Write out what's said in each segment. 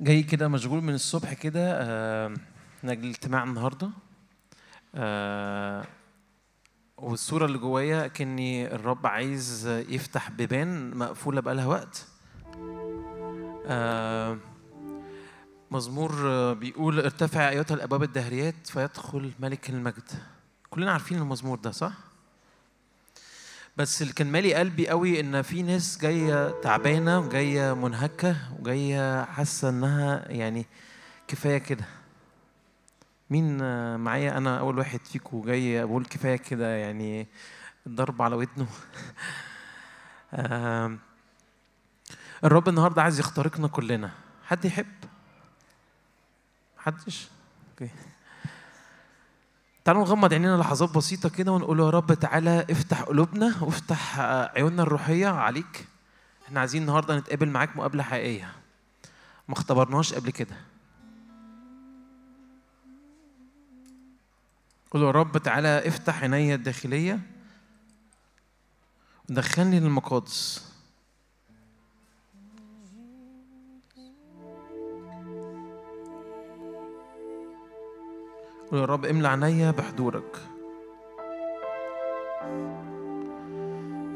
جاي كده مشغول من الصبح كده آه، من أجل الاجتماع النهاردة. آه، والصورة اللي جوايا كأني الرب عايز يفتح بيبان مقفولة بقالها وقت. آه، مزمور بيقول ارتفع أيتها الأبواب الدهريات فيدخل ملك المجد. كلنا عارفين المزمور ده صح؟ بس اللي كان مالي قلبي قوي إن في ناس جاية تعبانة وجاية منهكة وجاية حاسة إنها يعني كفاية كده. مين معايا؟ أنا أول واحد فيكم جاي بقول كفاية كده يعني الضرب على ودنه. الرب النهارده عايز يخترقنا كلنا. حد يحب؟ محدش؟ أوكي. تعالوا نغمض عينينا لحظات بسيطة كده ونقول يا رب تعالى افتح قلوبنا وافتح عيوننا الروحية عليك. إحنا عايزين النهاردة نتقابل معاك مقابلة حقيقية. ما اختبرناش قبل كده. قول يا رب تعالى افتح عيني الداخلية. ودخلني للمقادس يا رب املى عينيا بحضورك.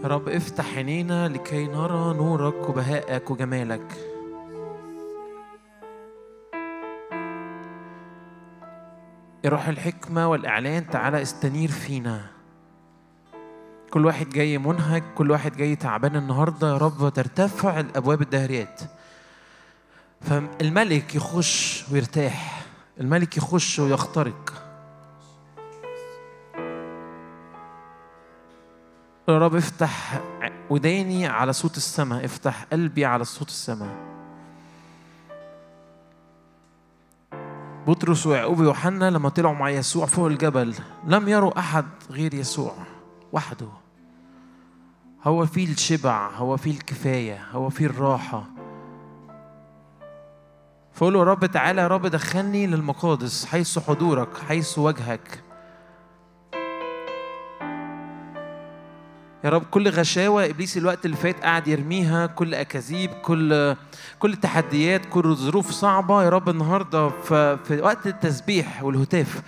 يا رب افتح عينينا لكي نرى نورك وبهائك وجمالك. يا روح الحكمة والإعلان تعالى استنير فينا. كل واحد جاي منهك كل واحد جاي تعبان النهاردة يا رب ترتفع الأبواب الدهريات. فالملك يخش ويرتاح. الملك يخش ويخترق. يا رب افتح وداني على صوت السماء افتح قلبي على صوت السماء. بطرس ويعقوب ويوحنا لما طلعوا مع يسوع فوق الجبل لم يروا أحد غير يسوع وحده. هو فيه الشبع هو فيه الكفاية هو فيه الراحة. فقول له يا رب تعالى يا رب دخلني للمقادس حيث حضورك حيث وجهك. يا رب كل غشاوة إبليس الوقت اللي فات قاعد يرميها كل أكاذيب كل كل تحديات كل ظروف صعبة يا رب النهاردة في, وقت التسبيح والهتاف.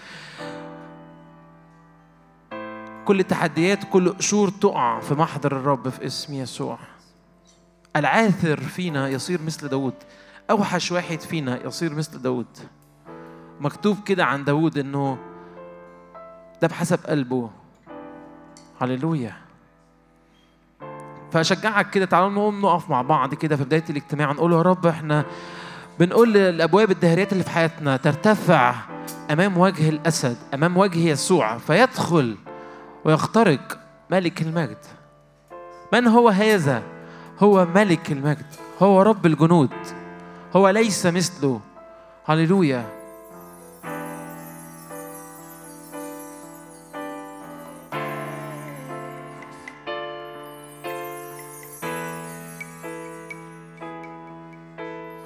كل تحديات كل قشور تقع في محضر الرب في اسم يسوع. العاثر فينا يصير مثل داود. أوحش واحد فينا يصير مثل داود مكتوب كده عن داود إنه ده بحسب قلبه. هللويا. فأشجعك كده تعالوا نقوم نقف مع بعض كده في بداية الاجتماع نقول يا رب إحنا بنقول للأبواب الدهريات اللي في حياتنا ترتفع أمام وجه الأسد أمام وجه يسوع فيدخل ويخترق ملك المجد. من هو هذا؟ هو ملك المجد. هو رب الجنود. هو ليس مثله. هللويا.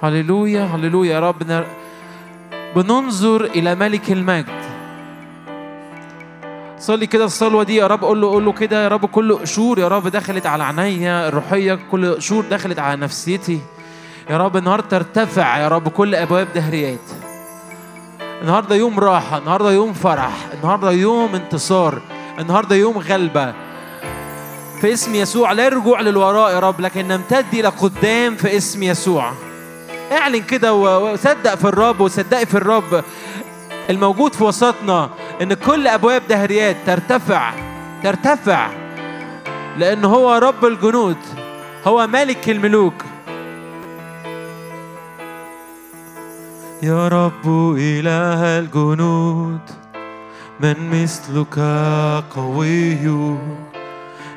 هللويا هللويا يا رب. بننظر إلى ملك المجد. صلي كده الصلوة دي يا رب. قول له قول له كده يا رب. كل قشور يا رب دخلت على عينيا الروحية كل قشور دخلت على نفسيتي. يا رب النهارده ترتفع يا رب كل أبواب دهريات. النهارده يوم راحة النهارده يوم فرح النهارده يوم انتصار النهارده يوم غلبة. في اسم يسوع لا رجوع للوراء يا رب لكن نمتد إلى قدام في اسم يسوع. اعلن كده وصدق في الرب وصدقي في الرب الموجود في وسطنا إن كل أبواب دهريات ترتفع ترتفع لأن هو رب الجنود هو ملك الملوك. يا رب إله الجنود من مثلك قوي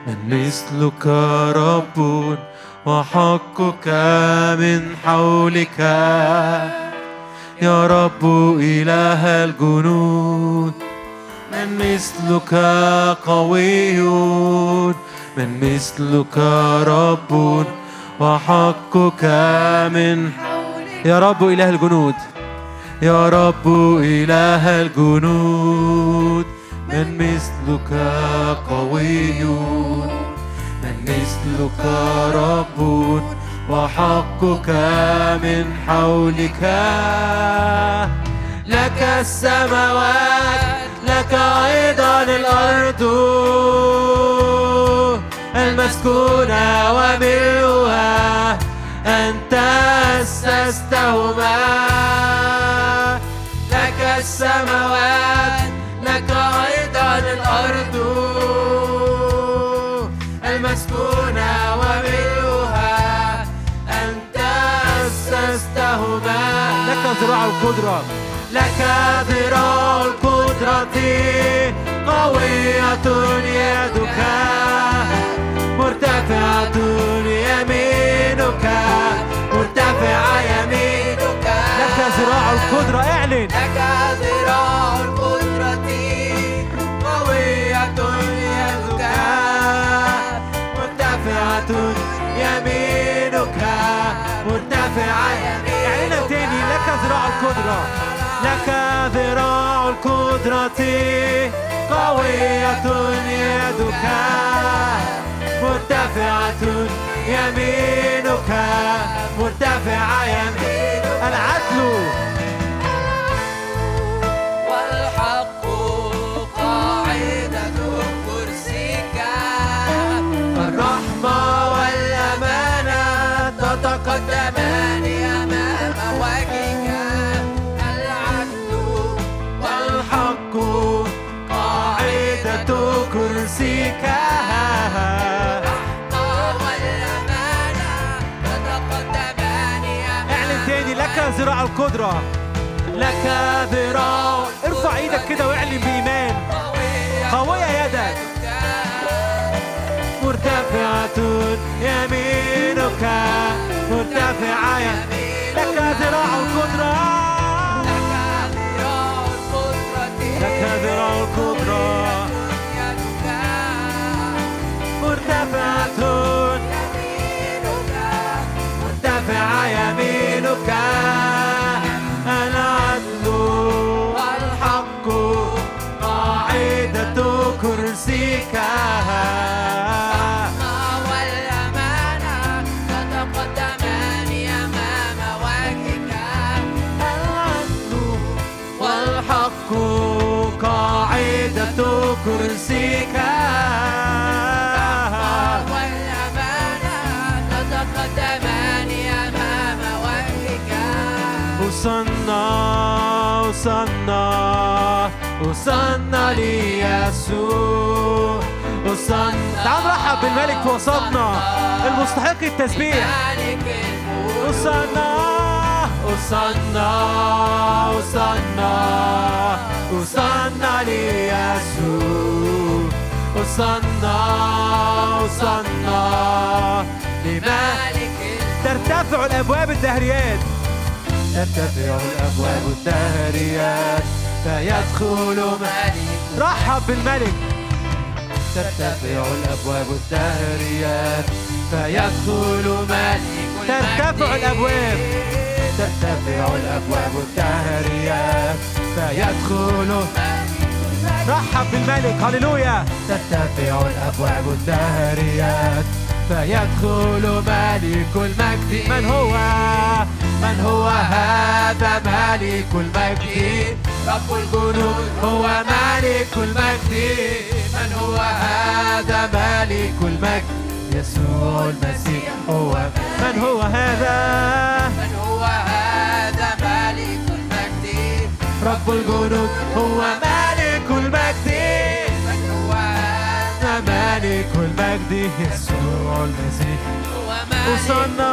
من مثلك رب وحقك من حولك. يا رب إله الجنود من مثلك قوي من مثلك رب وحقك من يا رب إله الجنود. يا رب إله الجنود من مثلك قوي من مثلك رب وحقك من حولك. لك السماوات لك أيضا الأرض المسكونة وملؤها أنت أسستهما. السماوات لك أيضا الأرض. المسكونة وملؤها أنت أسستهما. لك ذراع القدرة. لك ذراع القدرة. قوية يدك مرتفعة يمينك مرتفعة يمينك. ذراع القدرة اعلن. لك ذراع القدرة قوية يدك مرتفعة يمينك مرتفعة يمينك. اعلن تاني لك ذراع القدرة. لك ذراع القدرة قوية يدك مرتفعة يمينك مرتفعة يمينك. العدل. والحق قاعدة كرسيك الرحمة القدرة. لك ذراع. ارفع إيدك كده واعلن بإيمان. قوية يدك. مرتفعة يمينك. مرتفعة يمينك. كرسيك. والأمانة تتقدمان أمام وجهك وصلنا وصلنا وصلنا ليسوع. وصلنا. تعال نرحب بالملك في وسطنا المستحق التسبيح. مالك الملك وصلنا. وصلنا ليسوع وصلنا لمن مالك ترتفع الابواب الدهريات ترتفع الابواب الدهريات فيدخل ملك رحب بالملك ترتفع الابواب الدهريات فيدخل ملك ترتفع الابواب ترتفع الأبواب الدهريات فيدخل رحب بالملك هللويا. ترتفع الأبواب الدهريات فيدخل ملك المجد. من هو؟ من هو هذا ملك المجد؟ رب الجنود هو ملك المجد. من هو هذا ملك المجد؟ يسوع المسيح هو. من هو هذا؟ رب الجنود هو ملك المجد. هو هذا ملك المجد. يسوع المسيح. مالك وصلنا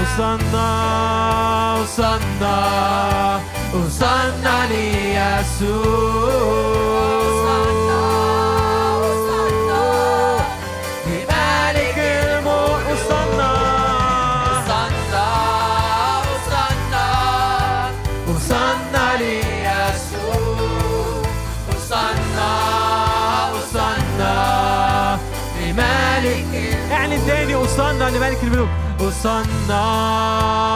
وصلنا وصلنا وصلنا ليسوع. اعلن تاني وصلنا لملك الملوك. وصلنا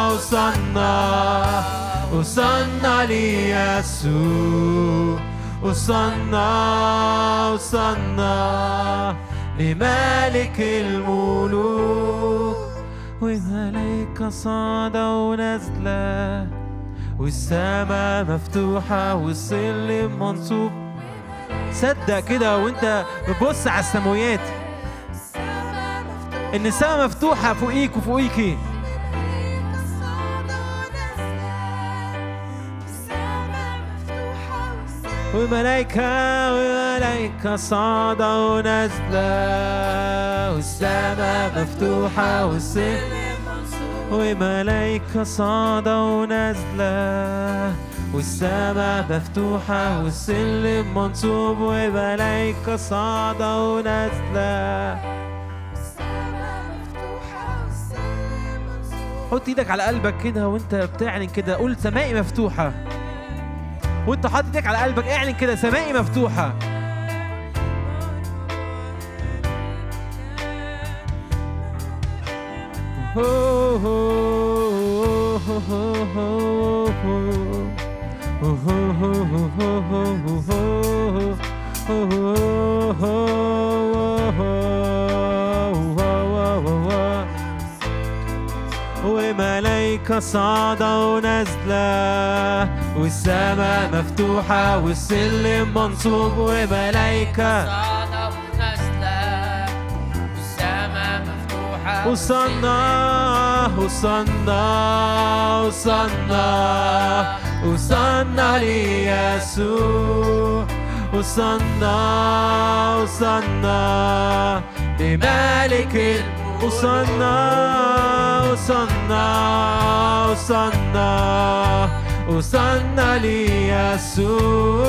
وصلنا وصلنا ليسوع. وصلنا وصلنا لملك الملوك. وملايكة صاعدة ونازلة والسماء مفتوحة والسلم منصوب. صدق كده وانت بتبص على السماويات. ان السماء مفتوحة فوقيك وفوقيكي وملايكة وملايكة صاعدة ونازلة والسماء مفتوحة والسلم وملايكة صاعدة ونازلة والسماء مفتوحة والسلم منصوب وملايكة صاعدة ونازلة. حط إيدك على قلبك كده وانت بتعلن كده. قول سمائي مفتوحة. وانت حاطط إيدك على قلبك اعلن كده سمائي مفتوحة. وملايكة صاعدة ونازلة والسماء مفتوحة والسلم منصوب وملايكة. صعدة ونازلة والسما مفتوحة وصلنا وصلنا وصلنا وصلنا ليسوع. وصلنا وصلنا لملك الملوك وصلنا وصلنا وصلنا وصلنا ليسوع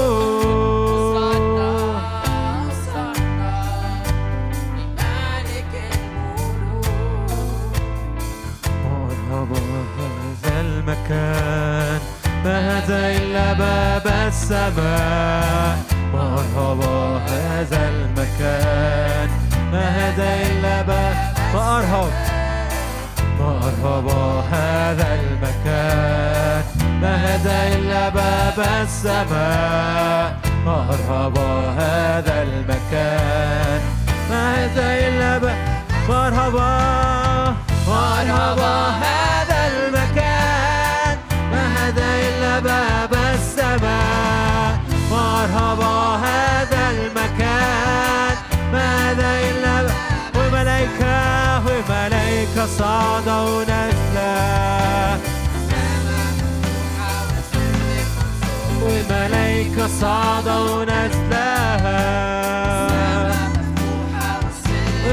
المكان ما هذا إلا باب السماء مرحبا هذا المكان ما هذا إلا باب مرحب مرحبا هذا المكان. ما هذا إلا باب السماء. مرحبا هذا المكان. ما هذا إلا باب مرحبا مرحبا هذا المكان. ما هذا إلا باب السماء. مرحبا صعدة ونازلة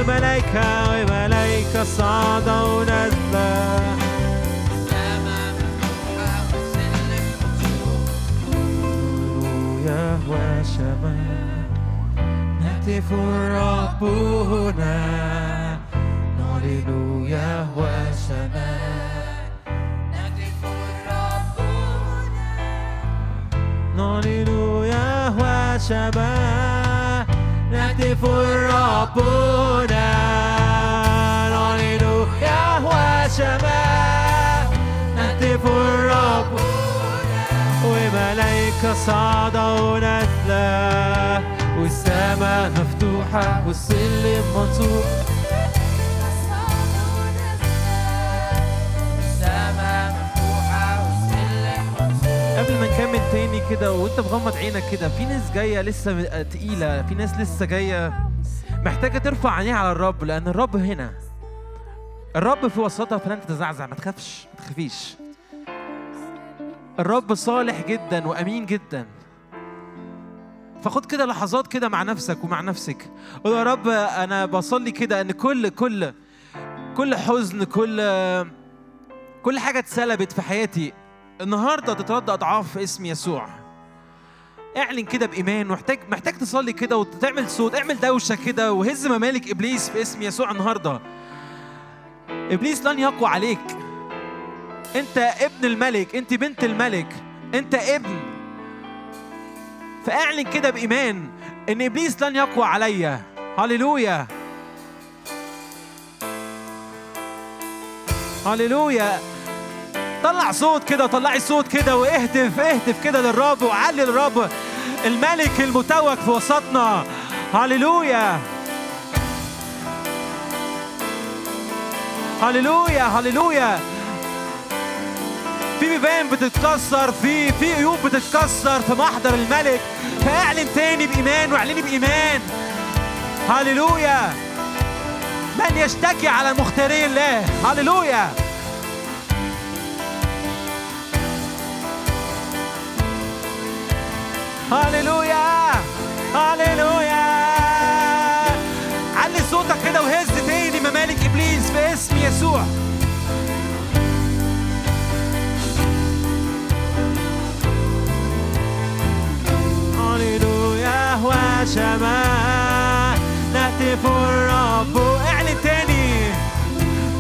وملائكة وملائكة صعدة ونازلة يهوى شمال نهتف الرب هنا نعلن يهوى شمال نعلن يهوى شمال نهتف الرب هنا نعلن يهوى شمال نهتف الرب وملايكة صاعدة ونازلة والسماء مفتوحة والسلم منصوب قبل ما نكمل تاني كده وانت مغمض عينك كده في ناس جاية لسه م- تقيلة في ناس لسه جاية محتاجة ترفع عينيها على الرب لأن الرب هنا. الرب في وسطها فلن تتزعزع ما تخافش ما تخافيش. الرب صالح جدا وأمين جدا. فخد كده لحظات كده مع نفسك ومع نفسك. قول يا رب أنا بصلي كده إن كل كل كل حزن كل كل حاجة اتسلبت في حياتي النهارده تترد اضعاف في اسم يسوع. اعلن كده بإيمان محتاج محتاج تصلي كده وتعمل صوت اعمل دوشة كده وهز ممالك إبليس في اسم يسوع النهارده. إبليس لن يقوى عليك. أنت ابن الملك أنت بنت الملك أنت ابن. فاعلن كده بإيمان إن إبليس لن يقوى عليا. هللويا. هللويا. طلع صوت كده طلعي صوت كده واهتف اهتف كده للرب وعلي للرب الملك المتوج في وسطنا. هللويا. هللويا هللويا. في بيبان بتتكسر في في قيود بتتكسر في محضر الملك. فاعلن تاني بإيمان واعلني بإيمان. هللويا. من يشتكي على مختاري الله. هللويا. هللويا هللويا. علي صوتك كده وهز تاني ممالك إبليس في اسم يسوع. هللويا وشمال نهتف الرب. اعلن تاني.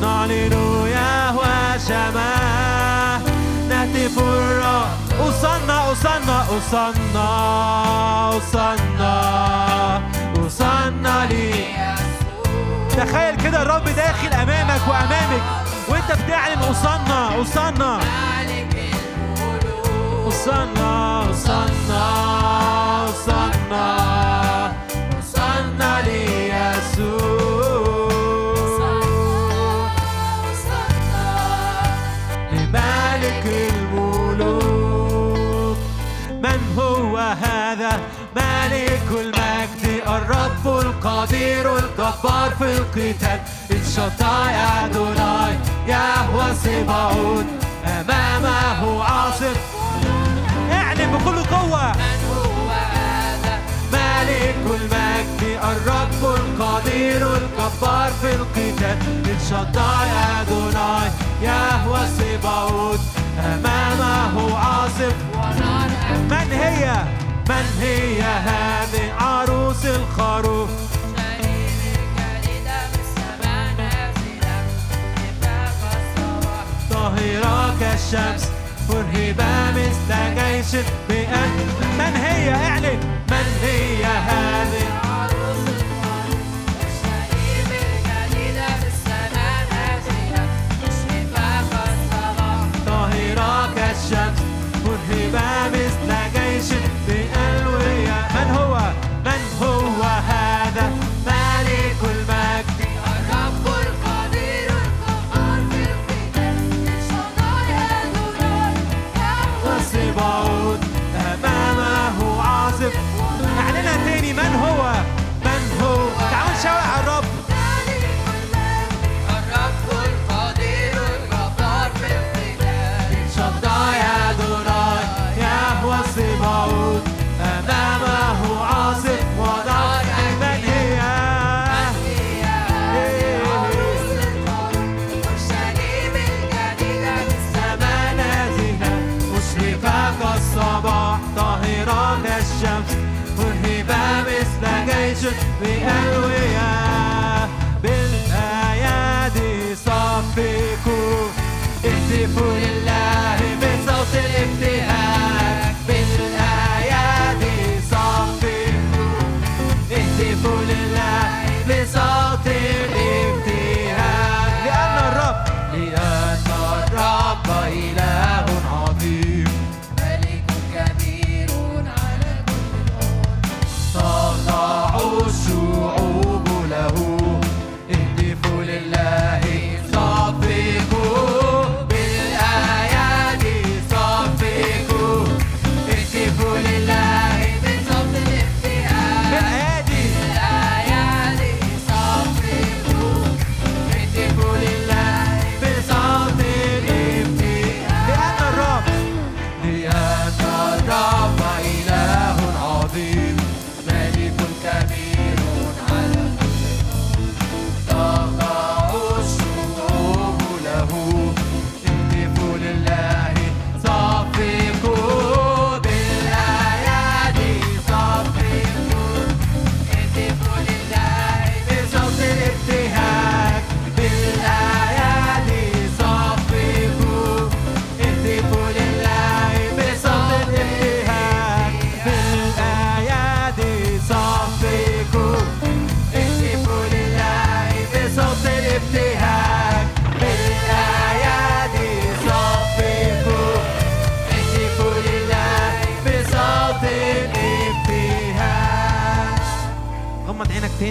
هللويا وشمال نهتف الرب. أصنع أصنع أصنع أصنع أصنع لي تخيل كده الرب داخل أمامك وأمامك وأنت بتعلن أصنع أصنع أصنع أصنع أصنع مالك المجد الرب القدير الجبار في القتال. الشطاع أدوناي يهوى سبعون أمامه عاصف. اعلن بكل قوة. من هو هذا مالك المجد الرب القدير الجبار في القتال. الشطاع أدوناي يهوى سبعون أمامه عاصف. من هي؟ من هي هذه عروس الخروف؟ طاهرة كالشمس مرهبة مثل جيش بأن. من هي اعلن من هي هذه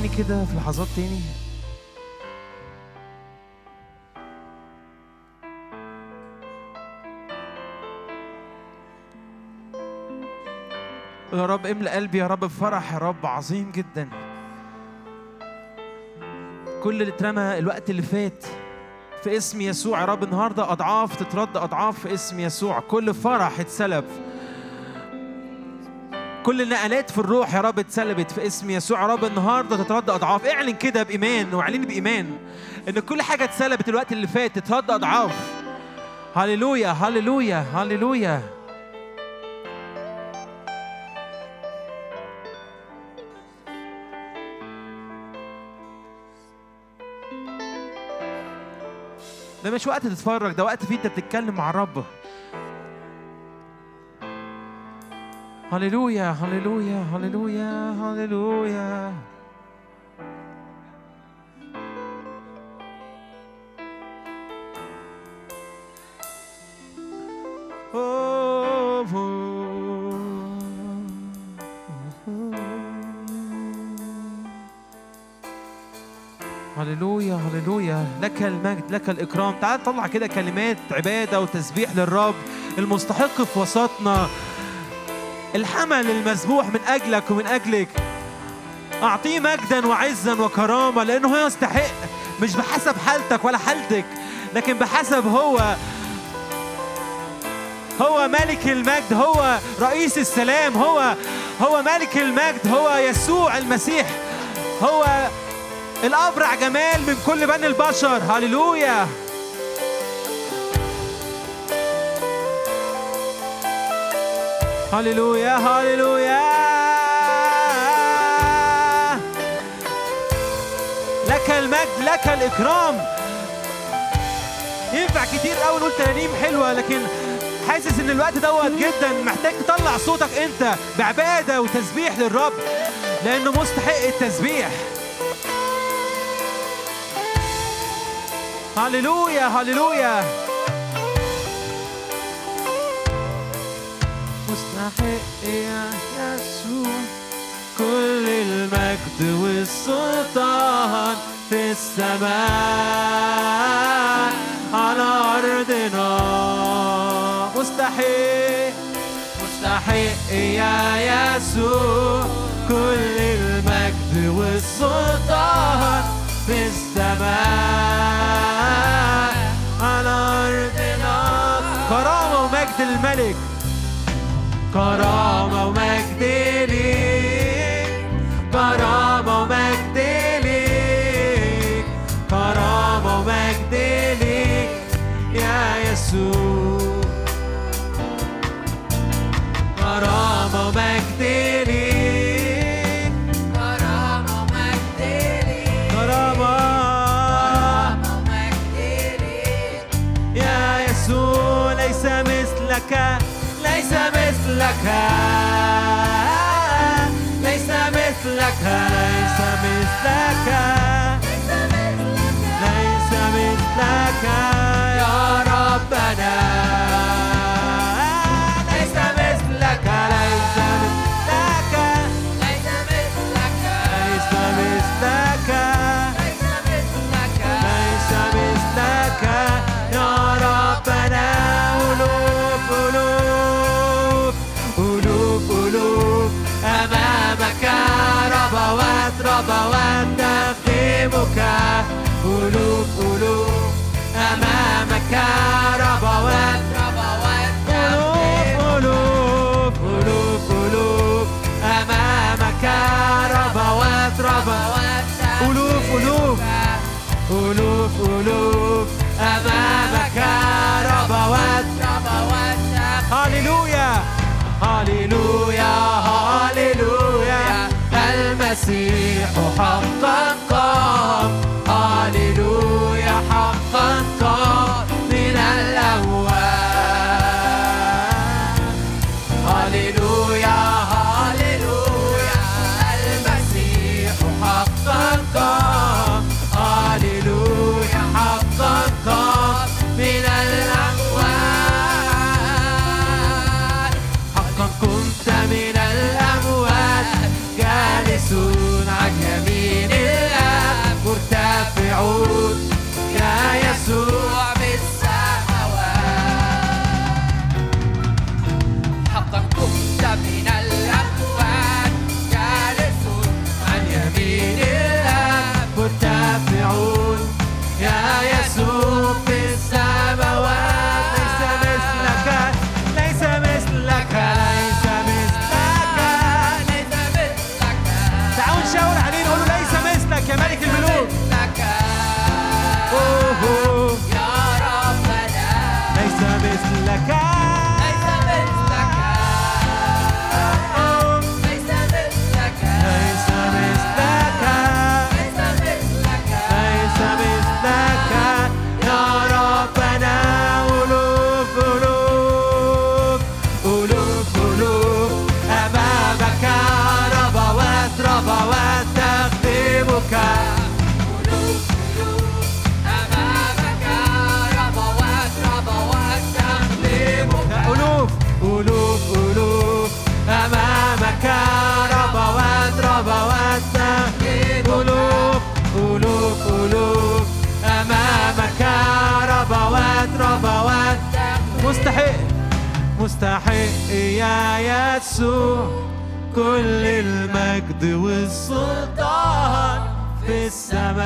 تاني كده في لحظات تاني؟ يا رب املأ قلبي يا رب بفرح يا رب عظيم جدا. كل اللي اترمى الوقت اللي فات في اسم يسوع يا رب النهارده أضعاف تترد أضعاف في اسم يسوع. كل فرح اتسلب. كل النقلات في الروح يا رب اتسلبت في اسم يسوع. يا رب النهارده تترد أضعاف. اعلن كده بإيمان واعلن بإيمان إن كل حاجة اتسلبت الوقت اللي فات. تترد أضعاف. هللويا هللويا هللويا. ده مش وقت تتفرج ده وقت فيه انت بتتكلم مع الرب هللويا هللويا هللويا هللويا هللويا هللويا لك المجد لك الإكرام. تعال طلع كده كلمات عبادة وتسبيح للرب المستحق في وسطنا. الحمل المذبوح من أجلك ومن أجلك. أعطيه مجدا وعزا وكرامة لأنه هو يستحق. مش بحسب حالتك ولا حالتك لكن بحسب هو. هو ملك المجد هو رئيس السلام هو هو ملك المجد هو يسوع المسيح هو الأبرع جمال من كل بني البشر. هللويا. هللويا هللويا. لك المجد لك الإكرام. ينفع كتير قوي نقول ترانيم حلوة لكن حاسس إن الوقت دوت جدا. محتاج تطلع صوتك أنت بعبادة وتسبيح للرب لأنه مستحق التسبيح. هللويا هللويا. مستحق يا يسوع كل المجد والسلطان في السماء. على أرضنا مستحق مستحق يا يسوع كل المجد والسلطان في السماء على أرضنا كرامة ومجد الملك. كرامة ومجد مثلك ليس مثلك ليس مثلك ليس مثلك ربوات تخدمك ألوف ألوف أمامك ربوات ربوات ألوف ألوف ألوف أمامك ربوات ربوات ألوف ألوف ألوف ألوف أمامك ربوات المسيح حقا قام هللويا حقا يا يسوع كل المجد والسلطان في السماء.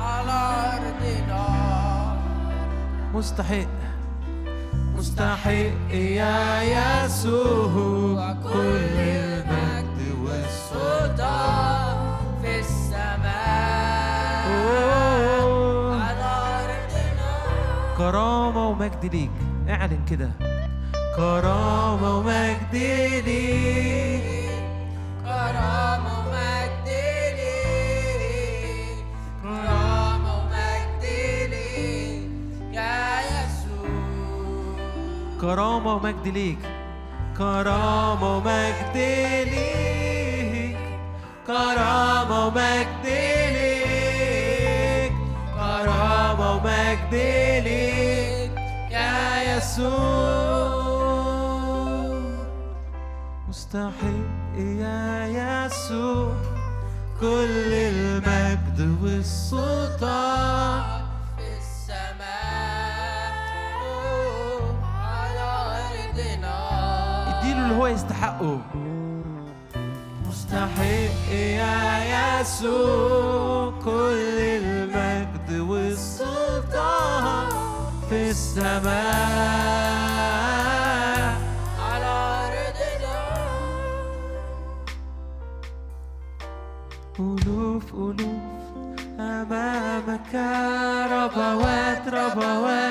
على أرضنا مستحق مستحق يا يسوع كل المجد والسلطان في السماء. على أرضنا. كرامة ومجد ليك. اعلن كده. كرامة ومجد ليك كرامة ومجد ليك كرامة ومجد ليك يا يسوع. كرامة ومجد ليك. كرامة ومجد ليك. كرامة ومجد ليك. كرامة ومجد ليك يسوع. مستحق يا يسوع. كل المجد والسلطان في السماء. على أرضنا اديله اللي هو يستحقه. مستحق يا يسوع. كل المجد والسلطان في السماء. على أرضنا ألوف ألوف أمامك ربوات ربوات.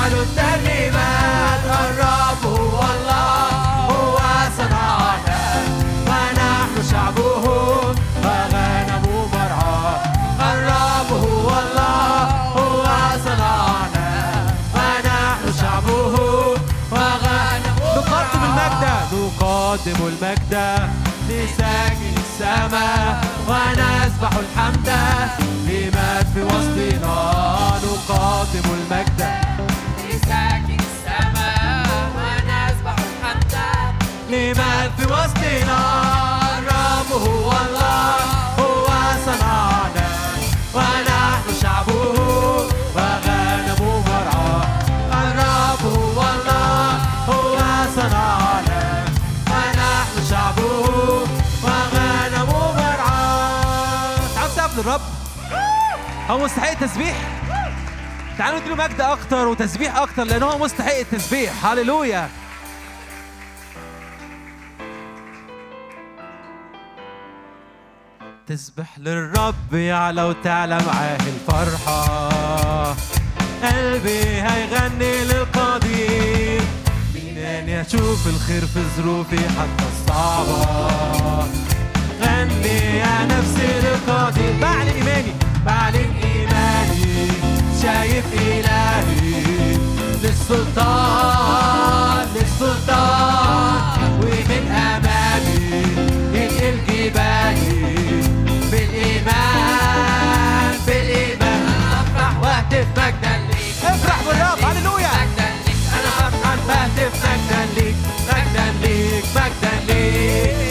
ستعلو الترنيمات الرب هو هو صنعنا ونحن شعبه وغنمه مرعاه الرب هو هو صنعنا ونحن شعبه وغنمه نقدم المجد. نقدم المجد. لساكن السماء. ونسبح الحمد. لمن في وسطنا. نقدم المجد. هو مستحق التسبيح؟ تعالوا نديله مجد أكتر وتسبيح أكتر لأن هو مستحق التسبيح. هللويا. تسبح للرب يعلى وتعلى معاه الفرحة. قلبي هيغني للقدير. مين أن يشوف الخير في ظروفي حتى الصعبة. غني يا نفسي للقدير. بعلن إيماني بعلن شايف إلهي للسلطان للسلطان. ومن أمامي ينقل جبالي بالإيمان بالإيمان. أفرح وأهتف مجدا ليك. افرح بالرب هللويا. مجدا ليك. أنا فرحان بهتف مجدا ليك. مجدا ليك مجدا ليك.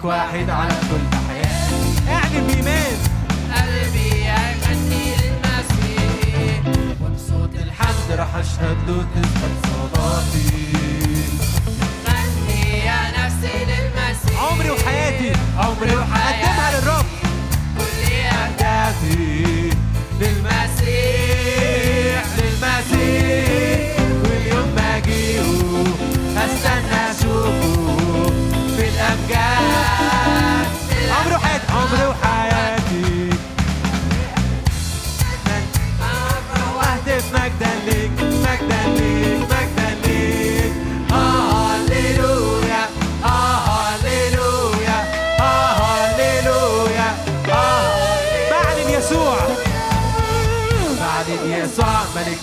ملك واحد على كل حياتي اعلن بإيمان قلبي يغني للمسيح. وبصوت الحمد راح أشهد له تثبت صلاتي. غني يا نفسي للمسيح. عمري وحياتي. عمري وحياتي. قدمها للرب. كل أهدافي. للمسيح. للمسيح. واليوم ما أجيه هستنى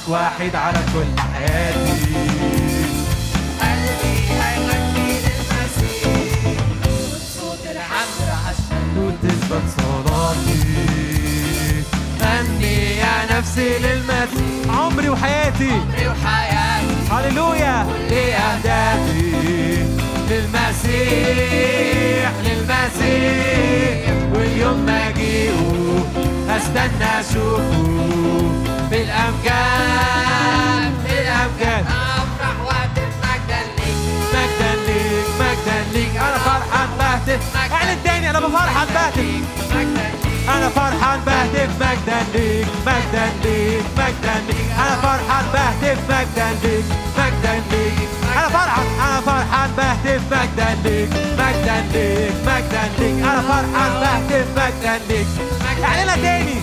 واحد على كل حياتي قلبي هيغني للمسيح صوت الحمد اشهد وتثبت صلاتي. غني يا نفسي للمسيح عمري وحياتي. عمري وحياتي. هللويا. كل أهدافي. للمسيح للمسيح. واليوم ما اجيه هستنى أشوفه في الامجاد في الامجاد أفرح واهتف مجدا ليك مجدا ليك مجدا ليك أنا فرحان بهتف اعلن تاني أنا بفرحان بهتف أنا فرحان بهتف مجدا ليك مجدا ليك مجدا ليك أنا فرحان بهتف مجدا ليك مجدا ليك فرحان أنا فرحان بهتف مجدا ليك مجدا ليك مجدا ليك. أنا فرحان بهتف مجدا ليك. اعلنها تاني.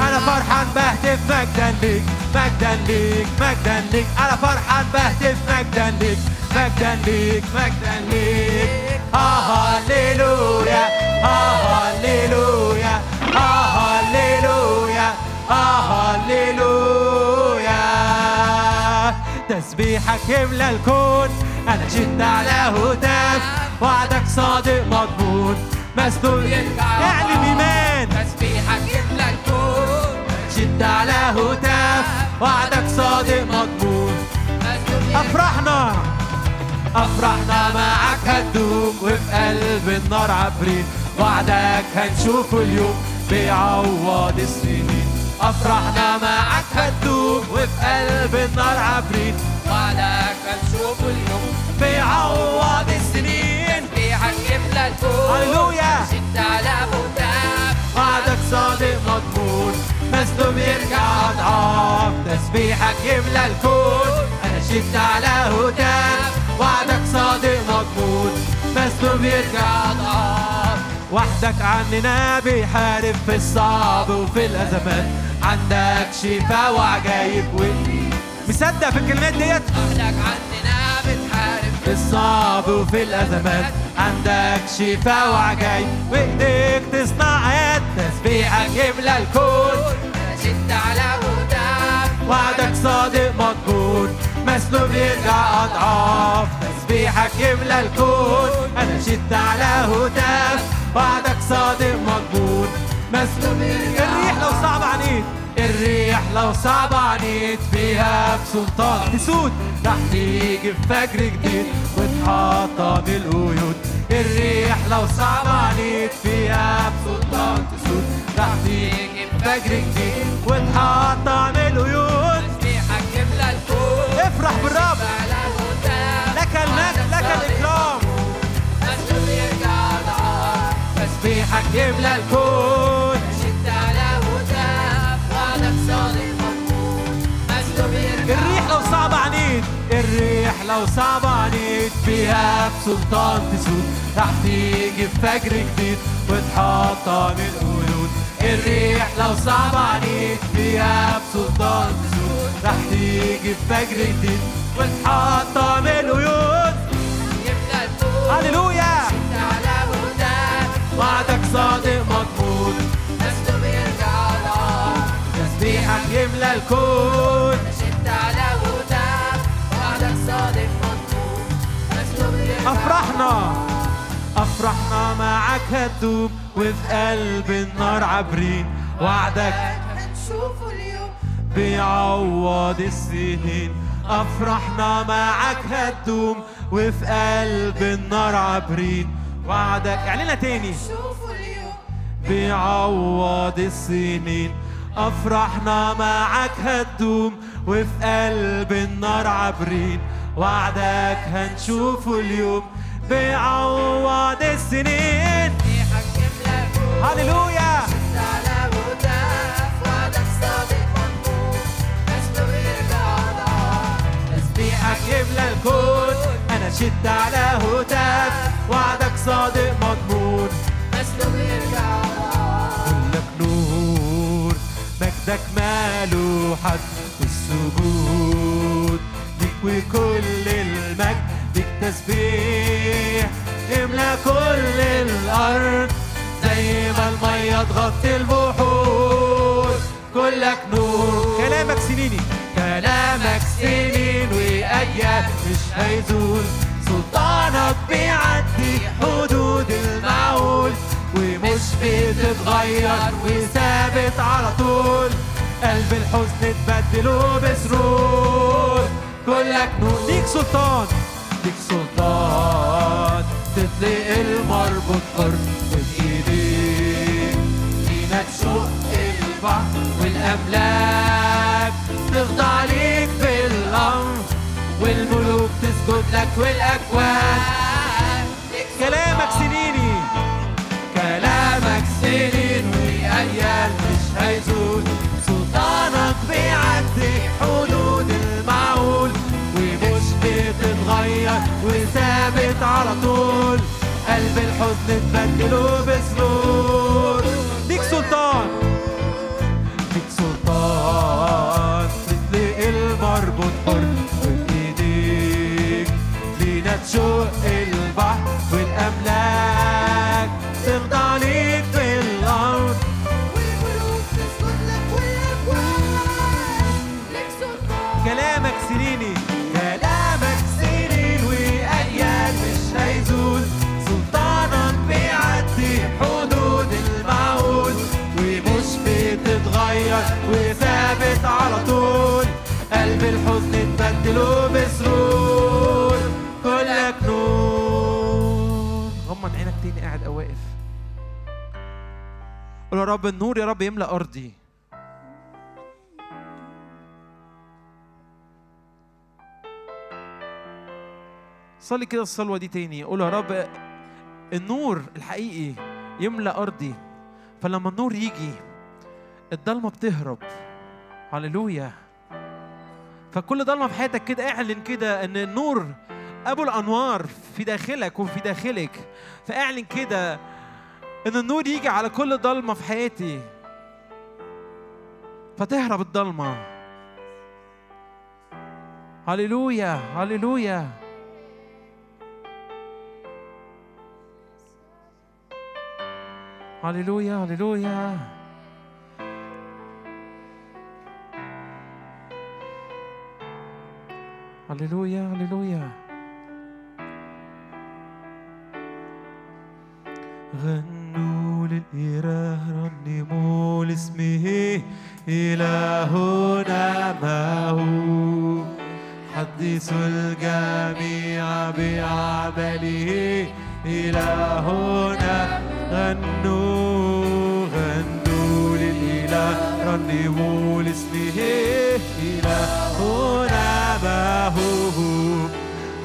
أنا فرحان بهتف مجدا ليك مجدا ليك مجدا ليك. أنا فرحان بهتف مجدا ليك مجدا ليك مجدا ليك. هللويا آه هللويا آه هللويا آه هللويا تسبيحك يملى الكون. أنا شد على هتاف وعدك صادق مضمون مسنون اعلن إيمان. تسبيحك يملى الكون. شد على هتاف وعدك صادق مضمون أفرحنا. أفرحنا معك هتدوم وفي قلب النار عبرين وعدك هنشوفه اليوم بيعوض السنين. أفرحنا معك هتدوم وفي قلب النار عبرين وعدك هنشوفه اليوم بيعوض السنين. تسبيحك يملى الكون. هللويا. شد على هتاف وعدك صادق مضمون. مسلوب يرجع أضعاف. تسبيحك يملى الكون. أنا شفت على هتاف وعدك صادق مضمون. مسلوب يرجع أضعاف. وحدك عننا بيحارب في الصعب وفي الأزمات. عندك شفاء وعجايب. و مصدق في الكلمات ديت؟ وحدك عندنا بتحارب في الصعب وفي الأزمات. عندك شفاء وعجايب وإيديك تصنع آيات تسبيحك يملى الكون. شد على هتاف وعدك صادق مضمون مسلوب يرجع أضعاف. تسبيحك يملى الكون. أنا شدت على هتاف وعدك صادق مضمون مسلوب يرجع الريح لو صعب عنيد فيها بسلطان. تسود رح تيجي بفجر جديد وتحطم القيود الريح لو صعب عنيد فيها بسلطان. تسود رح تيجي بفجر جديد وتحطم القيود تسبيحك يملى الكون افرح بالرب. لك المجد لك الإكرام مسلوب يرجع ضعاف تسبيحك يملى الكون الريح لو صعب عنيد فيها بسلطان تسود رح تيجي بفجر جديد وتحطم القيود. الريح لو صعب عنيد فيها بسلطان تسود رح تيجي بفجر جديد وتحطم القيود. هللويا! وعدك صادق مضمون مسلوب يرجع ضعاف تسبيحك يملى الكون. أفرحنا. أفرحنا معك هتدوم وفي قلب النار عابرين. وعدك هنشوفه اليوم بيعوض السنين. أفرحنا معك هتدوم وفي قلب النار عابرين. وعدك اعلنها تاني. بيعوض السنين. أفرحنا معك هتدوم وفي قلب النار عابرين. وعدك هنشوفه اليوم بيعوض السنين. يملى الكون هللويا. شد على وعدك صادق مضمون مسلوب يرجع ضعاف تسبيحك يملى الكون أنا شدت على هتاف وعدك صادق مضمون. مسلوب يرجع ضعاف كلك نور مجدك ماله حد السجود. وكل المجد ليك تسبيح. املأ كل الأرض زي ما المية تغطي البحور. كلك نور. كلامك سنيني. كلامك سنين وأيام مش هيزول. سلطانك بيعدي حدود المعقول ومش بتتغير وثابت على طول. قلب الحزن اتبدله بسرور. كلك نور ليك سلطان. ليك سلطان. تطلق المربوط حر بايديك فينا تشق البحر والأملاك تخضع ليك بالامر والملوك تسجد لك والأكوان. ثابت على طول. قلب الحزن تبدله بسرور. ليك سلطان. ليك سلطان. مثل المربوط حر من إيديك. لينا تشق البحر والأملاك. قول يا رب النور يا رب يملأ أرضي. صلي كده الصلوة دي تاني. قول يا رب النور الحقيقي يملأ أرضي. فلما النور يجي الضلمة بتهرب. هللويا. فكل ضلمة في حياتك كده اعلن كده إن النور أبو الأنوار في داخلك وفي داخلك. فاعلن كده إن النور يجي على كل ضلمة في حياتي فتهرب الضلمة. هللويا هللويا. هللويا هللويا. هللويا هللويا. غنوا للإله رنموا لاسمه إلهنا معه حدثوا الجميع بأعماله إلهنا غنوا غنوا للإله رنموا لاسمه إلهنا معه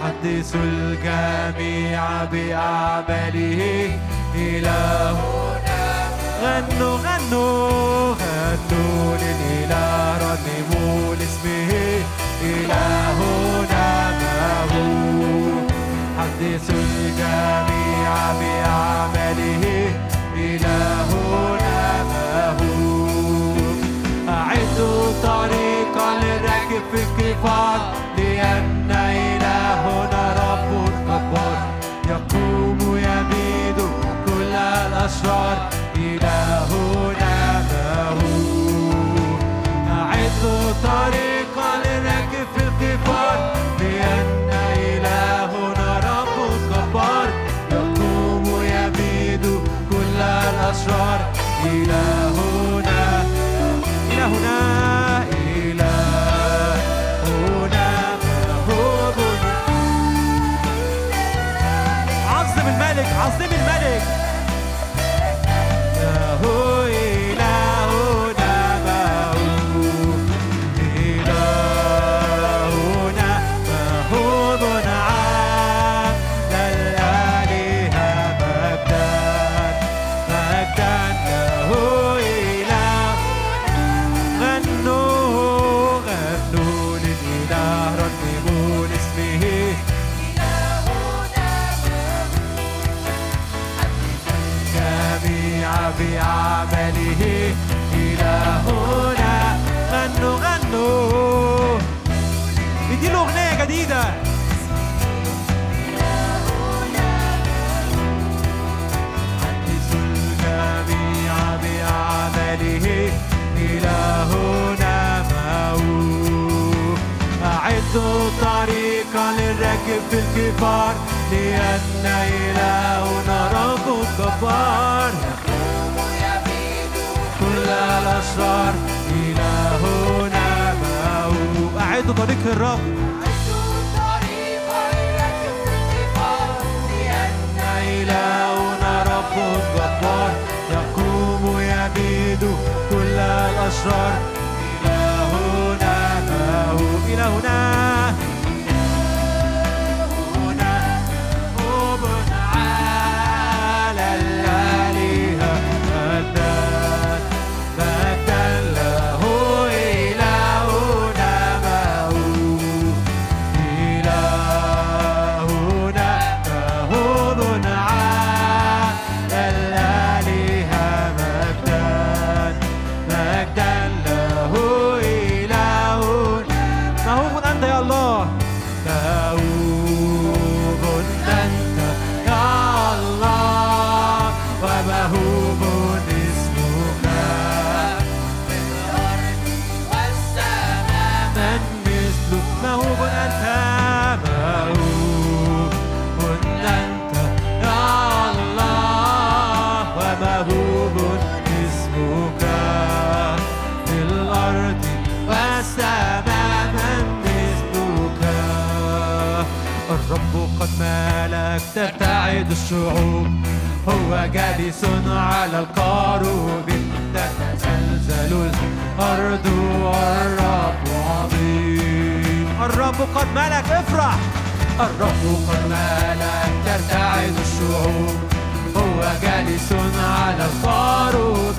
حدثوا الجميع بأعماله إلهنا. غنوا غنوا غنوا للإله رنموا لاسمه إلهنا معه حدثوا الجميع بأعماله إلهنا معه أعدوا طريقا للراكب في الكفار. لأن إلهنا رب جبار يقوم الأشرار إلهنا معه أعدوا طريقا للراكب الكفار لأن إلهنا رب جبار كل الأشرار إلهنا معه. أعدوا طريق الرب. إلهنا رب جبار يقوم يبيد كل الأشرار إلهنا الشعوب هو جالس على القاروب تتزلزل الأرض والرب عظيم. الرب قد ملك افرح. الرب قد ملك ترتعد الشعوب. هو جالس على القاروب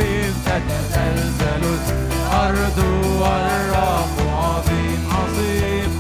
تتزلزل الأرض والرب عظيم. عظيم.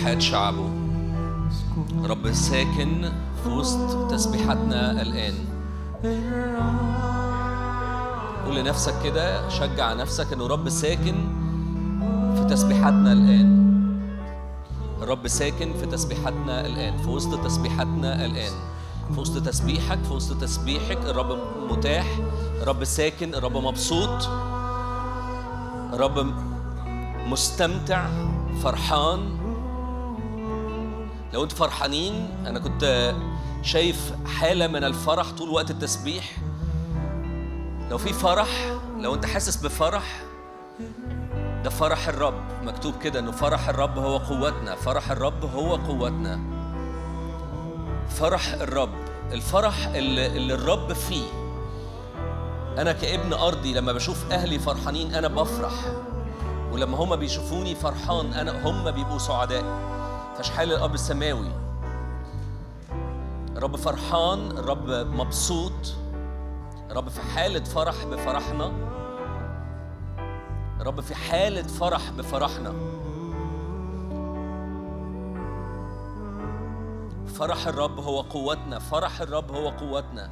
تسبيحات شعبه. رب ساكن في وسط تسبيحاتنا الآن. قول لنفسك كده شجع نفسك إنه رب ساكن في تسبيحاتنا الآن. رب ساكن في تسبيحاتنا الآن في وسط تسبيحاتنا الآن. في وسط تسبيحك في وسط تسبيحك الرب متاح. رب ساكن الرب مبسوط. رب مستمتع فرحان. لو أنتوا فرحانين أنا كنت شايف حالة من الفرح طول وقت التسبيح. لو في فرح لو انت حاسس بفرح ده فرح الرب. مكتوب كده إنه فرح الرب هو قوتنا فرح الرب هو قوتنا. فرح الرب الفرح اللي, اللي الرب فيه. أنا كابن أرضي لما بشوف أهلي فرحانين أنا بفرح. ولما هما بيشوفوني فرحان أنا هم بيبقوا سعداء. فاشحال الأب السماوي. الرب فرحان الرب مبسوط الرب في حالة فرح بفرحنا الرب في حالة فرح بفرحنا. فرح الرب هو قوتنا فرح الرب هو قوتنا.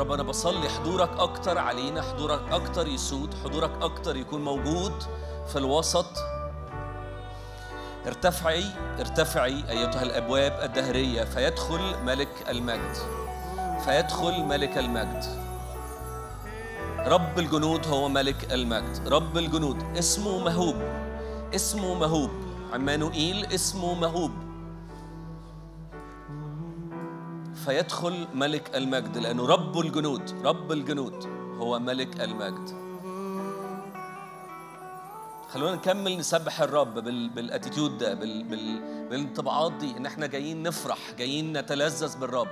رب أنا بصلي حضورك أكتر علينا حضورك أكتر يسود حضورك أكتر يكون موجود في الوسط. ارتفعي ارتفعي أيتها الأبواب الدهرية فيدخل ملك المجد. فيدخل ملك المجد. رب الجنود هو ملك المجد. رب الجنود اسمه مهوب اسمه مهوب. عمانوئيل اسمه مهوب. فيدخل ملك المجد لأنه رب الجنود رب الجنود هو ملك المجد. خلونا نكمل نسبح الرب بال... بالاتيتيود ده بال... بال... بالانطباعات دي إن إحنا جايين نفرح جايين نتلذذ بالرب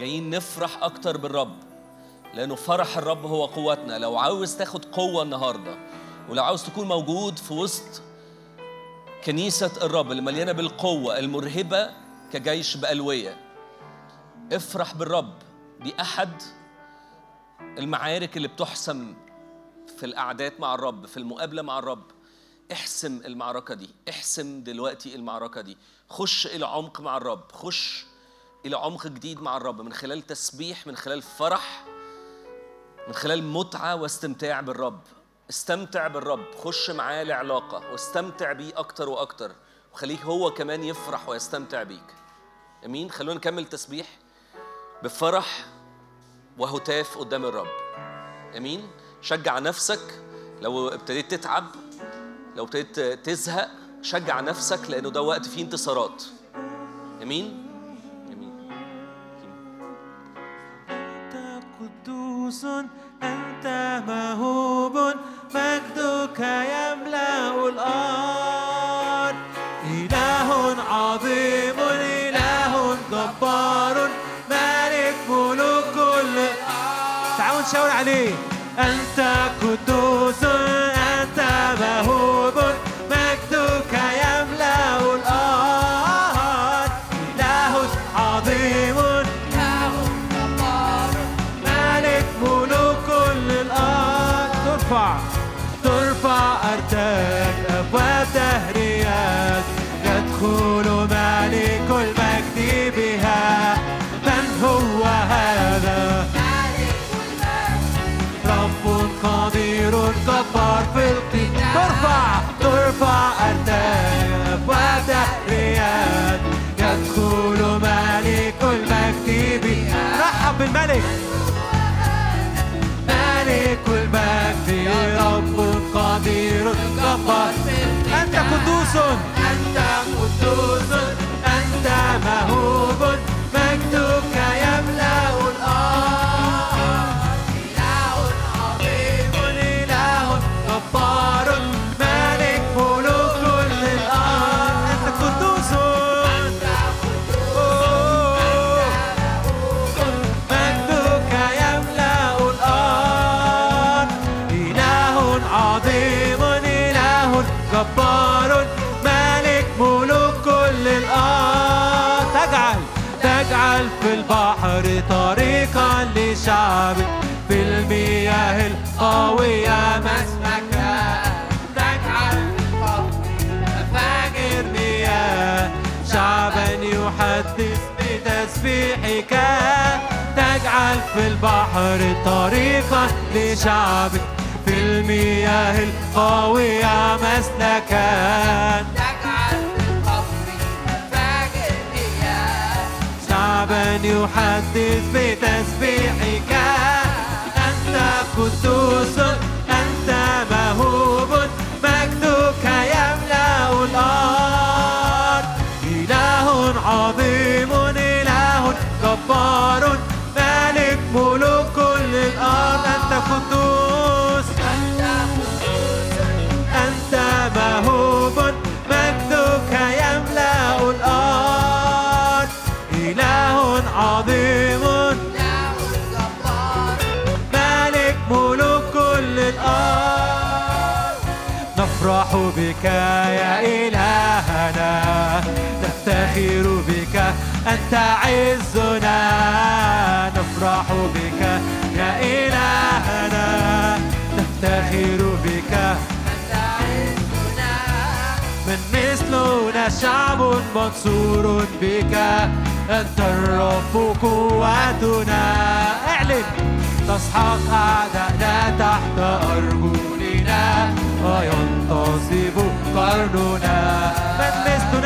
جايين نفرح أكتر بالرب لأنه فرح الرب هو قوتنا. لو عاوز تاخد قوة النهارده ولو عاوز تكون موجود في وسط كنيسة الرب اللي مليانة بالقوة المرهبة كجيش بألوية افرح بالرب. دي أحد المعارك اللي بتحسم في القعدات مع الرب في المقابلة مع الرب. احسم المعركة دي احسم دلوقتي المعركة دي. خش إلى عمق مع الرب خش إلى عمق جديد مع الرب من خلال تسبيح من خلال فرح من خلال متعة واستمتاع بالرب. استمتع بالرب خش معاه لعلاقة واستمتع بيه أكتر وأكتر. وخليك هو كمان يفرح ويستمتع بيك. أمين؟ خلونا نكمل تسبيح. بفرح وهتاف قدام الرب. أمين. شجع نفسك لو ابتديت تتعب لو ابتديت تزهق شجع نفسك لأنه ده وقت فيه انتصارات. آمين. آمين. أنت قدوس أنت مهوب مجدك يملأ نشاور عليه. أنت قدوس أنت مهوب ترفع ترفع أرتاك أبواب دهريات يدخل مالك المجد بها. رحب بالملك. مالك المجد. رب قدير جبار أنت قدوس. مسمكا تجعل في البحر مفاجر مياه شعبا يحدث بتسبيحك. تجعل في البحر طريقا لشعبك في المياه القوية مسلكا تجعل في القبر إياه شعبا يحدث بتسبيحك. أنت بك يا إلهنا. نفتخر بك أنت عزنا. نفرح بك يا إلهنا. نفتخر بك أنت عزنا. من مثلنا شعب منصور بك. أنت الرب قوتنا. اعلن تسحق أعدائنا تحت أرجلنا وينتصب قرننا من مثلنا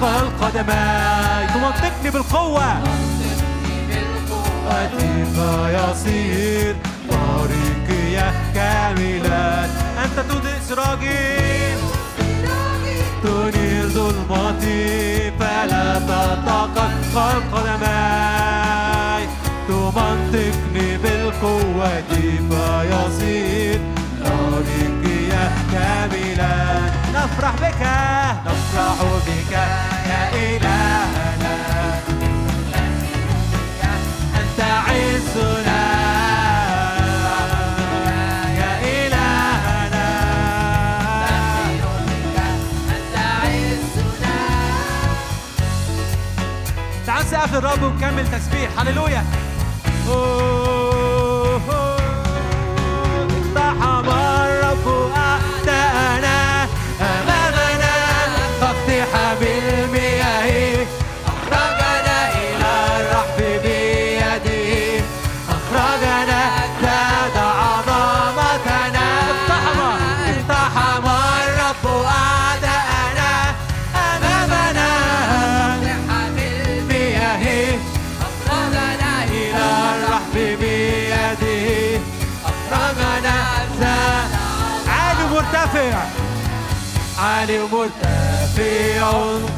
تتقلقل قدماي تمنطقني بالقوة. قوتي فيصير طريقي كاملا أنت تضيء سراجي تنير ظلمتي فلا تتقلقل قدماي تمنطقني بالقوة فيصير طريقي كاملا نفرح بك نفرح بك يا إلهنا. أنت عزنا يا إلهنا. أنت عزنا تعال للرب ونكمل تسبيح. هللويا. أوه،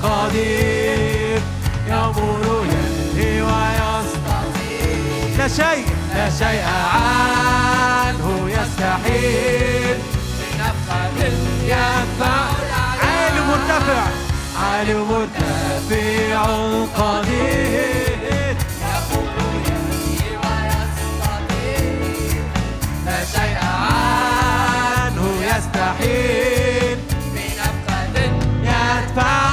قدير يمر يلهي ويستطيع لا شيء لا شيء عنه يستحيل. يدفع عالي مرتفع عالي مرتفع قدير. يدفع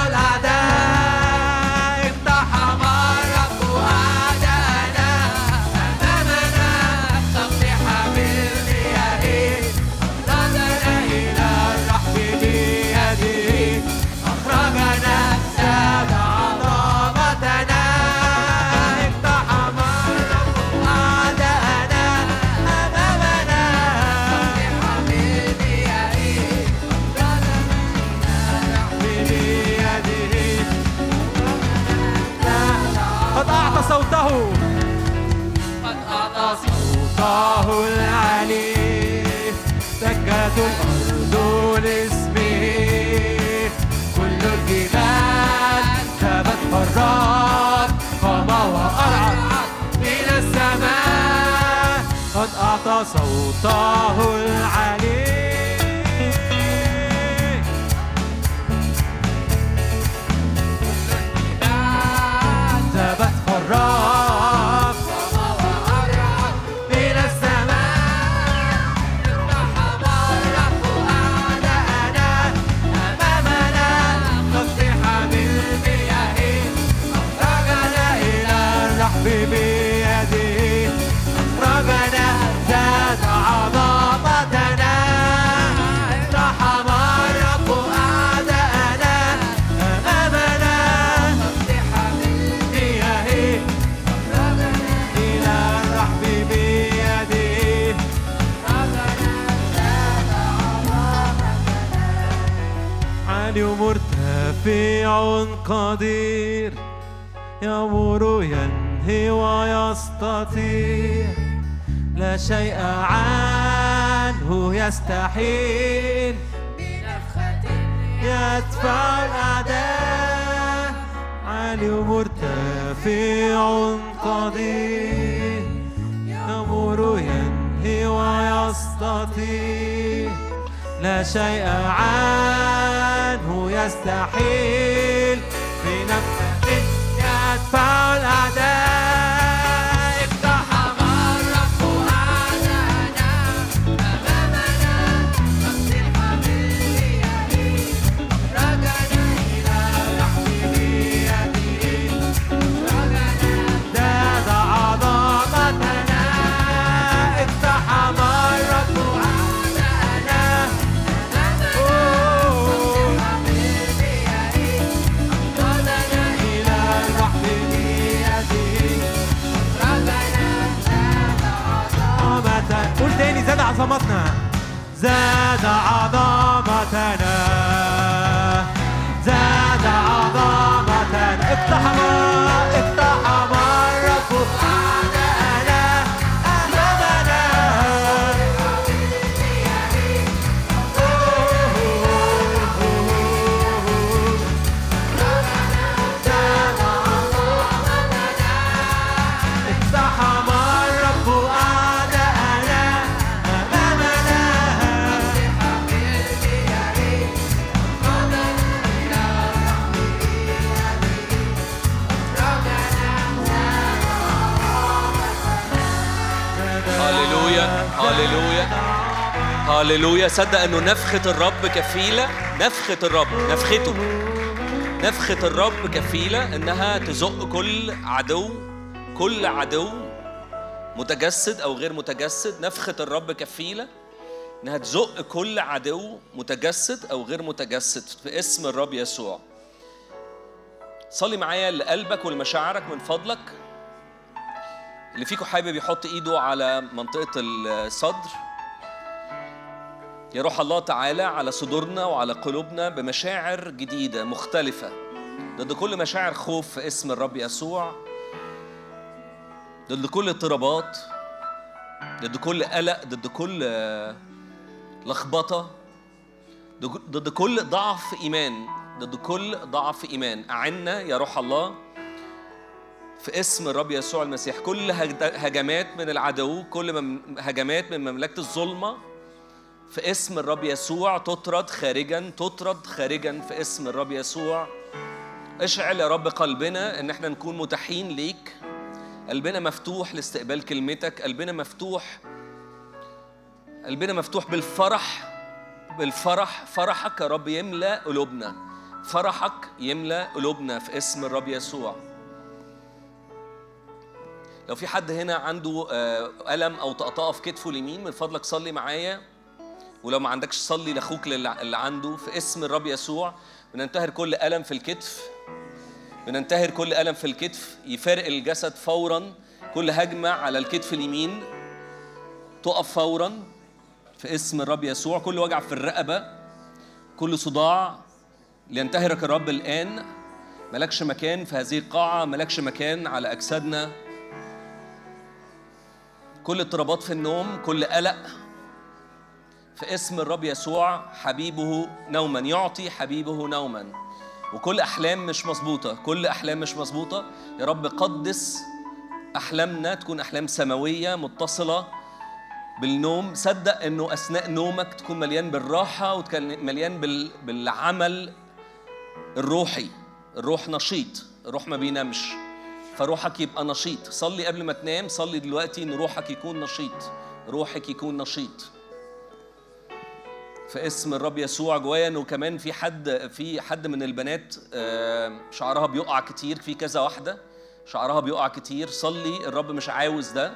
صوته العلي قدير يأمر ينهي ويستطيع لا شيء عنه يستحيل. يدفع الأعداء عالي مرتفع قدير. يأمر ينهي ويستطيع لا شيء عنه يستحيل. زاد عظمتنا هللويا صدق إنه نفخة الرب كفيلة. نفخة الرب نفخته. نفخة الرب كفيلة إنها تزق كل عدو كل عدو متجسد أو غير متجسد. نفخة الرب كفيلة إنها تزق كل عدو متجسد أو غير متجسد في اسم الرب يسوع. صلي معايا لقلبك ولمشاعرك من فضلك. اللي فيكم حابب يحط إيده على منطقة الصدر. يا روح الله تعالى على صدورنا وعلى قلوبنا بمشاعر جديدة مختلفة. ضد كل مشاعر خوف في اسم الرب يسوع. ضد كل اضطرابات. ضد كل قلق ضد كل آه، لخبطة. ضد كل ضعف إيمان. ضد كل ضعف إيمان. أعنا يا روح الله في اسم الرب يسوع المسيح. كل هج- هجمات من العدو كل هجمات من مملكة الظلمة في اسم الرب يسوع تطرد خارجا تطرد خارجا في اسم الرب يسوع. اشعل يا رب قلبنا إن إحنا نكون متاحين ليك. قلبنا مفتوح لاستقبال كلمتك. قلبنا مفتوح قلبنا مفتوح بالفرح بالفرح. فرحك يا رب يملأ قلوبنا. فرحك يملأ قلوبنا في اسم الرب يسوع. لو في حد هنا عنده آه، ألم أو طقطقة في كتفه اليمين من فضلك صلي معايا. ولو ما عندكش صلي لأخوك للي اللي عنده في اسم الرب يسوع. بننتهر كل ألم في الكتف. بننتهر كل ألم في الكتف. يفارق الجسد فورا. كل هجمة على الكتف اليمين تقف فورا في اسم الرب يسوع. كل وجع في الرقبة كل صداع. لينتهرك الرب الآن. ملكش مكان في هذه القاعة. ملكش مكان على أجسادنا. كل اضطرابات في النوم كل قلق في اسم الرب يسوع حبيبه نوما. يعطي حبيبه نوما. وكل أحلام مش مظبوطة. كل أحلام مش مظبوطة. يا رب قدس أحلامنا تكون أحلام سماوية متصلة بالنوم. صدق إنه أثناء نومك تكون مليان بالراحة وتكون مليان بال... بالعمل الروحي. الروح نشيط. الروح ما بينامش. فروحك يبقى نشيط. صلي قبل ما تنام. صلي دلوقتي إن روحك يكون نشيط. روحك يكون نشيط. في اسم الرب يسوع جوايا إنه كمان في حد في حد من البنات شعرها بيقع كتير في كذا واحدة شعرها بيقع كتير. صلي الرب مش عاوز ده.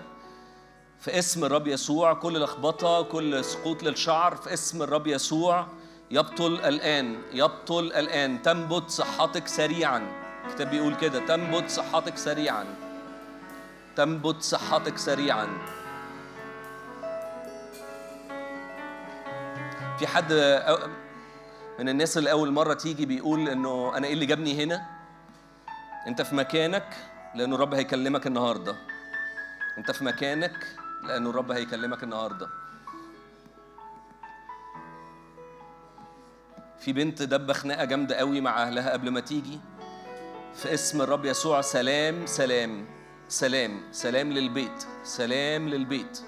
في اسم الرب يسوع كل لخبطة كل سقوط للشعر في اسم الرب يسوع يبطل الآن يبطل الآن. تنبت صحتك سريعا. الكتاب بيقول كده تنبت صحتك سريعا. تنبت صحتك سريعا. في حد من الناس اللي أول مرة تيجي بيقول إنه أنا إيه اللي جابني هنا؟ أنت في مكانك لأنه الرب هيكلمك النهارده. أنت في مكانك لأنه الرب هيكلمك النهارده. في بنت دبة خناقة جامدة قوي مع أهلها قبل ما تيجي. في اسم الرب يسوع سلام سلام سلام سلام للبيت سلام للبيت.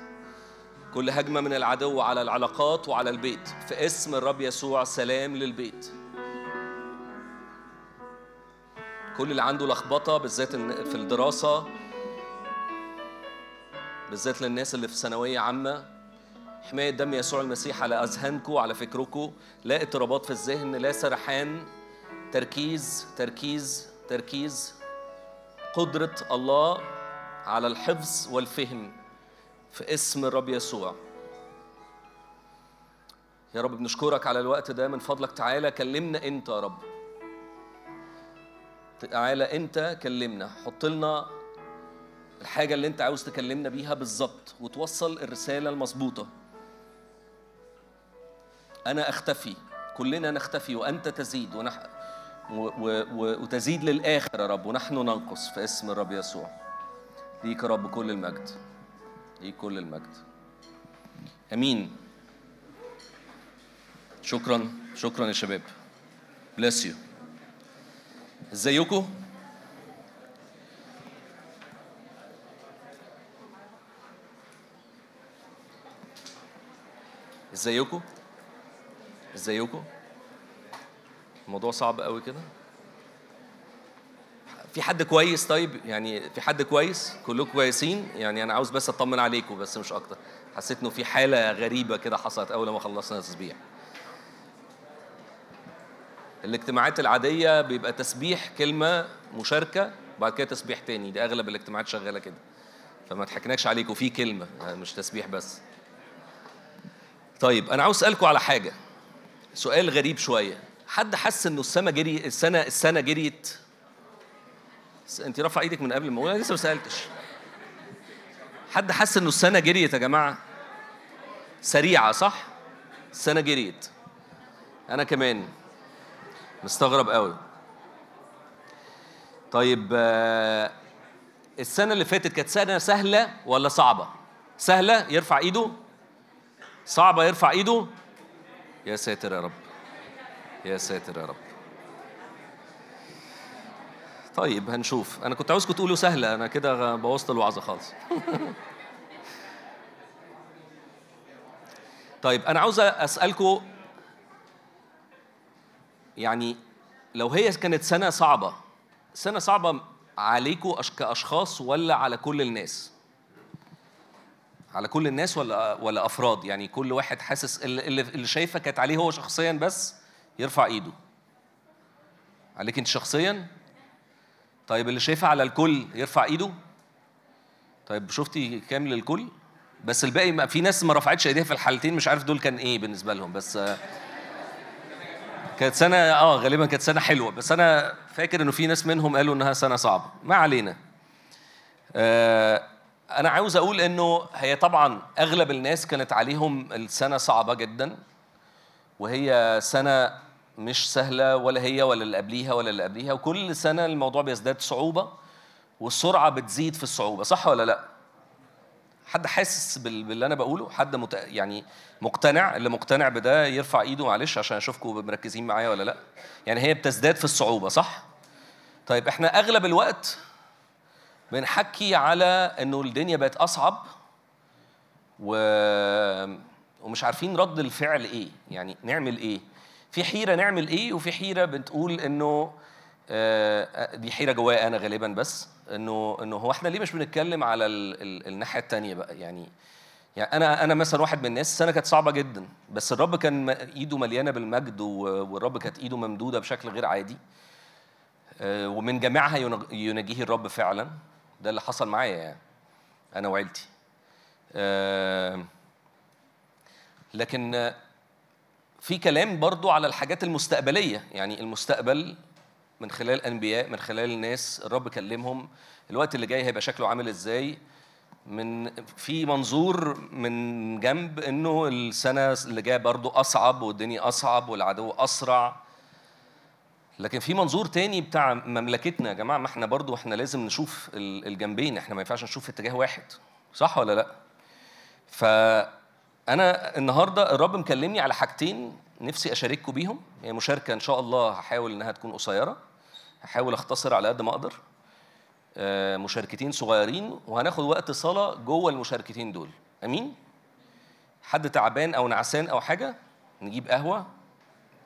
كل هجمة من العدو على العلاقات وعلى البيت. في اسم الرب يسوع سلام للبيت. كل اللي عنده لخبطة بالذات في الدراسة بالذات للناس اللي في ثانوية عامة حماية دم يسوع المسيح على اذهانكم وعلى فكركم لا اضطرابات في الذهن لا سرحان تركيز تركيز تركيز. قدرة الله على الحفظ والفهم. في اسم الرب يسوع. يا رب بنشكرك على الوقت ده من فضلك. تعالى كلمنا انت يا رب. تعالى انت كلمنا. حط لنا الحاجة اللي انت عاوز تكلمنا بيها بالظبط وتوصل الرسالة المظبوطة. أنا أختفي. كلنا نختفي وأنت تزيد. ونح... و... و... و... وتزيد للآخر يا رب. ونحن ننقص في اسم الرب يسوع. ليك يا رب كل المجد. ليك كل المجد؟ آمين. شكرا شكرا يا شباب. Bless you. إزيكم؟ إزيكم؟ إزيكم؟ الموضوع صعب قوي كده. في حد كويس؟ طيب يعني في حد كويس؟ كلكم كويسين؟ يعني أنا عاوز بس أطمن عليكم بس مش أكتر. حسيت إنه في حالة غريبة كده حصلت أول ما خلصنا التسبيح الاجتماعات العادية بيبقى تسبيح كلمة مشاركة وبعد كده تسبيح تاني. دي أغلب الاجتماعات شغالة كده. فما تحكناش عليكم. في كلمة مش تسبيح بس. طيب أنا عاوز أسألكم على حاجة. سؤال غريب شوية. حد حس إنه السنة جري السنة السنة جريت؟ انت رافعة إيدك من قبل ما أنا لسه ما سألتش. حد حس انه السنة جريت يا جماعة؟ سريعة صح؟ السنة جريت. أنا كمان. مستغرب قوي. طيب آه، السنة اللي فاتت كانت سنة سهلة ولا صعبة؟ سهلة يرفع ايده. صعبة يرفع ايده. يا ساتر يا رب. يا ساتر يا رب. طيب هنشوف. أنا كنت عاوزكم تقولوا سهلة أنا كده بوظت الوعظة خالص. طيب أنا عاوز اسالكم يعني لو هي كانت سنة صعبة سنة صعبة عليكم كأشخاص ولا على كل الناس؟ على كل الناس ولا ولا أفراد؟ يعني كل واحد حاسس اللي اللي شايفة كانت عليه هو شخصيا بس يرفع إيده. عليك أنت شخصيا؟ طيب اللي شايفها على الكل يرفع ايده. طيب شفتي كام للكل؟ بس الباقي ما في ناس ما رفعتش ايديها في الحالتين مش عارف دول كان إيه بالنسبة لهم بس آه، كانت سنة آه غالبا كانت سنة حلوة. بس أنا فاكر إنه في ناس منهم قالوا إنها سنة صعبة. ما علينا. آه أنا عاوز أقول إنه هي طبعا أغلب الناس كانت عليهم السنة صعبة جدا وهي سنة مش سهلة ولا هي ولا اللي قبليها ولا اللي قبليها وكل سنة الموضوع بيزداد صعوبة والسرعة بتزيد في الصعوبة صح ولا لأ؟ حد حاسس بال- باللي أنا بقوله؟ حد مت... يعني مقتنع؟ اللي مقتنع بده يرفع إيده معلش عشان أشوفكم مركزين معايا ولا لأ؟ يعني هي بتزداد في الصعوبة صح؟ طيب إحنا أغلب الوقت بنحكي على إنه الدنيا بقت أصعب و... ومش عارفين رد الفعل إيه يعني نعمل إيه؟ في حيرة نعمل إيه؟ وفي حيرة بتقول إنه آه، دي حيرة جوايا أنا غالبا بس إنه إنه هو إحنا ليه مش بنتكلم على ال... ال... الناحية التانية بقى؟ يعني يعني أنا أنا مثلا واحد من الناس السنة كانت صعبة جدا بس الرب كان إيده مليانة بالمجد والرب كانت إيده ممدودة بشكل غير عادي آه، ومن جميعها ينجيه الرب فعلا. ده اللي حصل معايا يعني أنا وعيلتي. آه، لكن آه، في كلام برضو على الحاجات المستقبلية. يعني المستقبل من خلال أنبياء من خلال الناس الرب كلمهم. الوقت اللي جاي هيبقى شكله عامل إزاي؟ من في منظور من جنب إنه السنة اللي جاية برضو أصعب والدنيا أصعب والعدو أسرع. لكن في منظور تاني بتاع مملكتنا. يا جماعة ما إحنا برضو إحنا لازم نشوف ال- الجنبين. إحنا ما ينفعش نشوف اتجاه واحد. صح ولا لأ؟ فانا النهارده الرب مكلمني على حاجتين نفسي اشارككم بيهم. هي مشاركة إن شاء الله هحاول إنها تكون قصيرة. هحاول أختصر على قد ما أقدر. آه، مشاركتين صغيرين وهناخد وقت صلاة جوه المشاركتين دول. أمين؟ حد تعبان أو نعسان أو حاجة؟ نجيب قهوة؟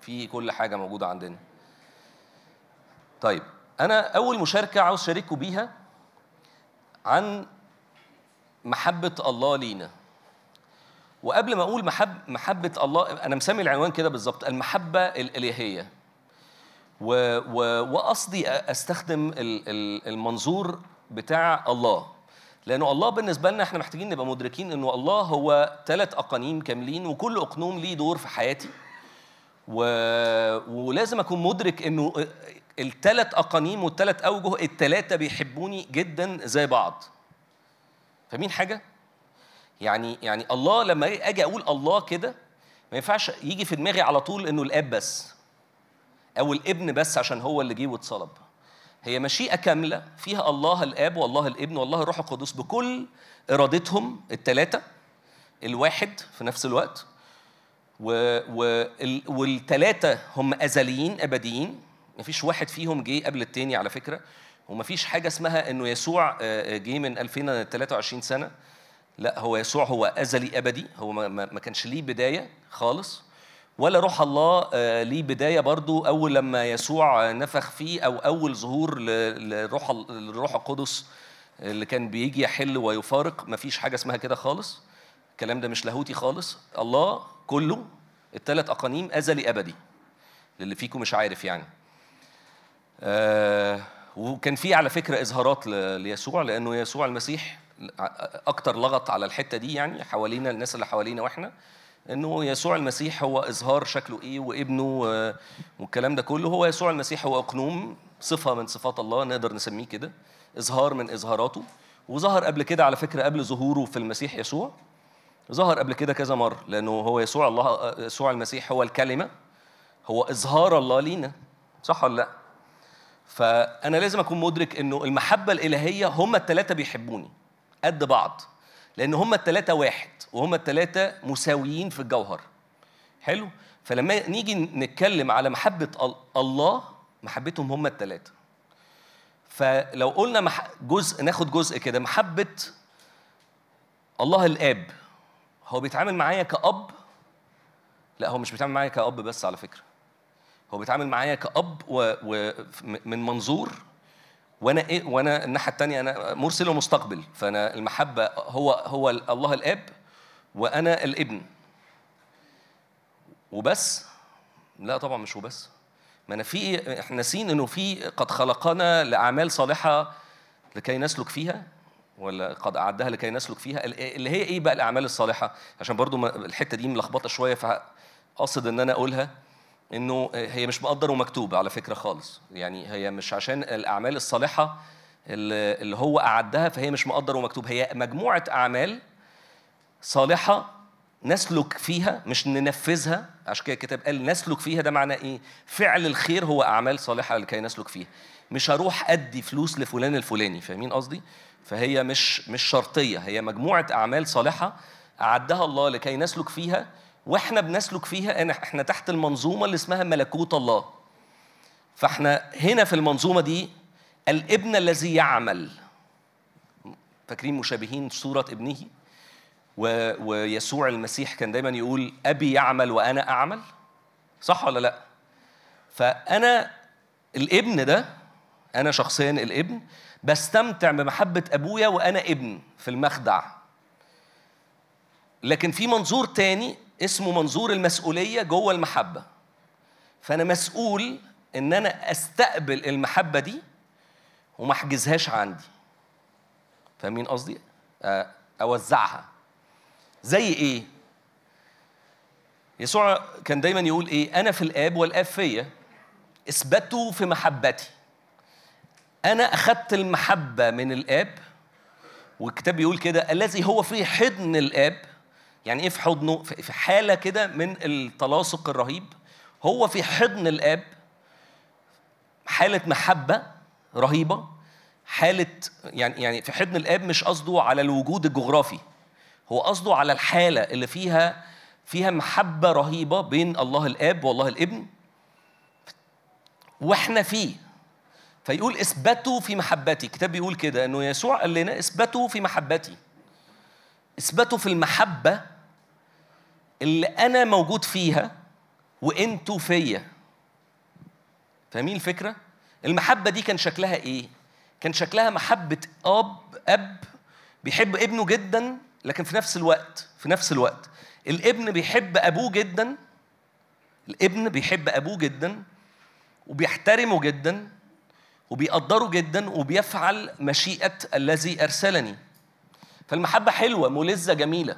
في كل حاجة موجودة عندنا. طيب أنا أول مشاركة عاوز أشارككم بيها عن محبة الله لينا. وقبل ما أقول محب محبة الله أنا مسمي العنوان كده بالظبط المحبة الإلهية. و و وقصدي أستخدم ال- ال- المنظور بتاع الله. لأنه الله بالنسبة لنا إحنا محتاجين نبقى مدركين إنه الله هو ثلاث أقانيم كاملين وكل أقنوم ليه دور في حياتي. و... ولازم أكون مدرك إنه الثلاث أقانيم والثلاث أوجه الثلاثه بيحبوني جدا زي بعض. فاهمين حاجة؟ يعني يعني الله لما أجي أقول الله كده ما ينفعش يجي في دماغي على طول انه الاب بس أو الابن بس عشان هو اللي جه واتصلب. هي مشيئة كاملة فيها الله الاب والله الابن والله الروح القدس بكل ارادتهم الثلاثه الواحد في نفس الوقت و و والثلاثه هم أزليين أبديين مفيش واحد فيهم جه قبل التاني على فكرة ومفيش حاجة اسمها إنه يسوع آه، جه من 2023 سنة. لا هو يسوع هو أزلي أبدي هو ما, ما ما كانش ليه بداية خالص ولا روح الله آه، ليه بداية برضو أول لما يسوع نفخ فيه أو أول ظهور ل- لروح ال- الروح القدس اللي كان بيجي يحل ويفارق. مفيش حاجة اسمها كده خالص. الكلام ده مش لاهوتي خالص. الله كله الثلاث أقانيم أزلي أبدي للي فيكم مش عارف يعني. آه وكان في على فكرة إظهارات ل- ليسوع لأنه يسوع المسيح أكتر لغط على الحتة دي يعني حوالينا الناس اللي حوالينا وإحنا إنه يسوع المسيح هو إظهار شكله إيه وإبنه آه، والكلام ده كله. هو يسوع المسيح هو أقنوم صفة من صفات الله نقدر نسميه كده إظهار من إظهاراته. وظهر قبل كده على فكرة قبل ظهوره في المسيح يسوع. ظهر قبل كده كذا مرة لأنه هو يسوع الله يسوع المسيح هو الكلمة هو إظهار الله لينا صح ولا لأ؟ فأنا لازم أكون مدرك إنه المحبة الإلهية هم الثلاثه بيحبوني. قد بعض لأن هم الثلاثه واحد وهم الثلاثه مساويين في الجوهر. حلو؟ فلما نيجي نتكلم على محبة أل- الله محبتهم هم الثلاثه فلو قلنا. جزء ناخد جزء كده محبة الله الآب. هو بيتعامل معايا كأب؟ لا هو مش بيتعامل معايا كأب بس على فكرة. هو بيتعامل معايا كأب و... و... من منظور وأنا إيه وأنا الناحية الثانية أنا مرسل ومستقبل فانا المحبة هو هو الله الآب وأنا الابن. وبس؟ لا طبعا مش وبس. ما أنا في إحنا ناسين إنه في قد خلقنا لأعمال صالحة لكي نسلك فيها ولا قد أعدها لكي نسلك فيها؟ اللي هي إيه بقى الأعمال الصالحة؟ عشان برضو الحتة دي ملخبطة شوية فاقصد إن أنا أقولها. إنه هي مش مقدر ومكتوب على فكرة خالص. يعني هي مش عشان الأعمال الصالحة اللي اللي هو أعدها فهي مش مقدر ومكتوب. هي مجموعة أعمال صالحة نسلك فيها مش ننفذها. عشان كده الكتاب قال نسلك فيها ده معناه إيه؟ فعل الخير هو أعمال صالحة لكي نسلك فيها. مش هروح أدي فلوس لفلان الفلاني فاهمين قصدي؟ فهي مش مش شرطية. هي مجموعة أعمال صالحة أعدها الله لكي نسلك فيها وإحنا بنسلك فيها إحنا تحت المنظومة اللي اسمها ملكوت الله. فإحنا هنا في المنظومة دي الابن الذي يعمل. فاكرين مشابهين صورة ابنه؟ و... ويسوع المسيح كان دايما يقول أبي يعمل وأنا أعمل. صح ولا لأ؟ فأنا الابن ده أنا شخصيا الابن بستمتع بمحبة أبويا وأنا ابن في المخدع. لكن في منظور تاني اسمه منظور المسؤولية جوه المحبة. فأنا مسؤول إن أنا أستقبل المحبة دي وما أحجزهاش عندي. فاهمين قصدي؟ آه، أوزعها. زي إيه؟ يسوع كان دايما يقول إيه؟ أنا في الآب والآب فيا اثبتوا في محبتي. أنا اخذت المحبة من الآب والكتاب بيقول كده الذي هو في حضن الآب يعني إيه في حضنه؟ في حالة كده من التلاصق الرهيب هو في حضن الآب حالة محبة رهيبة حالة يعني يعني في حضن الآب مش قصده على الوجود الجغرافي هو قصده على الحالة اللي فيها فيها محبة رهيبة بين الله الآب والله الابن وإحنا فيه. فيقول إثبتوا في محبتي الكتاب بيقول كده إنه يسوع قال لنا إثبتوا في محبتي. اثبتوا في المحبة اللي أنا موجود فيها وإنتوا فيا. فاهمين الفكرة؟ المحبة دي كان شكلها إيه؟ كان شكلها محبة آب أب بيحب ابنه جدا لكن في نفس الوقت في نفس الوقت الابن بيحب أبوه جدا الابن بيحب أبوه جدا وبيحترمه جدا وبيقدره جدا وبيفعل مشيئة الذي أرسلني. فالمحبة حلوة ملذة جميلة.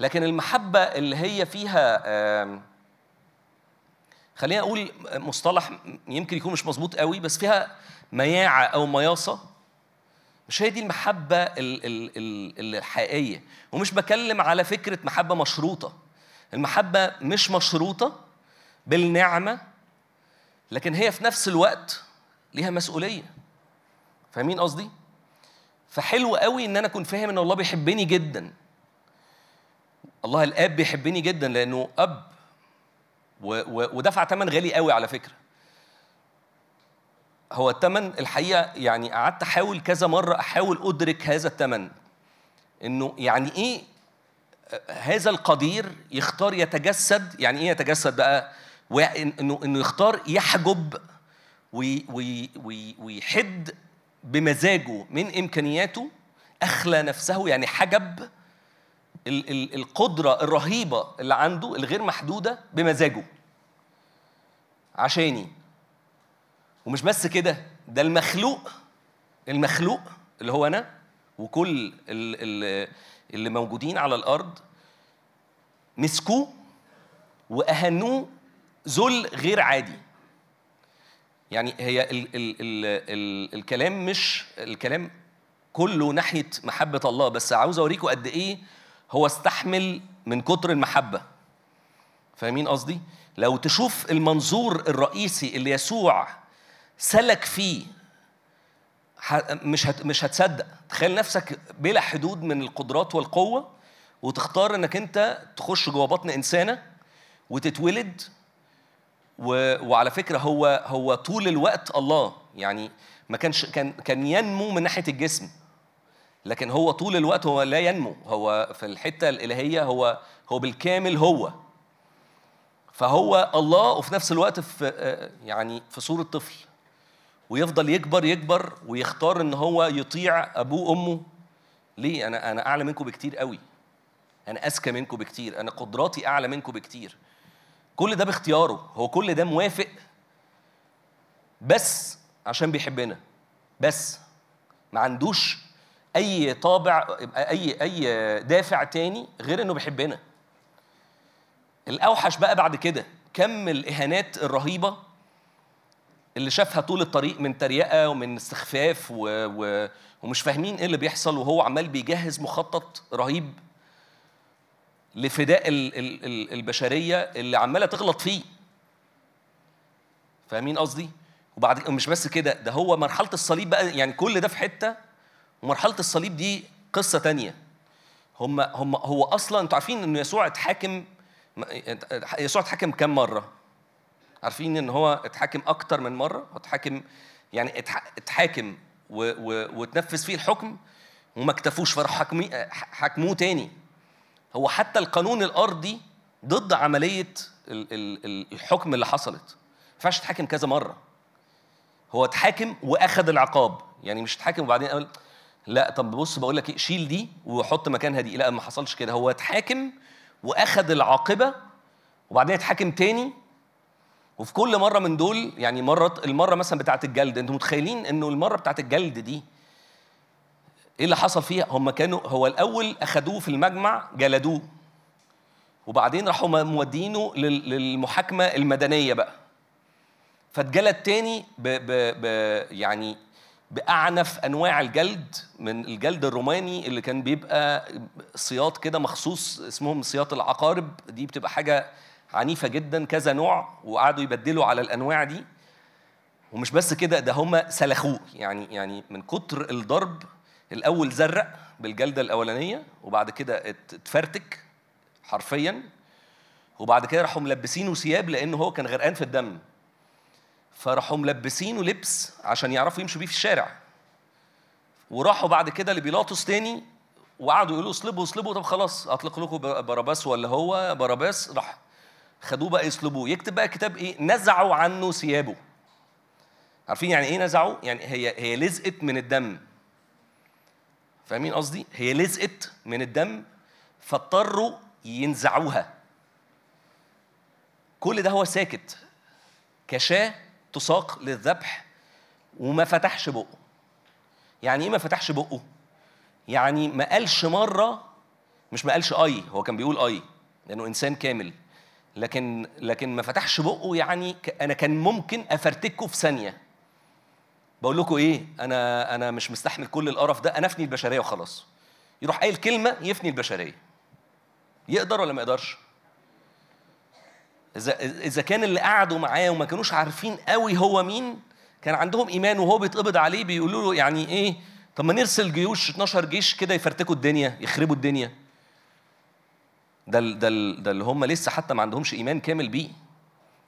لكن المحبة اللي هي فيها خلينا أقول مصطلح يمكن يكون مش مظبوط قوي بس فيها مياعة أو مياصة. مش هي دي المحبة ال- ال- ال- الحقيقية. ومش بكلم على فكرة محبة مشروطة. المحبة مش مشروطة بالنعمة لكن هي في نفس الوقت ليها مسؤولية. فاهمين قصدي؟ فحلو قوي إن أنا أكون فاهم إن الله بيحبني جدا. الله الآب بيحبني جدا لأنه أب. و و ودفع ثمن غالي قوي على فكرة. هو الثمن الحقيقة يعني قعدت أحاول كذا مرة أحاول أدرك هذا الثمن إنه يعني إيه؟ هذا القدير يختار يتجسد. يعني إيه يتجسد بقى؟ انه إنه يختار يحجب وي وي وي ويحد بمزاجه من إمكانياته أخلى نفسه يعني حجب ال ال القدرة الرهيبة اللي عنده الغير محدودة بمزاجه. عشاني. ومش بس كده ده المخلوق المخلوق اللي هو أنا وكل اللي موجودين على الأرض مسكوه وأهنوه ذل غير عادي. يعني هي ال ال ال ال الكلام مش الكلام كله ناحية محبة الله بس عاوز أوريكم قد إيه هو استحمل من كتر المحبة. فاهمين قصدي؟ لو تشوف المنظور الرئيسي اللي يسوع سلك فيه مش هت مش هتصدق. تخيل نفسك بلا حدود من القدرات والقوة وتختار إنك أنت تخش جوه بطن إنسانة وتتولد و... وعلى فكرة هو هو طول الوقت الله. يعني ما كانش كان كان ينمو من ناحية الجسم. لكن هو طول الوقت هو لا ينمو. هو في الحتة الإلهية هو هو بالكامل هو. فهو الله وفي نفس الوقت في يعني في صورة طفل. ويفضل يكبر يكبر ويختار إن هو يطيع أبوه وأمه. ليه؟ أنا أنا أعلى منكم بكتير قوي. أنا أذكى منكم بكتير. أنا قدراتي أعلى منكم بكتير. كل ده باختياره. هو كل ده موافق بس عشان بيحبنا. بس ما عندوش أي طابع أي أي دافع تاني غير إنه بيحبنا. الأوحش بقى بعد كده كم الإهانات الرهيبة اللي شافها طول الطريق من تريقة ومن استخفاف و... و... ومش فاهمين إيه اللي بيحصل وهو عمال بيجهز مخطط رهيب. لفداء ال... ال... ال- البشرية اللي عمالة تغلط فيه. فاهمين قصدي؟ وبعد مش بس كده ده هو مرحلة الصليب بقى يعني كل ده في حتة ومرحلة الصليب دي قصة تانية. هم هم هو أصلا أنتوا عارفين إن يسوع اتحاكم يسوع اتحاكم كم مرة؟ عارفين إن هو اتحاكم أكتر من مرة؟ اتحاكم يعني اتح- اتحاكم. وتنفذ فيه الحكم وما اكتفوش فراحوا حاكموه تاني. هو حتى القانون الأرضي ضد عملية ال- ال- ال- الحكم اللي حصلت. ما ينفعش تحاكم كذا مرة. هو اتحاكم واخد العقاب. يعني مش اتحاكم وبعدين قال لا طب بص بقول لك إيه شيل دي وحط مكانها دي. لا ما حصلش كده. هو اتحاكم واخد العاقبة وبعدين اتحاكم تاني. وفي كل مرة من دول يعني مره المرة مثلا بتاعة الجلد أنتوا متخيلين إنه المرة بتاعة الجلد دي إيه اللي حصل فيها؟ هم كانوا هو الأول أخدوه في المجمع جلدوه. وبعدين راحوا مودينه لل- للمحاكمة المدنية بقى. فاتجلد تاني ب ب ب يعني بأعنف أنواع الجلد من الجلد الروماني اللي كان بيبقى سياط كده مخصوص اسمهم سياط العقارب. دي بتبقى حاجة عنيفة جدا كذا نوع وقعدوا يبدلوا على الأنواع دي. ومش بس كده ده هم سلخوه. يعني يعني من كتر الضرب الأول زرق بالجلدة الأولانية وبعد كده ات- اتفرتك حرفيا وبعد كده راحوا ملبسينه ثياب لأنه هو كان غرقان في الدم. فراحوا ملبسينه لبس عشان يعرفوا يمشوا بيه في الشارع. وراحوا بعد كده لبيلاطس تاني وقعدوا يقولوا اصلبوا اصلبوا طب خلاص أطلق لكم باراباس ولا هو باراباس راح خدوه بقى يصلبوه. يكتب بقى كتاب إيه؟ نزعوا عنه ثيابه. عارفين يعني إيه نزعوا؟ يعني هي هي لزقت من الدم. فاهمين قصدي؟ هي لزقت من الدم فاضطروا ينزعوها. كل ده هو ساكت. كشاة تساق للذبح وما فتحش بقه. يعني إيه ما فتحش بقه؟ يعني ما قالش مرة مش ما قالش آي هو كان بيقول آي لأنه إنسان كامل. لكن لكن ما فتحش بقه يعني أنا كان ممكن أفرتكه في ثانية. بقول لكم إيه أنا أنا مش مستحمل كل القرف ده أنا أفني البشرية وخلاص. يروح قايل كلمة يفني البشرية. يقدر ولا ما يقدرش؟ إذا إذا كان اللي قعدوا معاه وما كانوش عارفين قوي هو مين كان عندهم إيمان وهو بيتقبض عليه بيقولوا له يعني إيه طب ما نرسل جيوش 12 جيش كده يفرتكوا الدنيا يخربوا الدنيا. ده ده ده اللي هم لسه حتى ما عندهمش إيمان كامل بيه.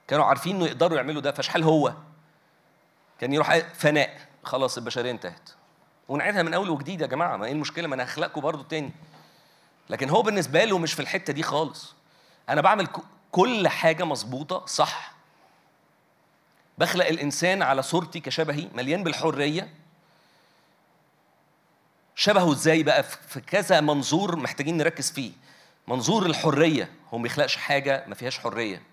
كانوا عارفين إنه يقدروا يعملوا ده فشحال هو؟ كان يروح فناء. خلاص البشرية انتهت. ونعيدها من أول وجديد يا جماعة ما إيه المشكلة؟ ما أنا هخلقكم برضو تاني. لكن هو بالنسبة له مش في الحتة دي خالص. أنا بعمل كل حاجة مظبوطة صح. بخلق الإنسان على صورتي كشبهي مليان بالحرية. شبهه إزاي بقى؟ في في كذا منظور محتاجين نركز فيه. منظور الحرية هو ما بيخلقش حاجة ما فيهاش حرية.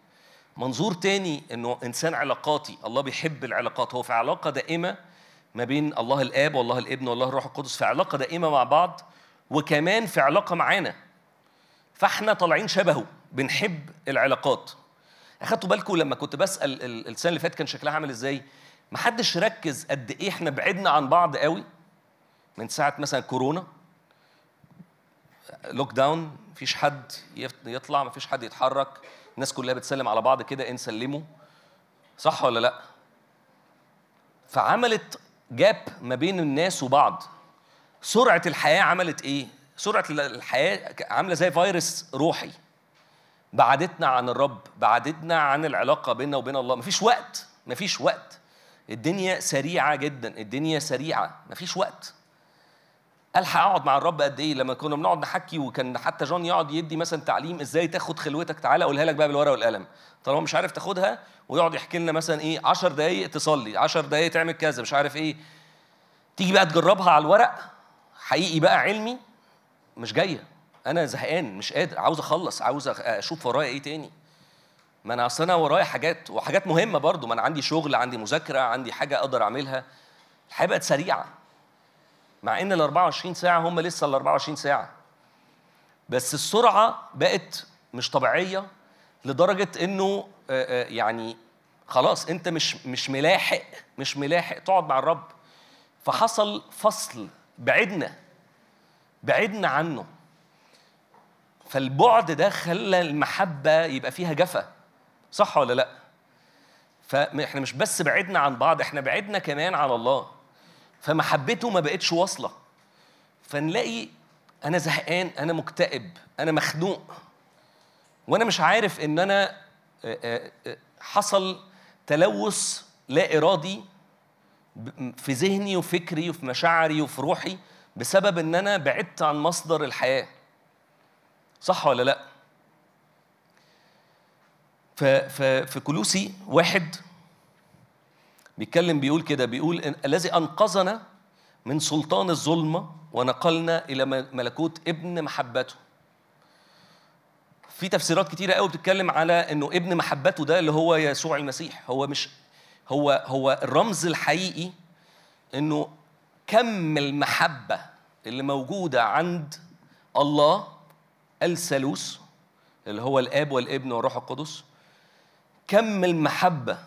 منظور تاني إنه إنسان علاقاتي الله بيحب العلاقات. هو في علاقة دائمة ما بين الله الآب والله الابن والله الروح القدس في علاقة دائمة مع بعض وكمان في علاقة معانا. فإحنا طالعين شبهه بنحب العلاقات. أخدتوا بالكم لما كنت بسأل ال- السنة اللي فاتت كان شكلها عامل إزاي؟ محدش ركز قد إيه إحنا بعدنا عن بعض قوي. من ساعة مثلا كورونا لوك داون مفيش حد يطلع مفيش حد يتحرك. الناس كلها بتسلم على بعض كده إن سلموا. صح ولا لأ؟ فعملت جاب ما بين الناس وبعض. سرعة الحياة عملت إيه؟ سرعة ال- الحياة عاملة زي فيروس روحي. بعدتنا عن الرب بعدتنا عن العلاقة بيننا وبين الله. مفيش وقت مفيش وقت. الدنيا سريعة جدا الدنيا سريعة. مفيش وقت. ألحق أقعد مع الرب قد إيه؟ لما كنا بنقعد نحكي وكان حتى جون يقعد يدي مثلا تعليم إزاي تاخد خلوتك تعالى أقولها لك بقى بالورقة والقلم. طالما مش عارف تاخدها ويقعد يحكي لنا مثلا إيه؟ 10 دقائق تصلي 10 دقائق تعمل كذا مش عارف إيه. تيجي بقى تجربها على الورق حقيقي بقى علمي مش جاية. أنا زهقان مش قادر عاوز أخلص عاوز أشوف ورايا إيه تاني. ما أنا أصل أنا ورايا حاجات وحاجات مهمة برضو ما أنا عندي شغل عندي مذاكرة عندي حاجة أقدر أعملها. الحياة بقت سريعة. مع إن ال 24 ساعة هم لسه ال 24 ساعة. بس السرعة بقت مش طبيعية لدرجة إنه يعني خلاص أنت مش مش ملاحق مش ملاحق تقعد مع الرب. فحصل فصل بعدنا بعدنا عنه. فالبعد ده خلى المحبة يبقى فيها جفا. صح ولا لأ؟ فإحنا مش بس بعدنا عن بعض إحنا بعدنا كمان عن الله. فمحبته ما بقتش واصلة. فنلاقي أنا زهقان أنا مكتئب أنا مخنوق. وأنا مش عارف إن أنا حصل تلوث لا إرادي في ذهني وفكري وفي مشاعري وفي روحي بسبب إن أنا بعدت عن مصدر الحياة. صح ولا لأ؟ ف- في كلوسي واحد بيتكلم بيقول كده بيقول إن الذي أنقذنا من سلطان الظلمة ونقلنا إلى م- ملكوت ابن محبته. في تفسيرات كتيرة قوي بتتكلم على إنه ابن محبته ده اللي هو يسوع المسيح. هو مش هو هو الرمز الحقيقي إنه كم المحبة اللي موجودة عند الله الثالوث اللي هو الآب والابن والروح القدس كم المحبة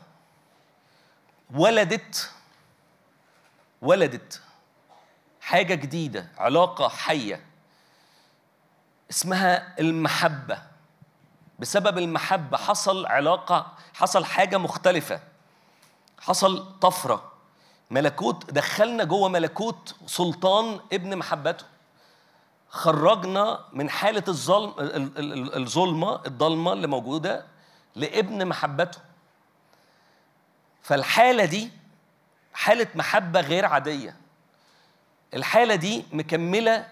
ولدت ولدت حاجة جديدة علاقة حية اسمها المحبة. بسبب المحبة حصل علاقة حصل حاجة مختلفة. حصل طفرة. ملكوت دخلنا جوه ملكوت سلطان ابن محبته. خرجنا من حالة الظلم ال- ال- ال- الظلمة الضلمة اللي موجودة لابن محبته. فالحالة دي حالة محبة غير عادية. الحالة دي مكملة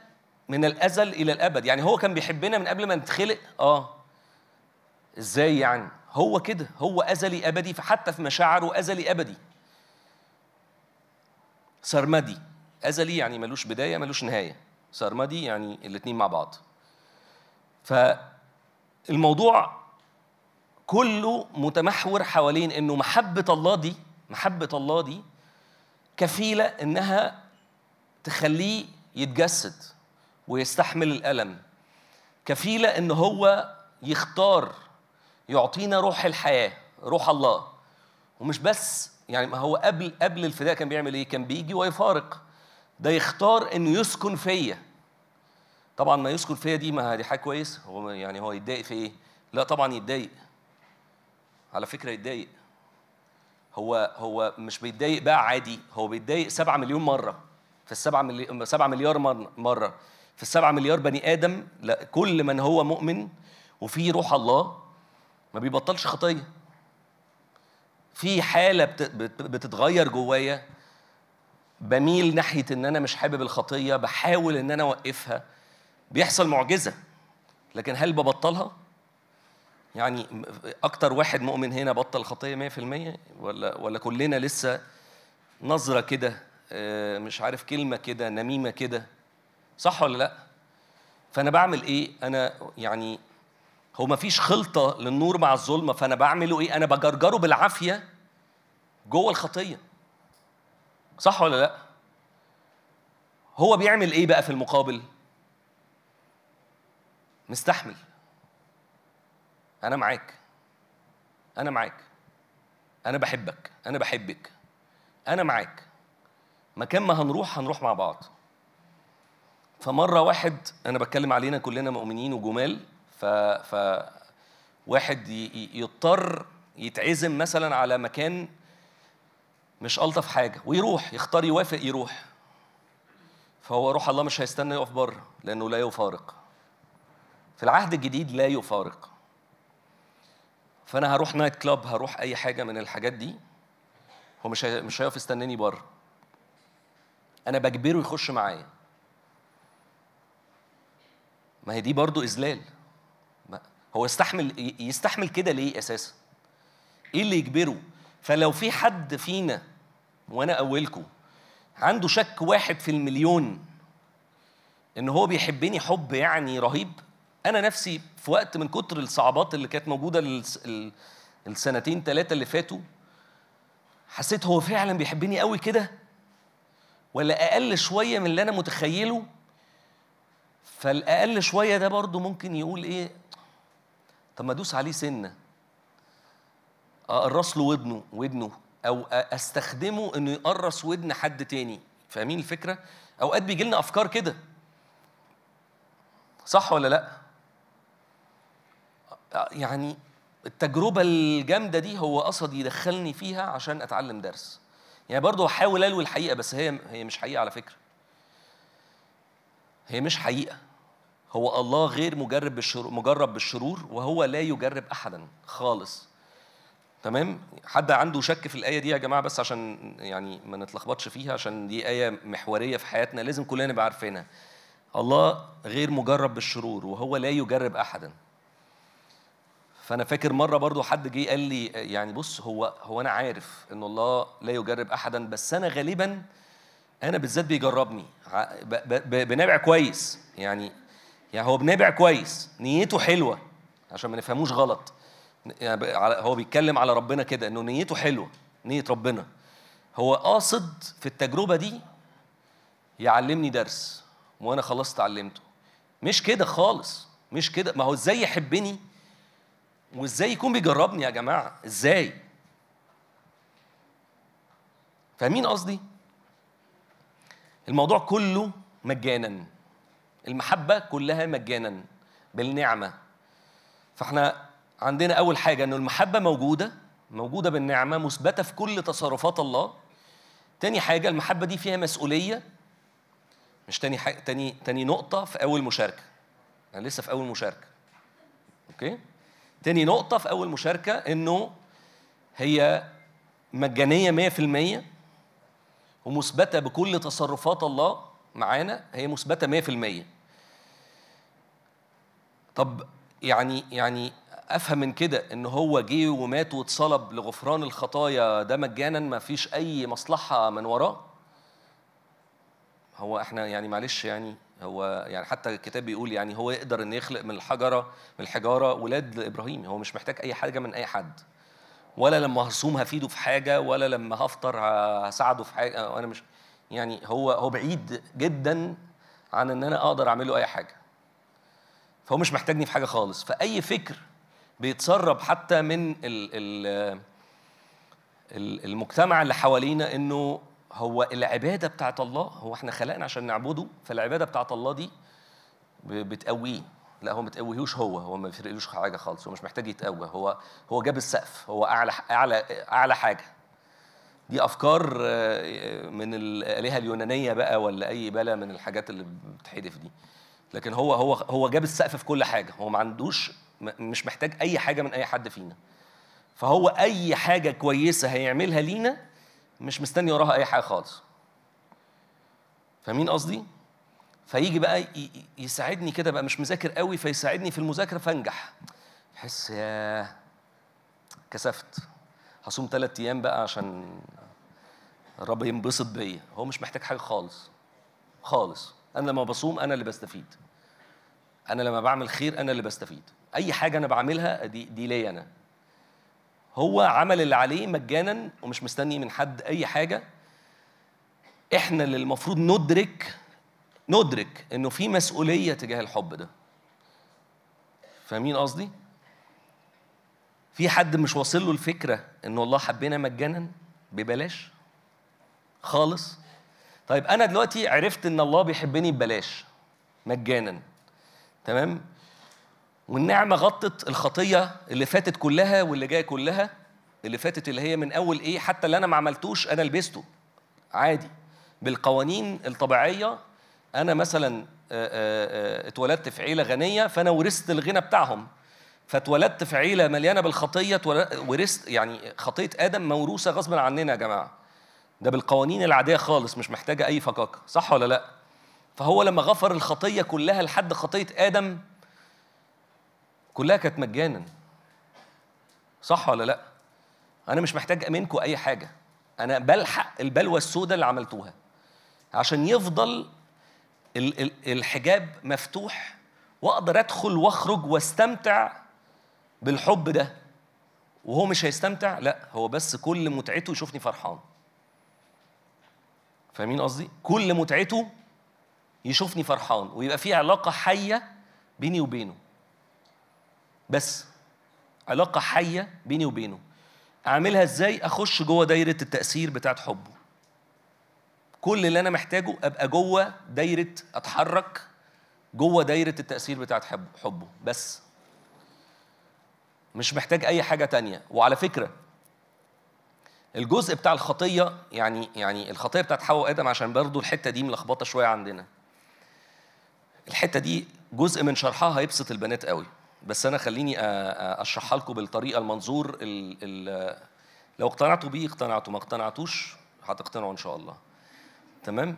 من الأزل إلى الأبد. يعني هو كان بيحبنا من قبل ما نتخلق؟ آه. إزاي يعني؟ هو كده هو أزلي أبدي فحتى في مشاعره أزلي أبدي. سرمدي. أزلي يعني ملوش بداية ملوش نهاية. سرمدي يعني الاتنين مع بعض. فالموضوع كله متمحور حوالين إنه محبة الله دي محبة الله دي كفيلة إنها تخليه يتجسد ويستحمل الألم. كفيلة إن هو يختار يعطينا روح الحياة روح الله. ومش بس يعني ما هو قبل قبل الفداء كان بيعمل إيه؟ كان بيجي ويفارق. ده يختار إنه يسكن فيا. طبعا ما يسكن فيا دي ما دي حاجة كويسة. هو يعني هو يتضايق في إيه؟ لا طبعا يتضايق. على فكرة يتضايق. هو هو مش بيتضايق بقى عادي هو بيتضايق سبعة مليون مرة. في السبعة ملي... سبعة مليار مر- مرة. في السبعة مليار بني آدم لا كل من هو مؤمن وفيه روح الله ما بيبطلش خطية في حالة بت... بت... بتتغير جوايا. بميل ناحية إن أنا مش حابب الخطية بحاول إن أنا أوقفها. بيحصل معجزة. لكن هل ببطلها؟ يعني أكتر واحد مؤمن هنا بطل خطية 100% ولا ولا كلنا لسه نظرة كده آه، مش عارف كلمة كده نميمة كده صح ولا لأ؟ فأنا بعمل إيه؟ أنا يعني هو ما فيش خلطة للنور مع الظلمة فأنا بعمله إيه؟ أنا بجرجره بالعافية جوه الخطية. صح ولا لأ؟ هو بيعمل إيه بقى في المقابل؟ مستحمل. أنا معاك. أنا معاك. أنا بحبك. أنا بحبك. أنا معاك. مكان ما هنروح هنروح مع بعض. فمرة واحد أنا بتكلم علينا كلنا مؤمنين وجمال ف, ف واحد يضطر يتعزم مثلا على مكان مش ألطف حاجة ويروح يختار يوافق يروح. فهو روح الله مش هيستنى يقف بره لأنه لا يفارق. في العهد الجديد لا يفارق. فأنا هروح نايت كلاب هروح أي حاجة من الحاجات دي. هو مش مش هيقف يستناني بره. أنا بجبره يخش معايا. ما هي دي برضو إذلال. هو يستحمل يستحمل كده ليه أساسا؟ إيه اللي يجبره؟ فلو في حد فينا وأنا اولكم عنده شك واحد في المليون إن هو بيحبني حب يعني رهيب أنا نفسي في وقت من كتر الصعوبات اللي كانت موجودة الس- ال- السنتين ثلاثة اللي فاتوا حسيت هو فعلا بيحبني قوي كده؟ ولا أقل شوية من اللي أنا متخيله؟ فالأقل شوية ده برضو ممكن يقول إيه؟ طب ما أدوس عليه سنة. أقرص له ودنه ودنه أو أستخدمه إنه يقرص ودن حد تاني. فاهمين الفكرة؟ أوقات بيجي لنا أفكار كده. صح ولا لأ؟ يعني التجربة الجامدة دي هو قصد يدخلني فيها عشان أتعلم درس. يعني برضه هحاول ألوي الحقيقة بس هي هي مش حقيقة على فكرة. هي مش حقيقة. هو الله غير مجرب بالشرور مجرب بالشرور وهو لا يجرب أحدا خالص. تمام؟ حد عنده شك في الآية دي يا جماعة بس عشان يعني ما نتلخبطش فيها عشان دي آية محورية في حياتنا لازم كلنا نبقى عارفينها. الله غير مجرب بالشرور وهو لا يجرب احدا. فأنا فاكر مرة برضو حد جه قال لي يعني بص هو هو أنا عارف إن الله لا يجرب احدا بس أنا غالبا أنا بالذات بيجربني. بنابع كويس. يعني يعني هو بنابع كويس. نيته حلوة. عشان ما نفهموش غلط. يعني هو بيتكلم على ربنا كده إنه نيته حلوة. نية ربنا. هو قاصد في التجربة دي يعلمني درس وأنا خلاص اتعلمته. مش كده خالص. مش كده. ما هو إزاي يحبني وازاي يكون بيجربني يا جماعة؟ إزاي؟ فاهمين قصدي؟ الموضوع كله مجانا. المحبة كلها مجانا. بالنعمة. فاحنا عندنا أول حاجة إنه المحبة موجودة موجودة بالنعمة مثبتة في كل تصرفات الله. تاني حاجة المحبة دي فيها مسؤولية. مش تاني حاجة تاني تاني نقطة في أول مشاركة. أنا لسه في أول مشاركة. أوكي؟ تاني نقطة في أول مشاركة إنه هي مجانية 100% ومثبتة بكل تصرفات الله معانا هي مثبتة 100% طب يعني يعني أفهم من كده إن هو جه ومات واتصلب لغفران الخطايا ده مجانا ما فيش أي مصلحة من وراه؟ هو إحنا يعني معلش يعني هو يعني حتى الكتاب بيقول يعني هو يقدر إن يخلق من الحجرة من الحجارة ولاد لإبراهيم. هو مش محتاج أي حاجة من أي حد. ولا لما هصوم هفيده في حاجة ولا لما هفطر هساعده في حاجة. أنا مش يعني هو هو بعيد جدا عن إن أنا أقدر اعمل له أي حاجة. فهو مش محتاجني في حاجة خالص. فأي فكر بيتسرب حتى من ال ال المجتمع اللي حوالينا إنه هو العبادة بتاعت الله هو إحنا خلقنا عشان نعبده فالعبادة بتاعت الله دي بتقويه. لا هو ما بتقويهوش هو هو ما بيفرقلوش حاجة خالص هو مش محتاج يتقوى هو هو جاب السقف هو أعلى أعلى أعلى حاجة. دي أفكار آه، من الآلهة اليونانية بقى ولا أي بلا من الحاجات اللي بتحدف دي. لكن هو هو هو جاب السقف في كل حاجة هو ما عندوش مش محتاج أي حاجة من أي حد فينا. فهو أي حاجة كويسة هيعملها لينا مش مستني وراها أي حاجة خالص. فاهمين قصدي؟ فيجي بقى يساعدني كده بقى مش مذاكر قوي فيساعدني في المذاكرة فانجح. احس يا كسفت. هصوم ثلاث أيام بقى عشان الرب ينبسط بيا. هو مش محتاج حاجة خالص. خالص. أنا لما بصوم أنا اللي بستفيد. أنا لما بعمل خير أنا اللي بستفيد. أي حاجة أنا بعملها دي دي ليا أنا. هو عمل اللي عليه مجانا ومش مستني من حد أي حاجة. إحنا اللي المفروض ندرك ندرك إنه في مسؤولية تجاه الحب ده. فاهمين قصدي؟ في حد مش واصل له الفكرة إن الله حبنا مجانا؟ ببلاش. خالص. طيب أنا دلوقتي عرفت إن الله بيحبني ببلاش مجانا. تمام؟ والنعمة غطت الخطية اللي فاتت كلها واللي جاية كلها اللي فاتت اللي هي من أول إيه حتى اللي أنا ما عملتوش أنا لبسته. عادي. بالقوانين الطبيعية أنا مثلا اتولدت في عيلة غنية فأنا ورثت الغنى بتاعهم. فاتولدت في عيلة مليانة بالخطية ورثت يعني خطية آدم موروثة غصبا عننا يا جماعة. ده بالقوانين العادية خالص مش محتاجة أي فكاكه صح ولا لأ؟ فهو لما غفر الخطية كلها لحد خطية آدم كلها كانت مجانا. صح ولا لا؟ أنا مش محتاج منكم أي حاجة. أنا بلحق البلوى السوداء اللي عملتوها. عشان يفضل الحجاب مفتوح وأقدر أدخل وأخرج وأستمتع بالحب ده. وهو مش هيستمتع؟ لا هو بس كل متعته يشوفني فرحان. فاهمين قصدي؟ كل متعته يشوفني فرحان. ويبقى في علاقة حية بيني وبينه. بس علاقة حية بيني وبينه. أعملها إزاي؟ أخش جوه دايرة التأثير بتاعت حبه. كل اللي أنا محتاجه أبقى جوه دايرة أتحرك جوه دايرة التأثير بتاعت حبه. بس. مش محتاج أي حاجة تانية. وعلى فكرة الجزء بتاع الخطية يعني يعني الخطية بتاعت حواء وآدم عشان برضو الحتة دي ملخبطة شوية عندنا. الحتة دي جزء من شرحها هيبسط البنات قوي. بس أنا خليني أشرحها لكم بالطريقة المنظور ال ال لو اقتنعتوا بيه اقتنعتوا ما اقتنعتوش هتقتنعوا إن شاء الله. تمام؟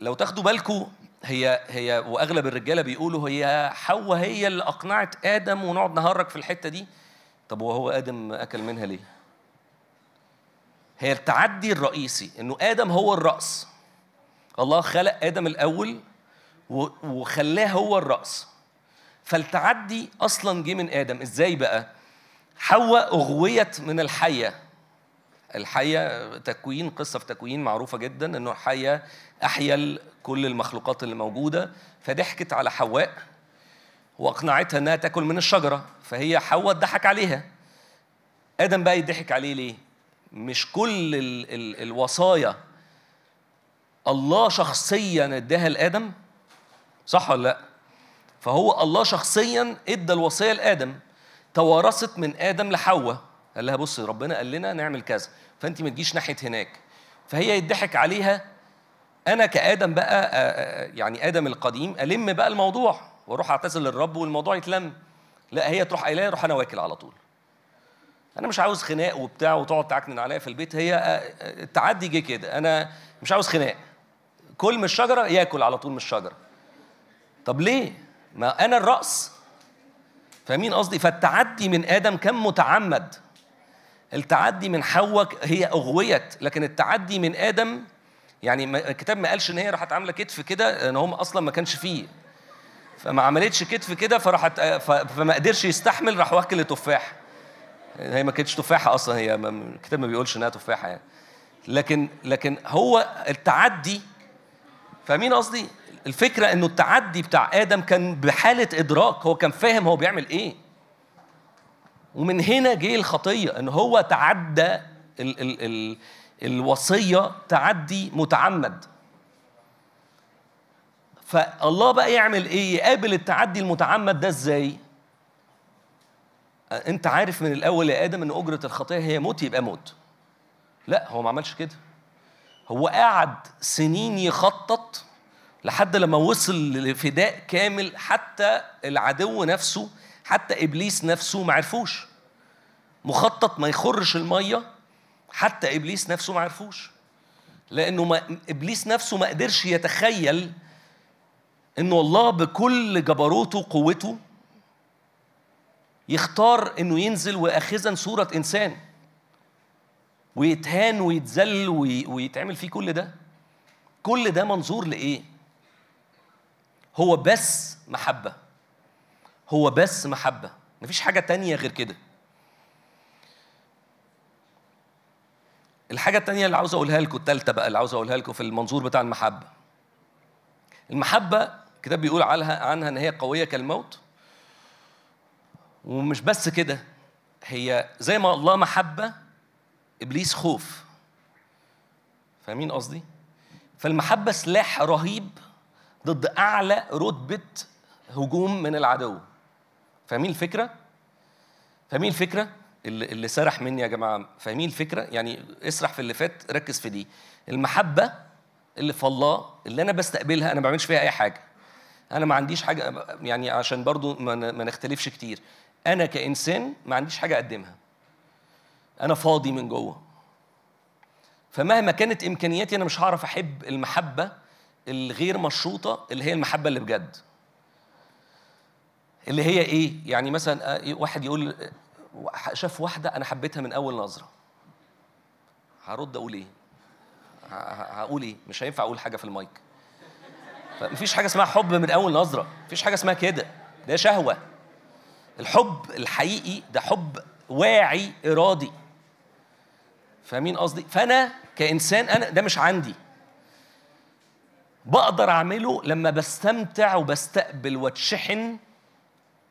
لو تاخدوا بالكم هي هي وأغلب الرجالة بيقولوا هي حواء هي اللي أقنعت آدم ونقعد نهرج في الحتة دي. طب وهو آدم أكل منها ليه؟ هي التعدي الرئيسي إنه آدم هو الرأس. الله خلق آدم الأول وخلاه هو الرأس. فالتعدي أصلا جه من آدم. إزاي بقى؟ حواء أغويت من الحية. الحية تكوين قصة في تكوين معروفة جدا إنه حية احيا كل المخلوقات اللي موجودة فضحكت على حواء وأقنعتها إنها تأكل من الشجرة فهي حواء ضحك عليها. آدم بقى يضحك عليه ليه؟ مش كل ال ال الوصايا الله شخصيا اداها لآدم؟ صح ولا لأ؟ فهو الله شخصيا إدى الوصية لآدم توارثت من آدم لحواء. قال لها بصي ربنا قال لنا نعمل كذا فانت ما تجيش ناحية هناك. فهي يضحك عليها. أنا كآدم بقى آه، آه، يعني آدم القديم ألم بقى الموضوع وأروح أعتذر للرب والموضوع يتلم. لا هي تروح قايلة لي، أروح أنا واكل على طول. أنا مش عاوز خناق وبتاع وتقعد تعكنن عليا في البيت. هي آه، آه، التعدي جه كده. أنا مش عاوز خناق. كل من الشجرة ياكل على طول من الشجرة. طب ليه؟ ما أنا الرأس. فاهمين قصدي؟ فالتعدي من آدم كان متعمد. التعدي من حواء هي أغويت. لكن التعدي من آدم يعني الكتاب ما قالش إن هي راحت عاملة كتف كده إن هم أصلا ما كانش فيه. فما عملتش كتف كده فراحت فما قدرش يستحمل راح واكل تفاح. هي ما كانتش تفاحة أصلا هي الكتاب ما بيقولش إنها تفاحة يعني. لكن لكن هو التعدي فاهمين قصدي؟ الفكرة إنه التعدي بتاع آدم كان بحالة إدراك. هو كان فاهم هو بيعمل إيه. ومن هنا جه الخطية إن هو تعدى ال ال ال الوصية تعدي متعمد. فالله بقى يعمل إيه؟ يقابل التعدي المتعمد ده إزاي؟ أنت عارف من الأول يا آدم إن أجرة الخطية هي موت يبقى موت. لا هو ما عملش كده. هو قعد سنين يخطط لحد لما وصل لفداء كامل حتى العدو نفسه حتى إبليس نفسه ما عرفوش. مخطط ما يخرش المية حتى إبليس نفسه ما عرفوش. لأنه ما إبليس نفسه ما قدرش يتخيل انه الله بكل جبروته وقوته يختار إنه ينزل واخذا صورة إنسان ويتهان ويتذل وي- ويتعمل فيه كل ده. كل ده منظور لإيه؟ هو بس محبة. هو بس محبة. مفيش حاجة تانية غير كده. الحاجة التانية اللي عاوز أقولها لكم التالتة بقى اللي عاوز أقولها لكم في المنظور بتاع المحبة. المحبة الكتاب بيقول عنها عنها إن هي قوية كالموت. ومش بس كده هي زي ما الله محبة إبليس خوف. فاهمين قصدي؟ فالمحبة سلاح رهيب ضد أعلى رتبة هجوم من العدو فاهمين الفكرة؟ فاهمين الفكرة؟ اللي, اللي سرح مني يا جماعة فاهمين الفكرة؟ يعني اسرح في اللي فات ركز في دي المحبة اللي في الله اللي أنا بستقبلها أنا ما بعملش فيها أي حاجة أنا ما عنديش حاجة يعني عشان برضو ما نختلفش كتير أنا كإنسان ما عنديش حاجة أقدمها أنا فاضي من جوه فمهما كانت إمكانياتي أنا مش هعرف أحب المحبة الغير مشروطة اللي هي المحبة اللي بجد. اللي هي إيه؟ يعني مثلا آه، واحد يقول آه، شاف واحدة أنا حبيتها من أول نظرة. هرد أقول إيه؟ هقول إيه؟ مش هينفع أقول حاجة في المايك. مفيش حاجة اسمها حب من أول نظرة. مفيش حاجة اسمها كده. ده شهوة. الحب الحقيقي ده حب واعي إرادي. فاهمين قصدي؟ فأنا كإنسان أنا ده مش عندي. بقدر أعمله لما بستمتع وبستقبل واتشحن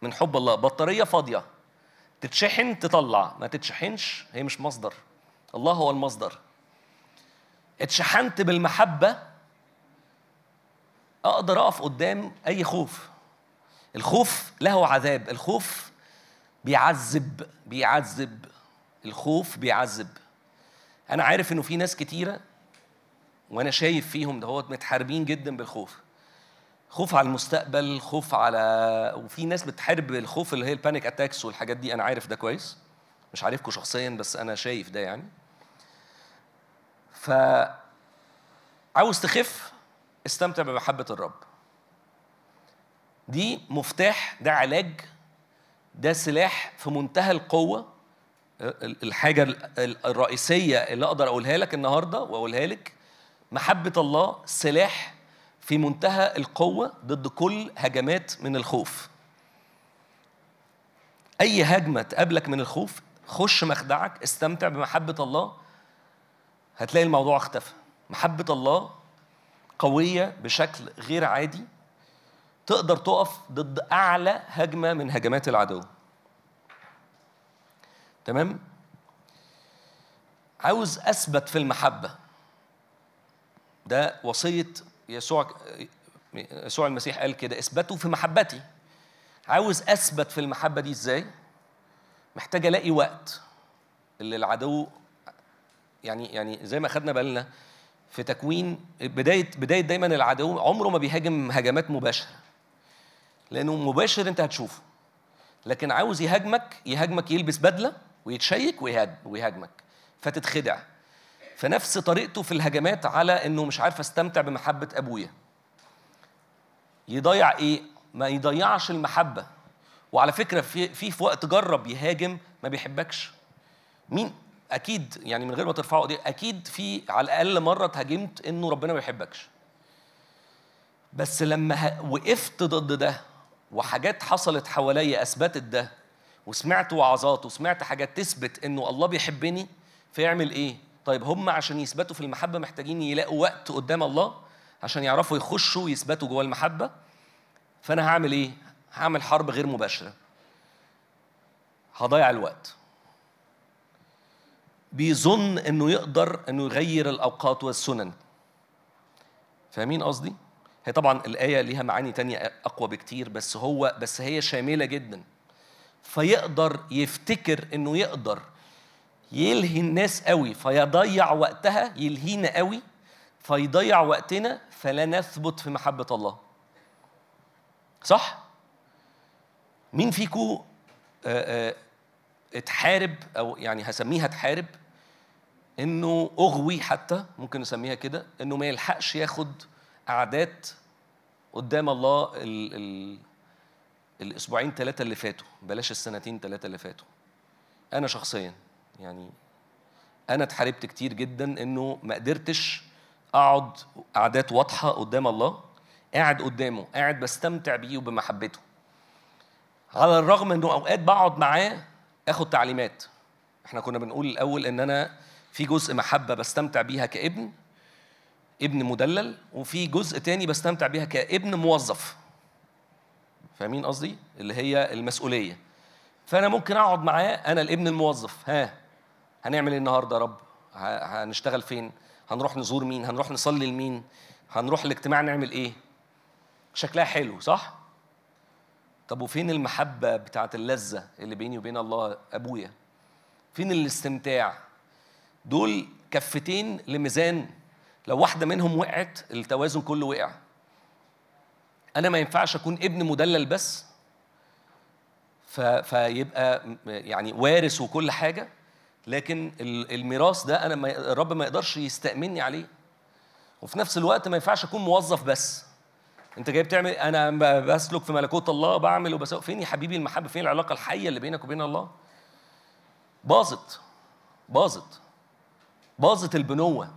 من حب الله. بطارية فاضية. تتشحن تطلع. ما تتشحنش هي مش مصدر. الله هو المصدر. اتشحنت بالمحبة أقدر أقف قدام أي خوف. الخوف له عذاب. الخوف بيعذب بيعذب. الخوف بيعذب. أنا عارف إنه في ناس كتيرة وأنا شايف فيهم دهوت متحاربين جدا بالخوف. خوف على المستقبل خوف على وفي ناس بتحارب الخوف اللي هي ال panic attacks والحاجات دي. أنا عارف ده كويس. مش عارفكم شخصيا بس أنا شايف ده يعني. ف عاوز تخف استمتع بمحبة الرب. دي مفتاح ده علاج ده سلاح في منتهى القوة. ال- الحاجة ال- الرئيسية اللي أقدر أقولها لك النهاردة وأقولها لك محبة الله سلاح في منتهى القوة ضد كل هجمات من الخوف. أي هجمة تقابلك من الخوف خش مخدعك استمتع بمحبة الله هتلاقي الموضوع اختفى. محبة الله قوية بشكل غير عادي تقدر تقف ضد أعلى هجمة من هجمات العدو. تمام؟ عاوز أثبت في المحبة. ده وصية يسوع يسوع المسيح قال كده اثبتوا في محبتي. عاوز أثبت في المحبة دي إزاي؟ محتاج ألاقي وقت اللي العدو يعني يعني زي ما خدنا بالنا في تكوين بداية بداية دايما العدو عمره ما بيهاجم هجمات مباشرة لأنه مباشر أنت هتشوفه. لكن عاوز يهاجمك يهاجمك يلبس بدلة ويتشيك ويهاج- ويهاجمك فتتخدع. فنفس طريقته في الهجمات على إنه مش عارف أستمتع بمحبة أبويا. يضيع إيه؟ ما يضيعش المحبة. وعلى فكرة في في في وقت جرب يهاجم ما بيحبكش. مين؟ أكيد يعني من غير ما ترفعوا ايديك أكيد في على الأقل مرة اتهاجمت إنه ربنا ما بيحبكش. بس لما وقفت ضد ده وحاجات حصلت حواليا أثبتت ده وسمعت وعظات وسمعت حاجات تثبت إنه الله بيحبني فيعمل إيه؟ طيب هم عشان يثبتوا في المحبة محتاجين يلاقوا وقت قدام الله عشان يعرفوا يخشوا ويثبتوا جوه المحبة. فأنا هعمل إيه؟ هعمل حرب غير مباشرة. هضيع الوقت. بيظن إنه يقدر إنه يغير الأوقات والسنن. فاهمين قصدي؟ هي طبعا الآية ليها معاني تانية أقوى بكتير بس هو بس هي شاملة جدا. فيقدر يفتكر إنه يقدر يلهي الناس قوي فيضيع وقتها يلهينا قوي فيضيع وقتنا فلا نثبت في محبة الله. صح؟ مين فيكو آه، آه، اتحارب أو يعني هسميها تحارب إنه أغوي حتى ممكن نسميها كده إنه ما يلحقش ياخد قعدات قدام الله ال ال الأسبوعين ثلاثة اللي فاتوا. بلاش السنتين ثلاثة اللي فاتوا. أنا شخصيا. يعني أنا اتحاربت كتير جدا إنه ما قدرتش أقعد قعدات واضحة قدام الله قاعد قدامه قاعد بستمتع بيه وبمحبته على الرغم إنه أوقات بقعد معاه آخد تعليمات. إحنا كنا بنقول الأول إن أنا في جزء محبة بستمتع بيها كابن ابن مدلل وفي جزء تاني بستمتع بيها كابن موظف. فاهمين قصدي؟ اللي هي المسؤولية. فأنا ممكن أقعد معاه أنا الابن الموظف. ها هنعمل إيه النهارده يا رب؟ هنشتغل فين؟ هنروح نزور مين؟ هنروح نصلي لمين؟ هنروح الاجتماع نعمل إيه؟ شكلها حلو صح؟ طب وفين المحبة بتاعت اللذة اللي بيني وبين الله أبويا؟ فين الاستمتاع؟ دول كفتين لميزان. لو واحدة منهم وقعت التوازن كله وقع. أنا ما ينفعش أكون ابن مدلل بس. ف... فيبقى يعني وارث وكل حاجة. لكن ال- الميراث ده ما... الرب ما يقدرش يستأمني عليه. وفي نفس الوقت ما ينفعش أكون موظف بس. أنت جاي بتعمل أنا بسلك في ملكوت الله بعمل وبسوي. فين يا حبيبي المحبة؟ فين العلاقة الحية اللي بينك وبين الله؟ باظت. باظت. باظت البنوة.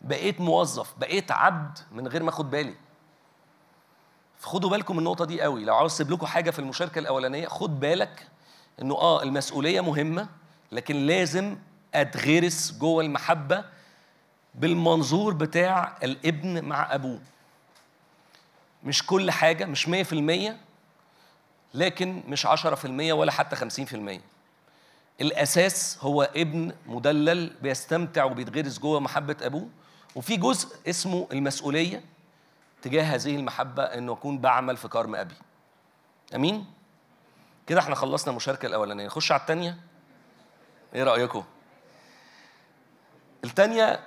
بقيت موظف بقيت عبد من غير ما أخد بالي. خدوا بالكم من النقطة دي قوي. لو عاوز اسيب لكم حاجة في المشاركة الأولانية خد بالك إنه آه المسؤولية مهمة. لكن لازم أتغرس جوه المحبة بالمنظور بتاع الابن مع أبوه. مش كل حاجة مش 100% لكن مش 10% ولا حتى 50% الأساس هو ابن مدلل بيستمتع وبيتغرس جوه محبة أبوه وفي جزء اسمه المسؤولية تجاه هذه المحبة إنه أكون بعمل في كرم أبي. أمين؟ كده إحنا خلصنا المشاركة الأولانية. نخش على التانية. إيه رأيكم؟ التانية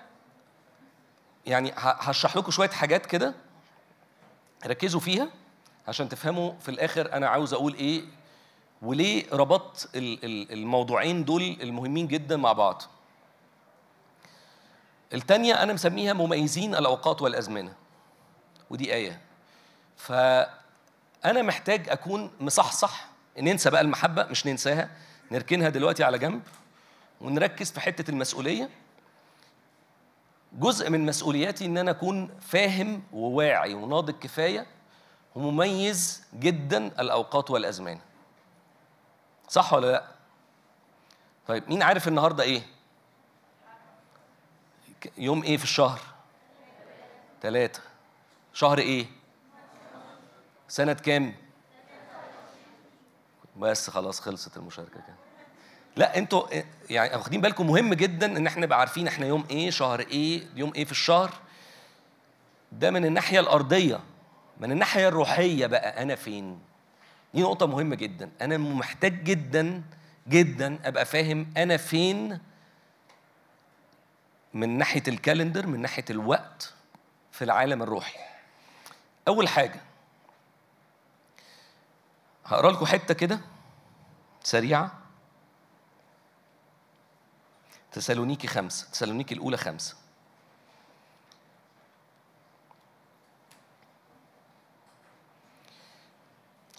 يعني هشرح لكم شوية حاجات كده ركزوا فيها عشان تفهموا في الآخر أنا عاوز أقول إيه وليه ربطت ال- ال- الموضوعين دول المهمين جدا مع بعض. التانية أنا مسميها مميزين الأوقات والأزمنة. ودي آية. فأنا محتاج أكون مصحصح. ننسى بقى المحبة مش ننساها. نركنها دلوقتي على جنب. ونركز في حتة المسؤولية. جزء من مسؤولياتي إن أنا أكون فاهم وواعي وناضج كفاية ومميز جدا الأوقات والأزمان. صح ولا لأ؟ طيب مين عارف النهارده إيه؟ يوم إيه في الشهر؟ ثلاثة شهر إيه؟ سنة كام؟ بس خلاص خلصت المشاركة كده. لا أنتوا يعني واخدين بالكم مهم جدا إن إحنا نبقى عارفين إحنا يوم إيه شهر إيه يوم إيه في الشهر. ده من الناحية الأرضية. من الناحية الروحية بقى أنا فين؟ دي نقطة مهمة جدا. أنا محتاج جدا جدا أبقى فاهم أنا فين من ناحية الكالندر من ناحية الوقت في العالم الروحي. أول حاجة هقرأ لكم حتة كده سريعة. تسالونيكي خمسة تسالونيكي الأولى خمسة.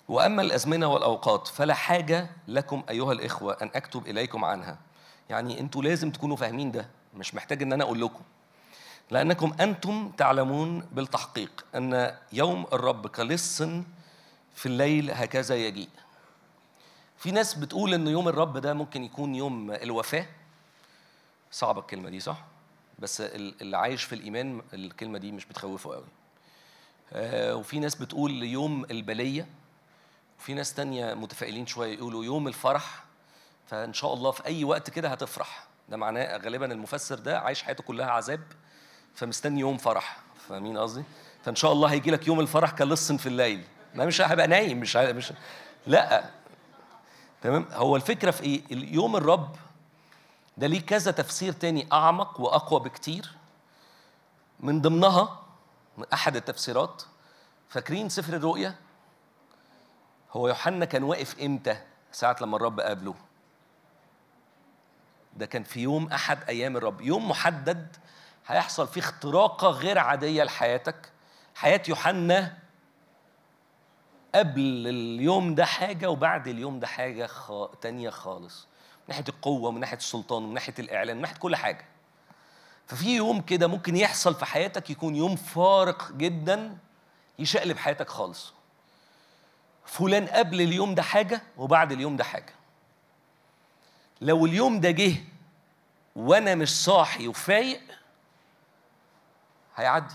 وأما الأزمنة والأوقات فلا حاجة لكم أيها الإخوة أن أكتب إليكم عنها. يعني أنتوا لازم تكونوا فاهمين ده مش محتاج أن أنا أقول لكم. لأنكم أنتم تعلمون بالتحقيق أن يوم الرب كلص في الليل هكذا يجيء. في ناس بتقول إن يوم الرب ده ممكن يكون يوم الوفاة. صعبة الكلمة دي صح؟ بس ال- اللي عايش في الإيمان الكلمة دي مش بتخوفه قوي. آه، وفي ناس بتقول يوم البلية وفي ناس تانية متفائلين شوية يقولوا يوم الفرح فإن شاء الله في أي وقت كده هتفرح. ده معناه غالبا المفسر ده عايش حياته كلها عذاب فمستني يوم فرح. فاهمين قصدي؟ فإن شاء الله هيجي لك يوم الفرح كلص في الليل. ما مش هبقى نايم مش مش لا. تمام؟ هو الفكرة في إيه؟ اليوم الرب ده ليه كذا تفسير تاني أعمق وأقوى بكتير. من ضمنها من أحد التفسيرات فاكرين سفر الرؤيا؟ هو يوحنا كان واقف إمتى؟ ساعة لما الرب قابله. ده كان في يوم أحد أيام الرب. يوم محدد هيحصل فيه اختراقة غير عادية لحياتك. حياة يوحنا قبل اليوم ده حاجة وبعد اليوم ده حاجة خ... تانية خالص. من ناحية القوة من ناحية السلطان من ناحية الإعلان من ناحية كل حاجة. ففي يوم كده ممكن يحصل في حياتك يكون يوم فارق جدا يشقلب حياتك خالص. فلان قبل اليوم ده حاجة وبعد اليوم ده حاجة. لو اليوم ده جه وأنا مش صاحي وفايق هيعدي.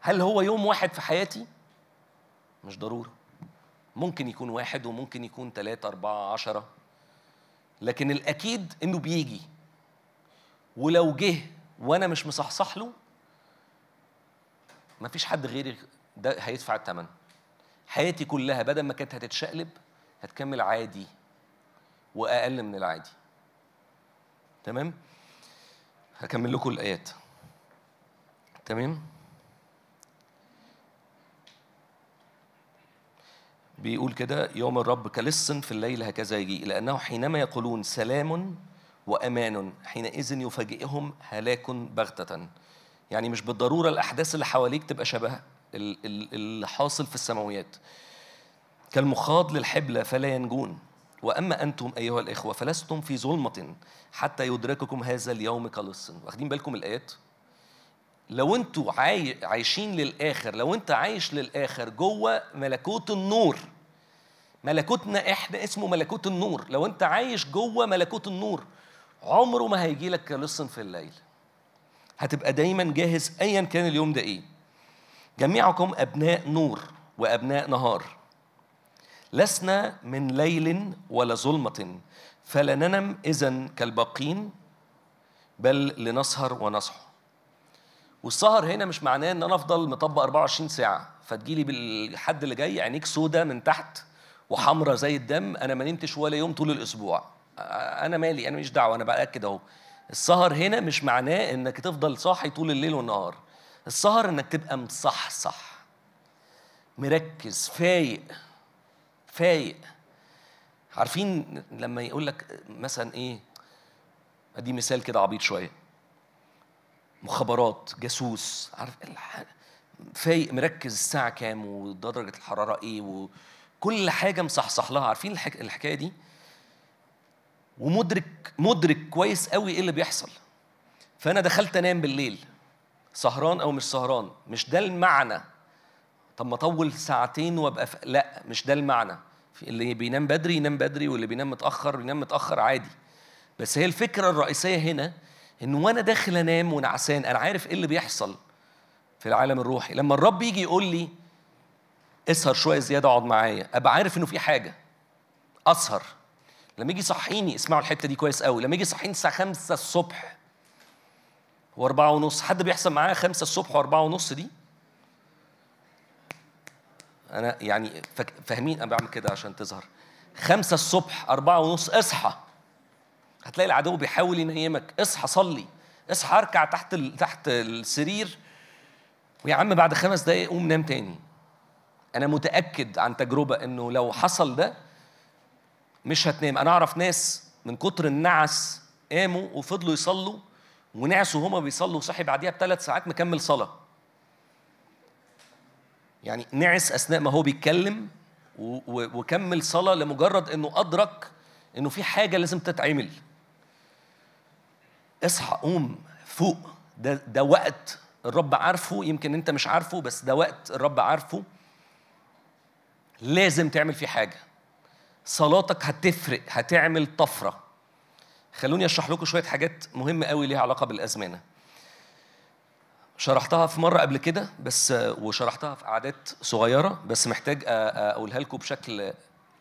هل هو يوم واحد في حياتي؟ مش ضروري. ممكن يكون واحد وممكن يكون ثلاثة أربعة عشرة. لكن الأكيد إنه بيجي. ولو جه وأنا مش مصحصح له مفيش حد غيري ده هيدفع الثمن حياتي كلها بدل ما كانت هتتشقلب هتكمل عادي وأقل من العادي. تمام؟ هكمل لكم الآيات. تمام؟ بيقول كده يوم الرب كلص في الليل هكذا يجيء لأنه حينما يقولون سلام وأمان حينئذ يفاجئهم هلاك بغتة. يعني مش بالضرورة الأحداث اللي حواليك تبقى شبه ال- ال- اللي حاصل في السماويات. كالمخاض للحبلة فلا ينجون. وأما أنتم أيها الإخوة فلستم في ظلمة حتى يدرككم هذا اليوم كلص واخدين بالكم الآيات؟ لو أنتوا عاي... عايشين للآخر لو انت عايش للآخر جوه ملكوت النور ملكوتنا إحنا اسمه ملكوت النور. لو انت عايش جوه ملكوت النور عمره ما هيجي لك لصن في الليل. هتبقى دايما جاهز ايا كان اليوم ده إيه. جميعكم أبناء نور وأبناء نهار. لسنا من ليل ولا ظلمة. فلا ننم اذا كالباقين بل لنسهر ونصحو والسهر هنا مش معناه إن أنا أفضل مطبق 24 ساعة. فتجيلي بالحد اللي جاي عينيك سودة من تحت وحمرة زي الدم. أنا ما نمتش ولا يوم طول الأسبوع. أنا مالي أنا مش دعوة أنا باكد أهو. السهر هنا مش معناه إنك تفضل صاحي طول الليل والنهار. السهر إنك تبقى مصحصح مركز فايق فايق. عارفين لما يقول لك مثلا إيه؟ أدي مثال كده عبيط شوية. مخابرات جاسوس عارف فايق مركز الساعة كام ودرجة الحرارة إيه وكل حاجة مصحصح لها. عارفين الحك... الحكاية دي؟ ومدرك مدرك كويس قوي إيه اللي بيحصل. فأنا دخلت أنام بالليل. سهران أو مش سهران مش ده المعنى. طب ما أطول ساعتين وأبقى ف... لا مش ده المعنى. اللي بينام بدري ينام بدري واللي بينام متأخر ينام متأخر عادي. بس هي الفكرة الرئيسية هنا إن وأنا داخل أنام ونعسان أنا عارف إيه اللي بيحصل في العالم الروحي. لما الرب يجي يقول لي اسهر شوية زيادة اقعد معايا أبقى عارف إنه في حاجة. أسهر. لما يجي يصحيني اسمعوا الحتة دي كويس قوي. لما يجي يصحيني الساعة 5 الصبح وأربعة ونص حد بيحصل معاه خمسة الصبح وأربعة ونص دي؟ أنا يعني فاهمين أنا بعمل كده عشان تظهر. خمسة الصبح أربعة ونص اصحى. هتلاقي العدو بيحاول ينيمك. اصحى صلي. اصحى اركع تحت ال... تحت السرير. ويا عم بعد خمس دقايق قوم نام تاني. أنا متأكد عن تجربة إنه لو حصل ده مش هتنام. أنا أعرف ناس من كتر النعس قاموا وفضلوا يصلوا ونعسوا هما بيصلوا. صحي بعديها بثلاث ساعات مكمل صلاة. يعني نعس أثناء ما هو بيتكلم وكمل صلاة لمجرد إنه أدرك إنه في حاجة لازم تتعمل. اصحى قوم فوق. ده ده وقت الرب عارفه يمكن انت مش عارفه بس ده وقت الرب عارفه. لازم تعمل فيه حاجة. صلاتك هتفرق هتعمل طفرة. خلوني أشرح لكم شوية حاجات مهمة قوي ليها علاقة بالأزمنة. شرحتها في مرة قبل كده بس وشرحتها في قعدات صغيرة بس محتاج أقولها لكم بشكل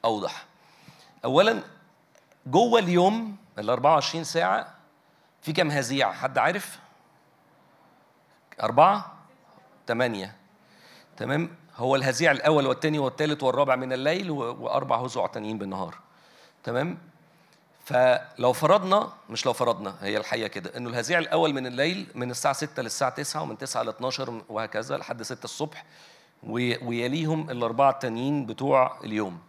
أوضح. اولا جوه اليوم ال 24 ساعة في كام هزيع حد عارف؟ أربعة؟ ثمانية تمام. هو الهزيع الأول والثاني والثالث والرابع من الليل وأربع هزوع تانيين بالنهار. تمام. فلو فرضنا مش لو فرضنا هي الحقيقة كده إنه الهزيع الأول من الليل من الساعة 6 للساعة 9 ومن 9 ل 12 وهكذا لحد 6 الصبح وي- ويليهم الأربعة التانيين بتوع اليوم.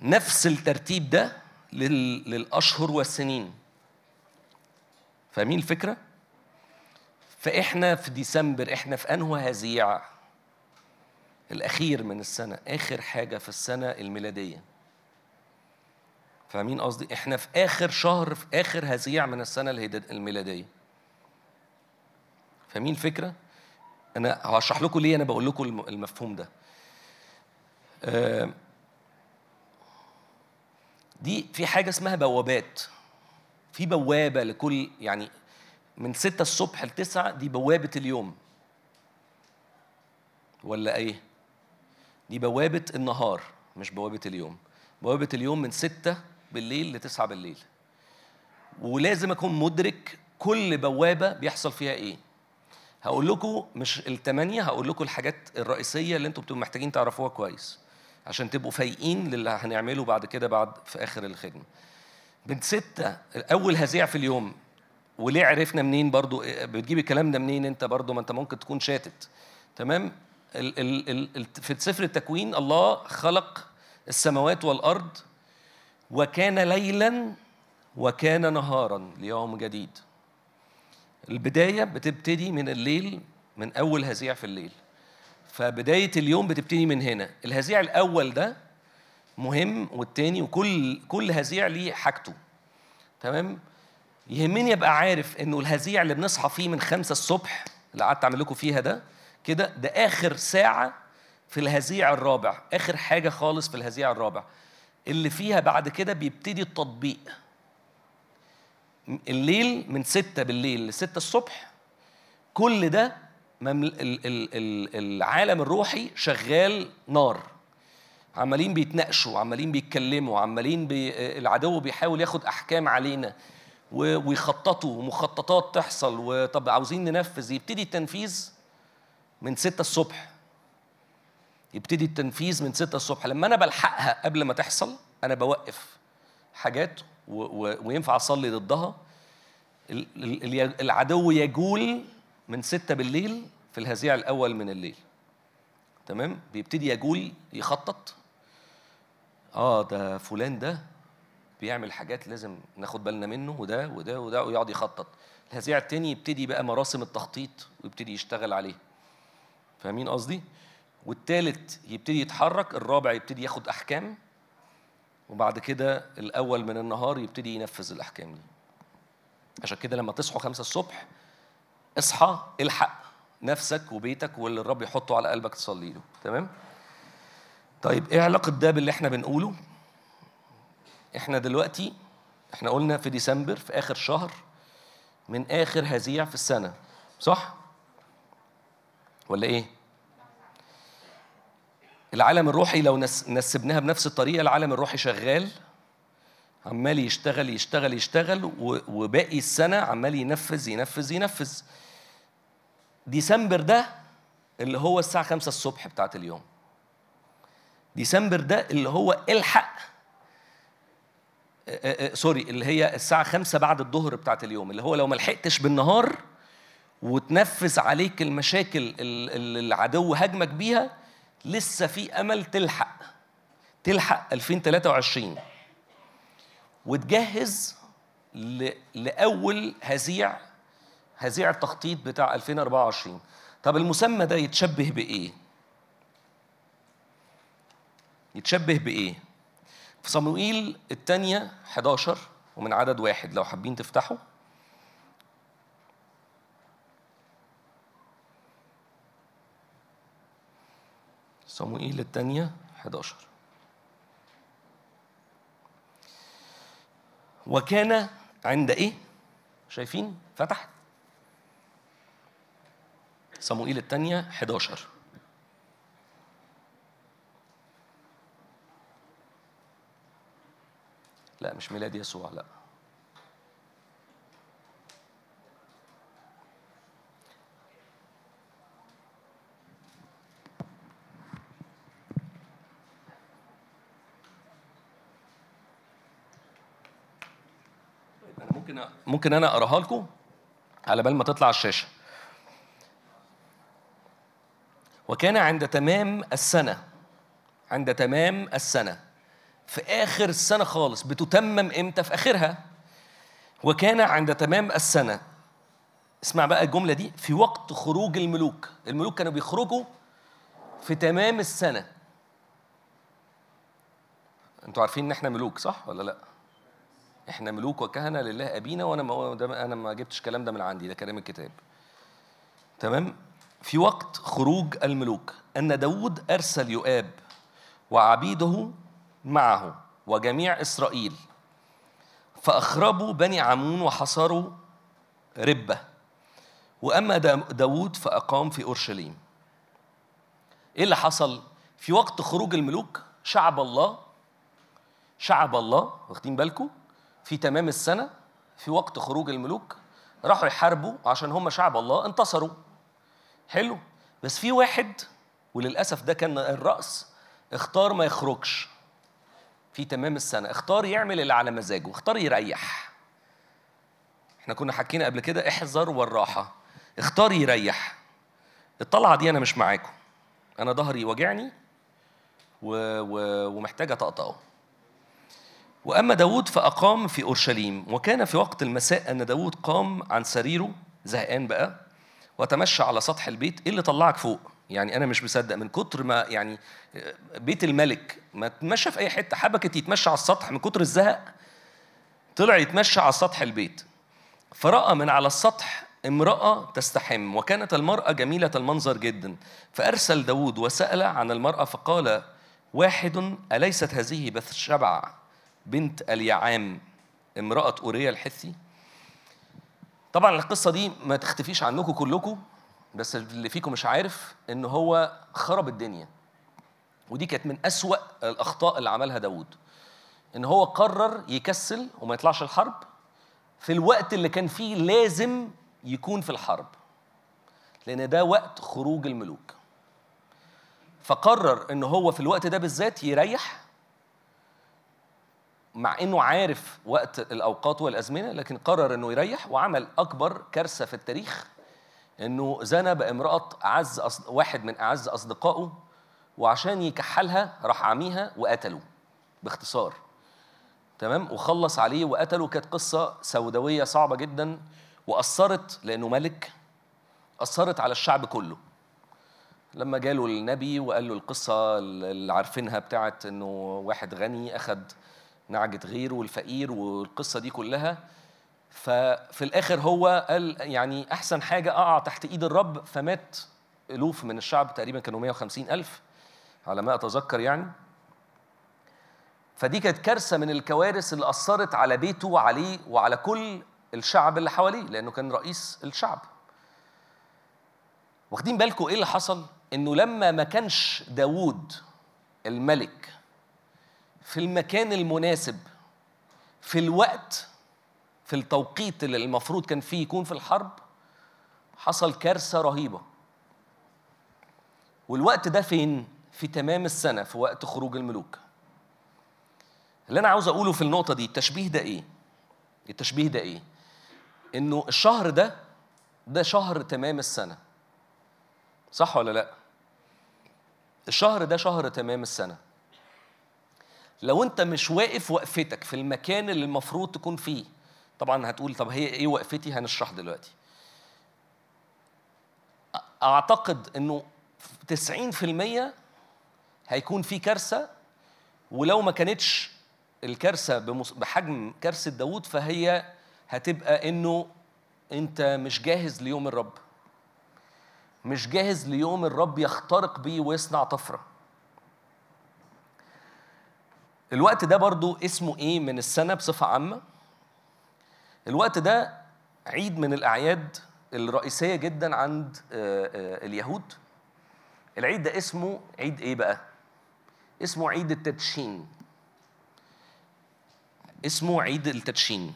نفس الترتيب ده لل- للأشهر والسنين. فاهمين الفكرة؟ فإحنا في ديسمبر إحنا في أنه هزيع الأخير من السنة آخر حاجة في السنة الميلادية فاهمين قصدي؟ إحنا في آخر شهر في آخر هزيع من السنة الهيدا- الميلادية فاهمين الفكرة؟ أنا هشرح لكم ليه أنا بقول لكم الم- المفهوم ده آه، دي في حاجة اسمها بوابات في بوابة لكل يعني من ستة الصبح لتسعة دي بوابة اليوم. ولا إيه؟ دي بوابة النهار مش بوابة اليوم. بوابة اليوم من ستة بالليل لتسعة بالليل. ولازم أكون مدرك كل بوابة بيحصل فيها إيه. هقول لكم مش الثمانية هقول لكم الحاجات الرئيسية اللي أنتوا بتبقوا محتاجين تعرفوها كويس عشان تبقوا فايقين للي هنعمله بعد كده بعد في آخر الخدمة. من ستة أول هزيع في اليوم. وليه عرفنا منين برضو بتجيب الكلام ده منين أنت برضو؟ ما أنت ممكن تكون شاتت. تمام؟ ال ال ال في سفر التكوين الله خلق السماوات والأرض وكان ليلا وكان نهارا ليوم جديد. البداية بتبتدي من الليل من أول هزيع في الليل. فبداية اليوم بتبتدي من هنا. الهزيع الأول ده مهم والتاني وكل كل هزيع ليه حاجته. تمام؟ يهمني أبقى عارف إنه الهزيع اللي بنصحى فيه من خمسة الصبح اللي قعدت أعمل لكم فيها ده كده ده آخر ساعة في الهزيع الرابع. آخر حاجة خالص في الهزيع الرابع. اللي فيها بعد كده بيبتدي التطبيق. الليل من ستة بالليل لستة الصبح كل ده. العالم الروحي شغال نار. عمالين بيتناقشوا عمالين بيتكلموا عمالين بي... العدو بيحاول ياخد أحكام علينا و... ويخططوا ومخططات تحصل. وطب عاوزين ننفذ يبتدي التنفيذ من ستة الصبح. يبتدي التنفيذ من ستة الصبح. لما أنا بلحقها قبل ما تحصل أنا بوقف حاجات و... و... وينفع أصلي ضدها. ال... ال... العدو يجول من ستة بالليل في الهزيع الأول من الليل. تمام؟ بيبتدي يجول يخطط. آه ده فلان ده بيعمل حاجات لازم ناخد بالنا منه وده وده وده ويقعد يخطط. الهزيع التاني يبتدي بقى مراسم التخطيط ويبتدي يشتغل عليه. فاهمين قصدي؟ والتالت يبتدي يتحرك الرابع يبتدي ياخد أحكام وبعد كده الأول من النهار يبتدي ينفذ الأحكام دي. عشان كده لما تصحوا خمسة الصبح اصحى الحق نفسك وبيتك واللي الرب يحطه على قلبك تصلي له. تمام؟ طيب إيه علاقة ده باللي إحنا بنقوله؟ إحنا دلوقتي إحنا قلنا في ديسمبر في آخر شهر من آخر هزيع في السنة صح؟ ولا إيه؟ العالم الروحي لو نس- نسبناها بنفس الطريقة العالم الروحي شغال عمال يشتغل يشتغل يشتغل وباقي السنة عمال ينفذ ينفذ ينفذ. ديسمبر ده اللي هو الساعة خمسة الصبح بتاعت اليوم. ديسمبر ده اللي هو الحق. آه، آه، آه، سوري اللي هي الساعة خمسة بعد الظهر بتاعت اليوم اللي هو لو ما لحقتش بالنهار وتنفذ عليك المشاكل ال- ال- العدو هاجمك بيها لسه في أمل تلحق. تلحق 2023 وتجهز لأول هزيع هزيع التخطيط بتاع 2024 طب المسمى ده يتشبه بإيه؟ يتشبه بإيه؟ في صموئيل الثانية 11 ومن عدد واحد لو حابين تفتحوا صموئيل الثانية 11 وكان عند إيه؟ شايفين؟ فتح صموئيل الثانية 11 لا مش ميلاد يسوع لا. أنا ممكن ممكن أنا أقراها لكم على بال ما تطلع الشاشة. وكان عند تمام السنة عند تمام السنة في آخر السنة خالص بتتمم إمتى؟ في آخرها. وكان عند تمام السنة. اسمع بقى الجملة دي في وقت خروج الملوك. الملوك كانوا بيخرجوا في تمام السنة. أنتوا عارفين إن إحنا ملوك صح ولا لأ؟ إحنا ملوك وكهنة لله أبينا وأنا ما أنا ما جبتش الكلام ده من عندي ده كلام الكتاب. تمام؟ في وقت خروج الملوك. أن داود أرسل يؤاب وعبيده معه وجميع إسرائيل. فأخربوا بني عمون وحصروا ربة. وأما دا- داود فأقام في أورشليم. إيه اللي حصل؟ في وقت خروج الملوك شعب الله شعب الله واخدين بالكم؟ في تمام السنة في وقت خروج الملوك راحوا يحاربوا عشان هم شعب الله انتصروا. حلو. بس في واحد وللأسف ده كان الرأس اختار ما يخرجش. في تمام السنة. اختار يعمل اللي على مزاجه اختار يريح. إحنا كنا حكينا قبل كده احذر والراحة. اختار يريح. الطلعة دي أنا مش معاكم. أنا ظهري وجعني و... و... ومحتاج أطقطقه. وأما داود فأقام في أورشليم وكان في وقت المساء أن داود قام عن سريره زهقان بقى وتمشى على سطح البيت إيه اللي طلعك فوق. يعني أنا مش مصدق من كتر ما يعني بيت الملك ما تمشى في أي حتة. حبكت يتمشى على السطح من كتر الزهق طلع يتمشى على سطح البيت. فرأى من على السطح امرأة تستحم وكانت المرأة جميلة المنظر جدا. فأرسل داود وسأل عن المرأة فقال واحد أليست هذه بثشبع بنت اليعام امرأة أوريا الحثي؟ طبعا القصة دي ما تختفيش عنكم كلكم. بس اللي فيكم مش عارف إن هو خرب الدنيا. ودي كانت من أسوأ الأخطاء اللي عملها داود إن هو قرر يكسل وما يطلعش الحرب في الوقت اللي كان فيه لازم يكون في الحرب. لأن ده وقت خروج الملوك. فقرر إن هو في الوقت ده بالذات يريح مع إنه عارف وقت الأوقات والأزمنة لكن قرر إنه يريح وعمل أكبر كارثة في التاريخ. إنه زنى بامراه أعز. واحد من أعز أصدقائه وعشان يكحلها راح عميها وقتله باختصار تمام وخلص عليه وقتله كانت قصة سوداوية صعبة جدا وأثرت لأنه ملك أثرت على الشعب كله لما جاله النبي وقال له القصة اللي عارفينها بتاعت إنه واحد غني اخذ نعجة غيره والفقير والقصة دي كلها ففي الآخر هو قال يعني أحسن حاجة أقع تحت إيد الرب فمات ألوف من الشعب تقريبا كانوا 150 ألف على ما أتذكر يعني فدي كانت كارثة من الكوارث اللي أثرت على بيته وعليه وعلى كل الشعب اللي حواليه لأنه كان رئيس الشعب واخدين بالكم إيه اللي حصل؟ إنه لما ما كانش داوود الملك في المكان المناسب في الوقت في التوقيت اللي المفروض كان فيه يكون في الحرب حصل كارثة رهيبة والوقت ده فين؟ في تمام السنة في وقت خروج الملوك اللي أنا عاوز أقوله في النقطة دي التشبيه ده إيه؟ التشبيه ده إيه؟ إنه الشهر ده ده شهر تمام السنة صح ولا لأ؟ الشهر ده شهر تمام السنة لو أنت مش واقف وقفتك في المكان اللي المفروض تكون فيه طبعا هتقول طب هي إيه وقفتي؟ هنشرح دلوقتي. أعتقد إنه 90% هيكون في كارثة ولو ما كانتش الكارثة بحجم كارثة داوود فهي هتبقى إنه أنت مش جاهز ليوم الرب. مش جاهز ليوم الرب يخترق بيه ويصنع طفرة. الوقت ده برضو اسمه إيه من السنة بصفة عامة؟ الوقت ده عيد من الأعياد الرئيسية جدا عند آه، آه، اليهود. العيد ده اسمه عيد إيه بقى؟ اسمه عيد التدشين. اسمه عيد التدشين.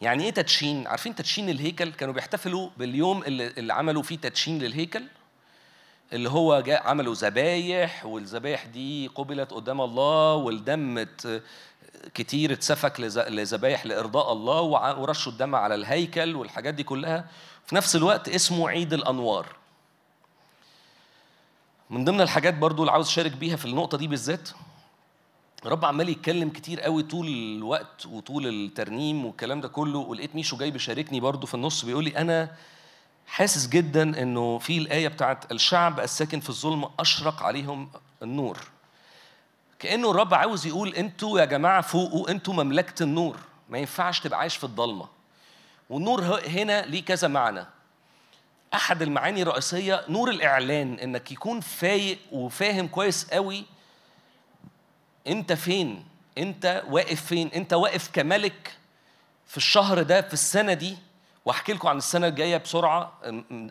يعني إيه تدشين؟ عارفين تدشين الهيكل؟ كانوا بيحتفلوا باليوم اللي عملوا فيه تدشين للهيكل؟ اللي هو جاء عملوا ذبايح والذبايح دي قبلت قدام الله والدم كتير اتسفك لذبايح لإرضاء الله ورشوا الدم على الهيكل والحاجات دي كلها. في نفس الوقت اسمه عيد الأنوار. من ضمن الحاجات برضو اللي عاوز أشارك بيها في النقطة دي بالذات الرب عمال يتكلم كتير قوي طول الوقت وطول الترنيم والكلام ده كله ولقيت ميشو جاي بيشاركني برضو في النص بيقول لي أنا حاسس جدا إنه في الآية بتاعت الشعب الساكن في الظلم أشرق عليهم النور. كأنه الرب عاوز يقول أنتوا يا جماعة فوقوا أنتوا مملكة النور. ما ينفعش تبقى عايش في الضلمة. والنور هنا ليه كذا معنى. أحد المعاني الرئيسية نور الإعلان إنك يكون فايق وفاهم كويس قوي. أنت فين؟ أنت واقف فين؟ أنت واقف كملك في الشهر ده في السنة دي. واحكي لكم عن السنة الجاية بسرعة.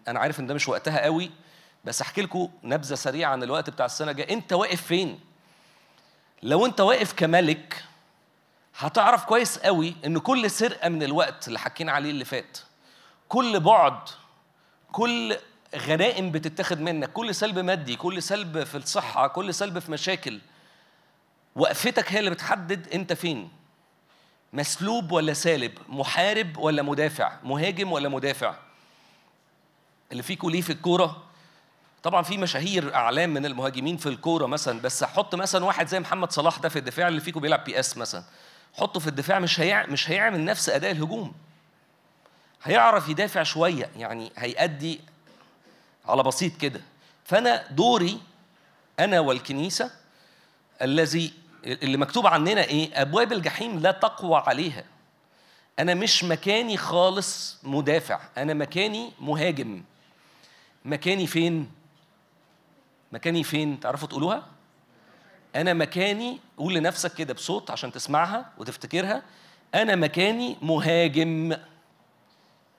أنا عارف إن ده مش وقتها قوي بس احكي لكم نبذة سريعة عن الوقت بتاع السنة الجاية. أنت واقف فين؟ لو أنت واقف كملك هتعرف كويس قوي إن كل سرقة من الوقت اللي حكينا عليه اللي فات كل بعد كل غنائم بتتاخد منك كل سلب مادي كل سلب في الصحة كل سلب في مشاكل وقفتك هي اللي بتحدد أنت فين. مسلوب ولا سالب؟ محارب ولا مدافع؟ مهاجم ولا مدافع؟ اللي فيكوا ليه في الكوره؟ طبعا في مشاهير أعلام من المهاجمين في الكورة مثلا بس حط مثلا واحد زي محمد صلاح ده في الدفاع اللي فيكوا بيلعب بي إس مثلا. حطه في الدفاع مش هيع... مش هيعمل نفس أداء الهجوم. هيعرف يدافع شوية يعني هيأدي على بسيط كده. فأنا دوري أنا والكنيسة الذي اللي مكتوب عننا إيه؟ أبواب الجحيم لا تقوى عليها. أنا مش مكاني خالص مدافع. أنا مكاني مهاجم. مكاني فين؟ مكاني فين؟ تعرفوا تقولوها؟ أنا مكاني قول لنفسك كده بصوت عشان تسمعها وتفتكرها. أنا مكاني مهاجم.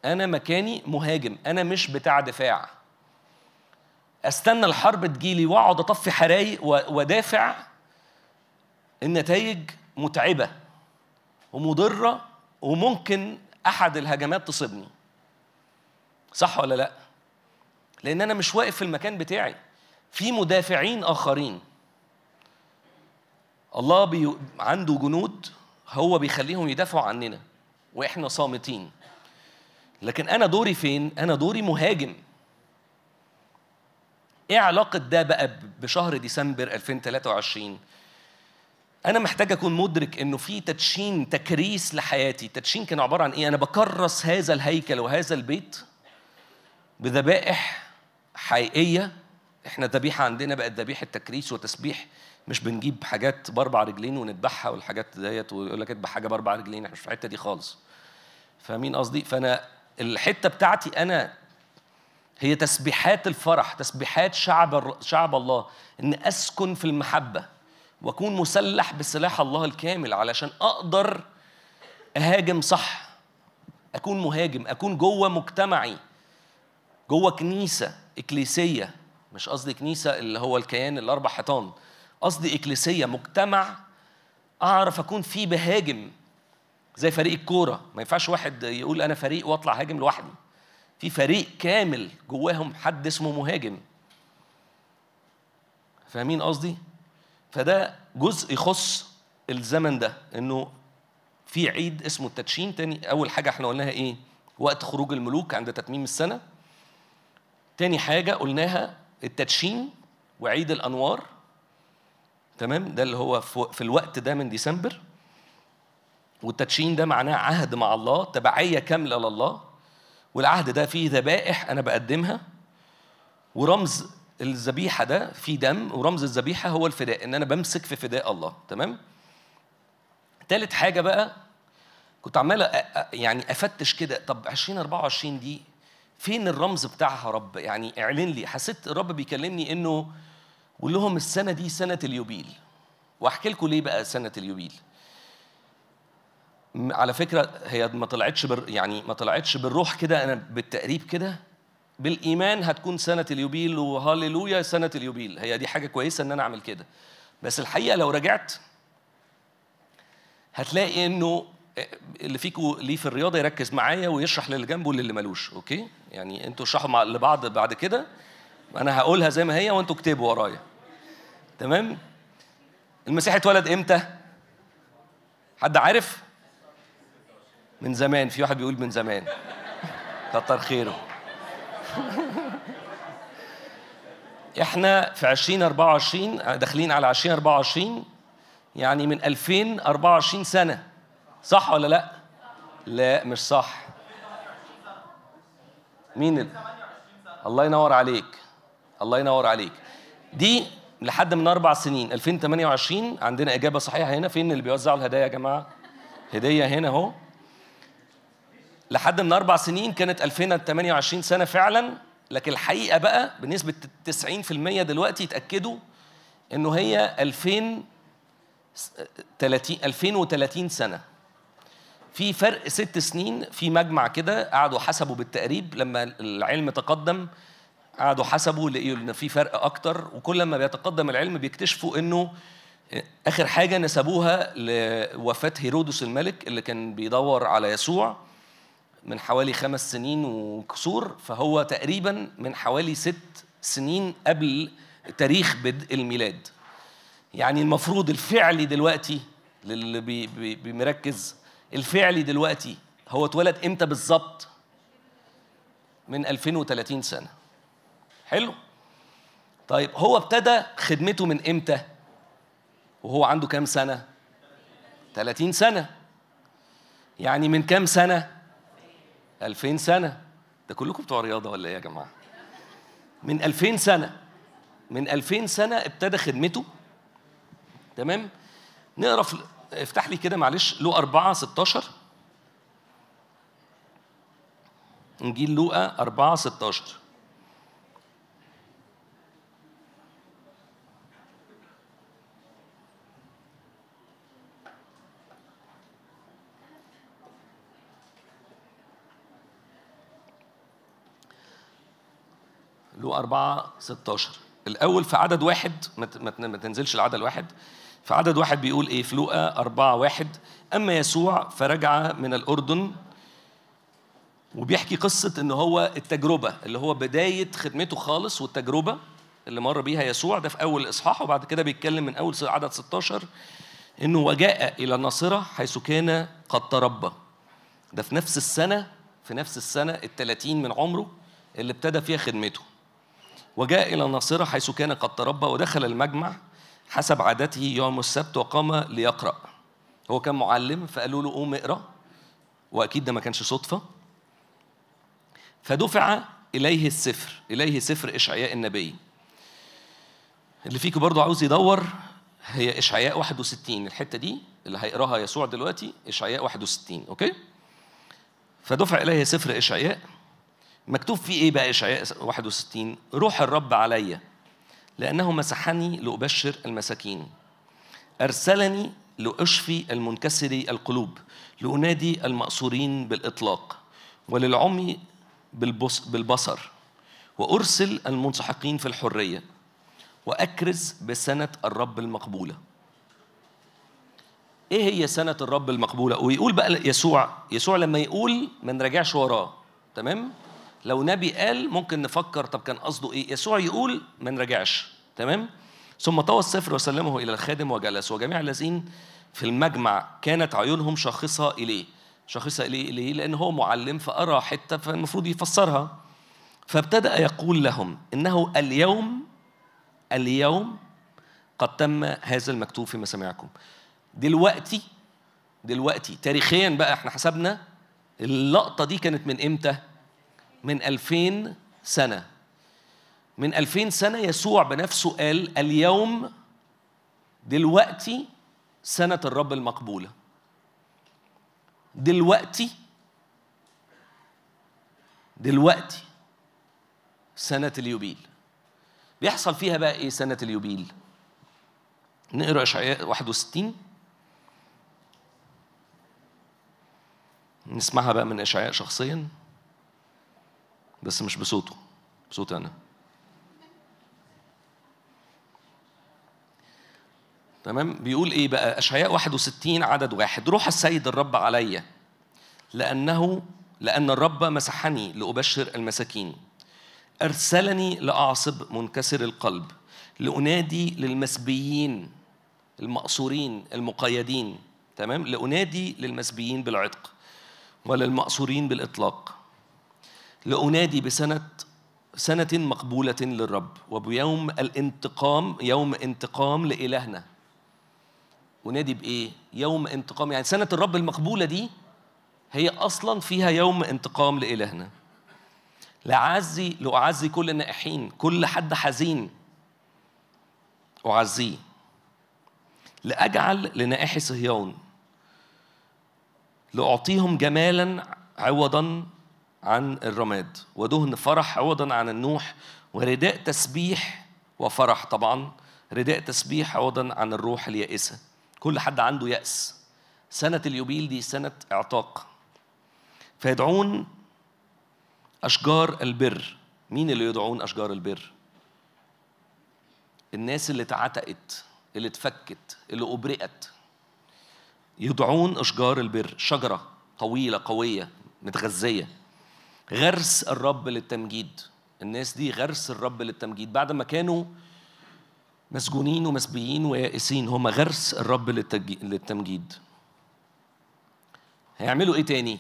أنا مكاني مهاجم. أنا مش بتاع دفاع. أستنى الحرب تجيلي وأقعد أطفي حرايق و- وادافع النتائج متعبة ومضرة وممكن أحد الهجمات تصيبني. صح ولا لأ؟ لأن أنا مش واقف في المكان بتاعي. في مدافعين آخرين. الله بي... عنده جنود هو بيخليهم يدافعوا عننا وإحنا صامتين. لكن أنا دوري فين؟ أنا دوري مهاجم. إيه علاقة ده بقى بشهر ديسمبر 2023 أنا محتاج أكون مدرك إنه في تدشين تكريس لحياتي. تدشين كان عبارة عن إيه؟ أنا بكرس هذا الهيكل وهذا البيت بذبائح حقيقية. إحنا ذبيحه عندنا بقت ذبيحة تكريس وتسبيح. مش بنجيب حاجات بأربع رجلين ونذبحها والحاجات ديت ويقول لك اذبح حاجة بأربع رجلين. إحنا مش في الحتة دي خالص. فاهمين قصدي؟ فأنا الحتة بتاعتي أنا هي تسبيحات الفرح تسبيحات شعب شعب الله. إن أسكن في المحبة. وأكون مسلح بسلاح الله الكامل علشان أقدر أهاجم صح. أكون مهاجم أكون جوه مجتمعي جوه كنيسة إكليسية. مش قصدي كنيسة اللي هو الكيان الأربع حيطان. قصدي إكليسية مجتمع أعرف أكون فيه بهاجم. زي فريق الكورة. ما ينفعش واحد يقول أنا فريق وأطلع هاجم لوحدي. في فريق كامل جواهم حد اسمه مهاجم. فاهمين قصدي؟ فده جزء يخص الزمن ده إنه في عيد اسمه التدشين تاني أول حاجة إحنا قلناها إيه؟ وقت خروج الملوك عند تتميم السنة. تاني حاجة قلناها التدشين وعيد الأنوار. تمام؟ ده اللي هو في الوقت ده من ديسمبر. والتدشين ده معناه عهد مع الله تبعية كاملة لله. والعهد ده فيه ذبائح أنا بقدمها. ورمز الذبيحة ده فيه دم ورمز الذبيحة هو الفداء إن أنا بمسك في فداء الله تمام؟ تالت حاجة بقى كنت عمال يعني أفتش كده طب 2024 دي فين الرمز بتاعها رب؟ يعني اعلن لي. حسيت الرب بيكلمني إنه قول لهم السنة دي سنة اليوبيل. وأحكي لكم ليه بقى سنة اليوبيل. على فكرة هي ما طلعتش بر يعني ما طلعتش بالروح كده أنا بالتقريب كده بالإيمان هتكون سنة اليوبيل وهاليلويا سنة اليوبيل. هي دي حاجة كويسة إن أنا أعمل كده. بس الحقيقة لو رجعت هتلاقي إنه اللي فيكم ليه في الرياضة يركز معايا ويشرح للي جنبه وللي ملوش أوكي؟ يعني أنتوا اشرحوا مع لبعض بعد كده. أنا هقولها زي ما هي وأنتوا اكتبوا ورايا. تمام؟ المسيح اتولد إمتى؟ حد عارف؟ من زمان. في واحد بيقول من زمان. كتر خيره. إحنا في 2024 داخلين على 2024 يعني من 2024 سنة. صح ولا لا؟ لا مش صح. مين ال... الله ينور عليك. الله ينور عليك. دي لحد من أربع سنين 2028 عندنا إجابة صحيحة هنا. فين اللي بيوزعوا الهدايا يا جماعة؟ هدية هنا أهو. لحد من أربع سنين كانت 2028 سنة فعلا لكن الحقيقة بقى بنسبة 90% دلوقتي اتأكدوا إنه هي 2000 30 2030 سنة. في فرق ست سنين في مجمع كده قعدوا حسبوا بالتقريب لما العلم تقدم قعدوا حسبوا لقيوا إن في فرق أكتر وكل ما بيتقدم العلم بيكتشفوا إنه آخر حاجة نسبوها لوفاة هيرودس الملك اللي كان بيدور على يسوع. من حوالي خمس سنين وكسور فهو تقريبا من حوالي ست سنين قبل تاريخ بدء الميلاد. يعني المفروض الفعلي دلوقتي للي بي بي بيمركز الفعلي دلوقتي هو اتولد إمتى بالظبط؟ من 2030 سنة. حلو؟ طيب هو ابتدى خدمته من إمتى؟ وهو عنده كام سنة؟ 30 سنة. يعني من كام سنة؟ 2000 سنة. ده كلكم بتوع رياضة ولا إيه يا جماعة؟ من 2000 سنة. من 2000 سنة ابتدى خدمته. تمام؟ نقرأ في افتح لي كده معلش لو 4 16 انجيل لوقا 4 16 لو 4 16 الأول في عدد واحد ما تنزلش العدد الواحد في عدد واحد بيقول إيه؟ في لوقا 4 واحد. أما يسوع فرجع من الأردن وبيحكي قصة إن هو التجربة اللي هو بداية خدمته خالص والتجربة اللي مر بيها يسوع. ده في أول الإصحاح وبعد كده بيتكلم من أول عدد 16 إنه وجاء إلى الناصرة حيث كان قد تربى. ده في نفس السنة في نفس السنة الثلاثين من عمره اللي ابتدى فيها خدمته. وجاء إلى الناصرة حيث كان قد تربى ودخل المجمع حسب عادته يوم السبت وقام ليقرأ. هو كان معلم فقالوا له قوم اقرأ. وأكيد ده ما كانش صدفة. فدفع إليه السفر إليه سفر إشعياء النبي. اللي فيكم برضو عاوز يدور هي إشعياء 61 الحتة دي اللي هيقراها يسوع دلوقتي إشعياء 61 أوكي؟ فدفع إليه سفر إشعياء. مكتوب فيه إيه بقى إشعياء؟ 61 روح الرب عليّ لأنه مسحني لأبشر المساكين. أرسلني لأشفي المنكسري القلوب لأنادي المأسورين بالإطلاق وللعمي بالبص بالبصر وأرسل المنسحقين في الحرية وأكرز بسنة الرب المقبولة. إيه هي سنة الرب المقبولة؟ ويقول بقى يسوع يسوع لما يقول ما نراجعش وراه تمام؟ لو نبي قال ممكن نفكر طب كان قصده إيه؟ يسوع يقول ما نراجعش. تمام؟ ثم طوى السفر وسلمه إلى الخادم وجلس وجميع الذين في المجمع كانت عيونهم شاخصة إليه. شاخصة إليه ليه لأن هو معلم فأرى حتة فالمفروض يفسرها. فابتدأ يقول لهم إنه اليوم اليوم قد تم هذا المكتوب في مسامعكم دلوقتي دلوقتي تاريخيا بقى إحنا حسبنا اللقطة دي كانت من إمتى؟ من 2000 سنة. من 2000 سنة يسوع بنفسه قال اليوم دلوقتي سنة الرب المقبولة. دلوقتي دلوقتي سنة اليوبيل. بيحصل فيها بقى إيه سنة اليوبيل؟ نقرأ إشعياء 61 نسمعها بقى من إشعياء شخصيا. بس مش بصوته بصوتي أنا. تمام؟ بيقول إيه بقى؟ أشعياء 61 عدد واحد. روح السيد الرب عليا لأنه لأن الرب مسحني لأبشر المساكين. أرسلني لأعصب منكسر القلب. لأنادي للمسبيين المأسورين المقيدين. تمام؟ لأنادي للمسبيين بالعتق. وللمأسورين بالإطلاق. لأنادي بسنة سنة مقبولة للرب وبيوم الانتقام يوم انتقام لإلهنا. ونادي بإيه؟ يوم انتقام. يعني سنة الرب المقبولة دي هي أصلا فيها يوم انتقام لإلهنا. لأعزي لأعزي كل النائحين كل حد حزين أعزيه. لأجعل لنائحي صهيون لأعطيهم جمالا عوضا عن الرماد ودهن فرح عوضا عن النوح ورداء تسبيح وفرح. طبعا رداء تسبيح عوضا عن الروح اليائسة. كل حد عنده يأس. سنة اليوبيل دي سنة اعتاق. فيدعون أشجار البر. مين اللي يدعون أشجار البر؟ الناس اللي اتعتقت اللي اتفكت اللي أبرئت. يدعون أشجار البر. شجرة طويلة قوية متغذية. غرس الرب للتمجيد. الناس دي غرس الرب للتمجيد. بعد ما كانوا مسجونين ومسبيين ويائسين هم غرس الرب للتمجيد. هيعملوا إيه تاني؟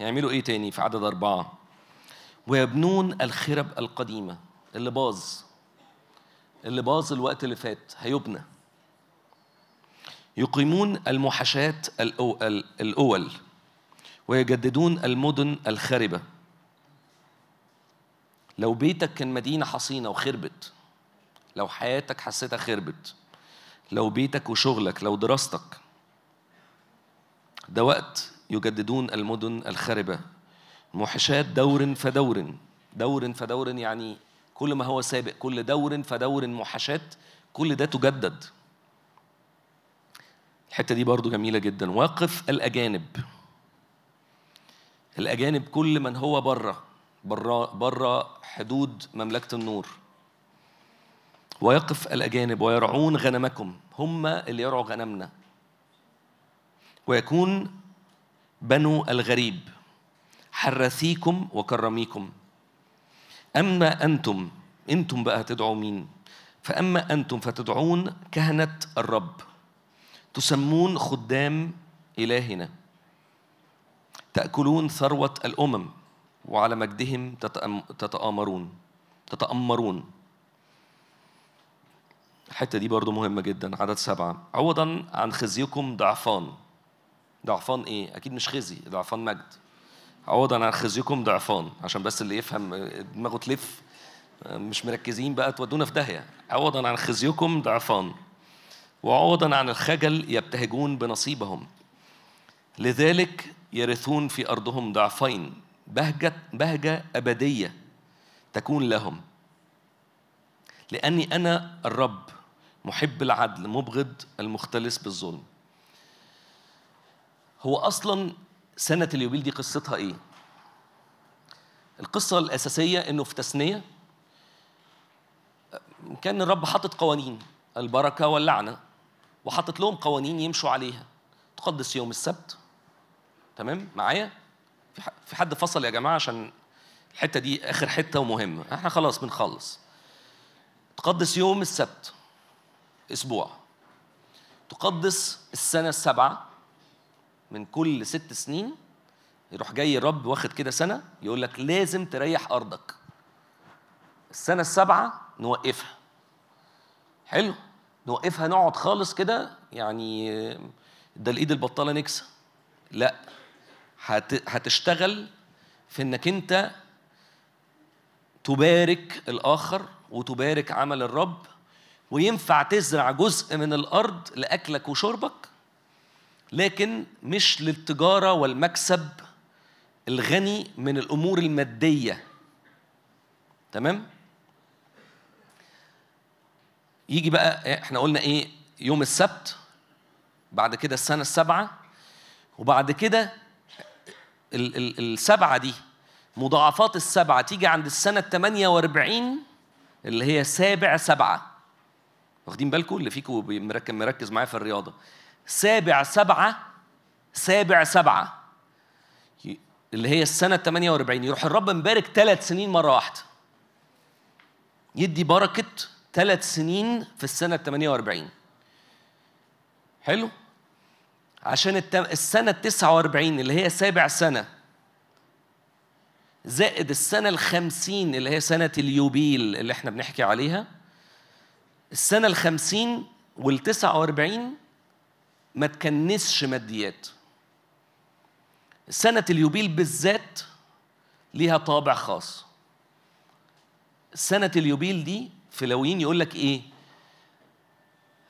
هيعملوا إيه تاني في عدد أربعة؟ ويبنون الخرب القديمة اللي باظ. اللي باظ الوقت اللي فات هيبنى. يقيمون المحاشات الأو- ال- الأول. ويجددون المدن الخربة لو بيتك كان مدينة حصينة وخربت لو حياتك حسيتها خربت لو بيتك وشغلك لو دراستك ده وقت يجددون المدن الخربة محشات دور فدور دور فدور يعني كل ما هو سابق كل دور فدور محشات كل ده تجدد. الحتة دي برضو جميلة جدا. واقف الأجانب. الأجانب كل من هو بره بره بره حدود مملكة النور. ويقف الأجانب ويرعون غنمكم هم اللي يرعوا غنمنا. ويكون بنو الغريب حرثيكم وكرميكم. أما أنتم أنتم بقى تدعوا مين؟ فأما أنتم فتدعون كهنة الرب تسمون خدام إلهنا. تأكلون ثروة الأمم وعلى مجدهم تتآمرون تتأمرون. الحتة دي برضو مهمة جدا. عدد سبعة. عوضا عن خزيكم ضعفان. ضعفان إيه؟ أكيد مش خزي ضعفان مجد. عوضا عن خزيكم ضعفان. عشان بس اللي يفهم دماغه تلف. مش مركزين بقى تودونا في داهية. عوضا عن خزيكم ضعفان. وعوضا عن الخجل يبتهجون بنصيبهم. لذلك يرثون في أرضهم ضعفين بهجة بهجة أبدية تكون لهم. لأني أنا الرب محب العدل مبغض المختلس بالظلم. هو أصلا سنة اليوبيل دي قصتها إيه؟ القصة الأساسية إنه في تثنية كان الرب حاطط قوانين البركة واللعنة وحطت لهم قوانين يمشوا عليها. تقدس يوم السبت تمام؟ معايا؟ في حد فصل يا جماعة عشان الحتة دي آخر حتة ومهمة. إحنا خلاص بنخلص. تقدس يوم السبت. أسبوع. تقدس السنة السابعة من كل ست سنين. يروح جاي الرب واخد كده سنة يقول لك لازم تريح أرضك. السنة السابعة نوقفها. حلو؟ نوقفها نقعد خالص كده يعني ده الإيد البطالة نكسة. لا. هتشتغل في انك انت تبارك الآخر وتبارك عمل الرب وينفع تزرع جزء من الأرض لأكلك وشربك لكن مش للتجارة والمكسب الغني من الأمور المادية. تمام؟ يجي بقى إحنا قلنا إيه؟ يوم السبت بعد كده السنة السابعة وبعد كده ال- ال- السبعة دي مضاعفات السبعة تيجي عند السنة ال 48 اللي هي سابع سبعة. واخدين بالكم اللي فيكم مركز مركز معايا في الرياضة. سابع سبعة سابع سبعة. ي- اللي هي السنة ال 48 يروح الرب مبارك ثلاث سنين مرة واحدة. يدي بركة ثلاث سنين في السنة ال 48 حلو؟ عشان الت- السنة ال 49 اللي هي سابع سنة. زائد السنة الخمسين اللي هي سنة اليوبيل اللي إحنا بنحكي عليها. السنة الخمسين والتسعة وأربعين ما تكنسش ماديات. سنة اليوبيل بالذات ليها طابع خاص. سنة اليوبيل دي في لويين يقول لك إيه؟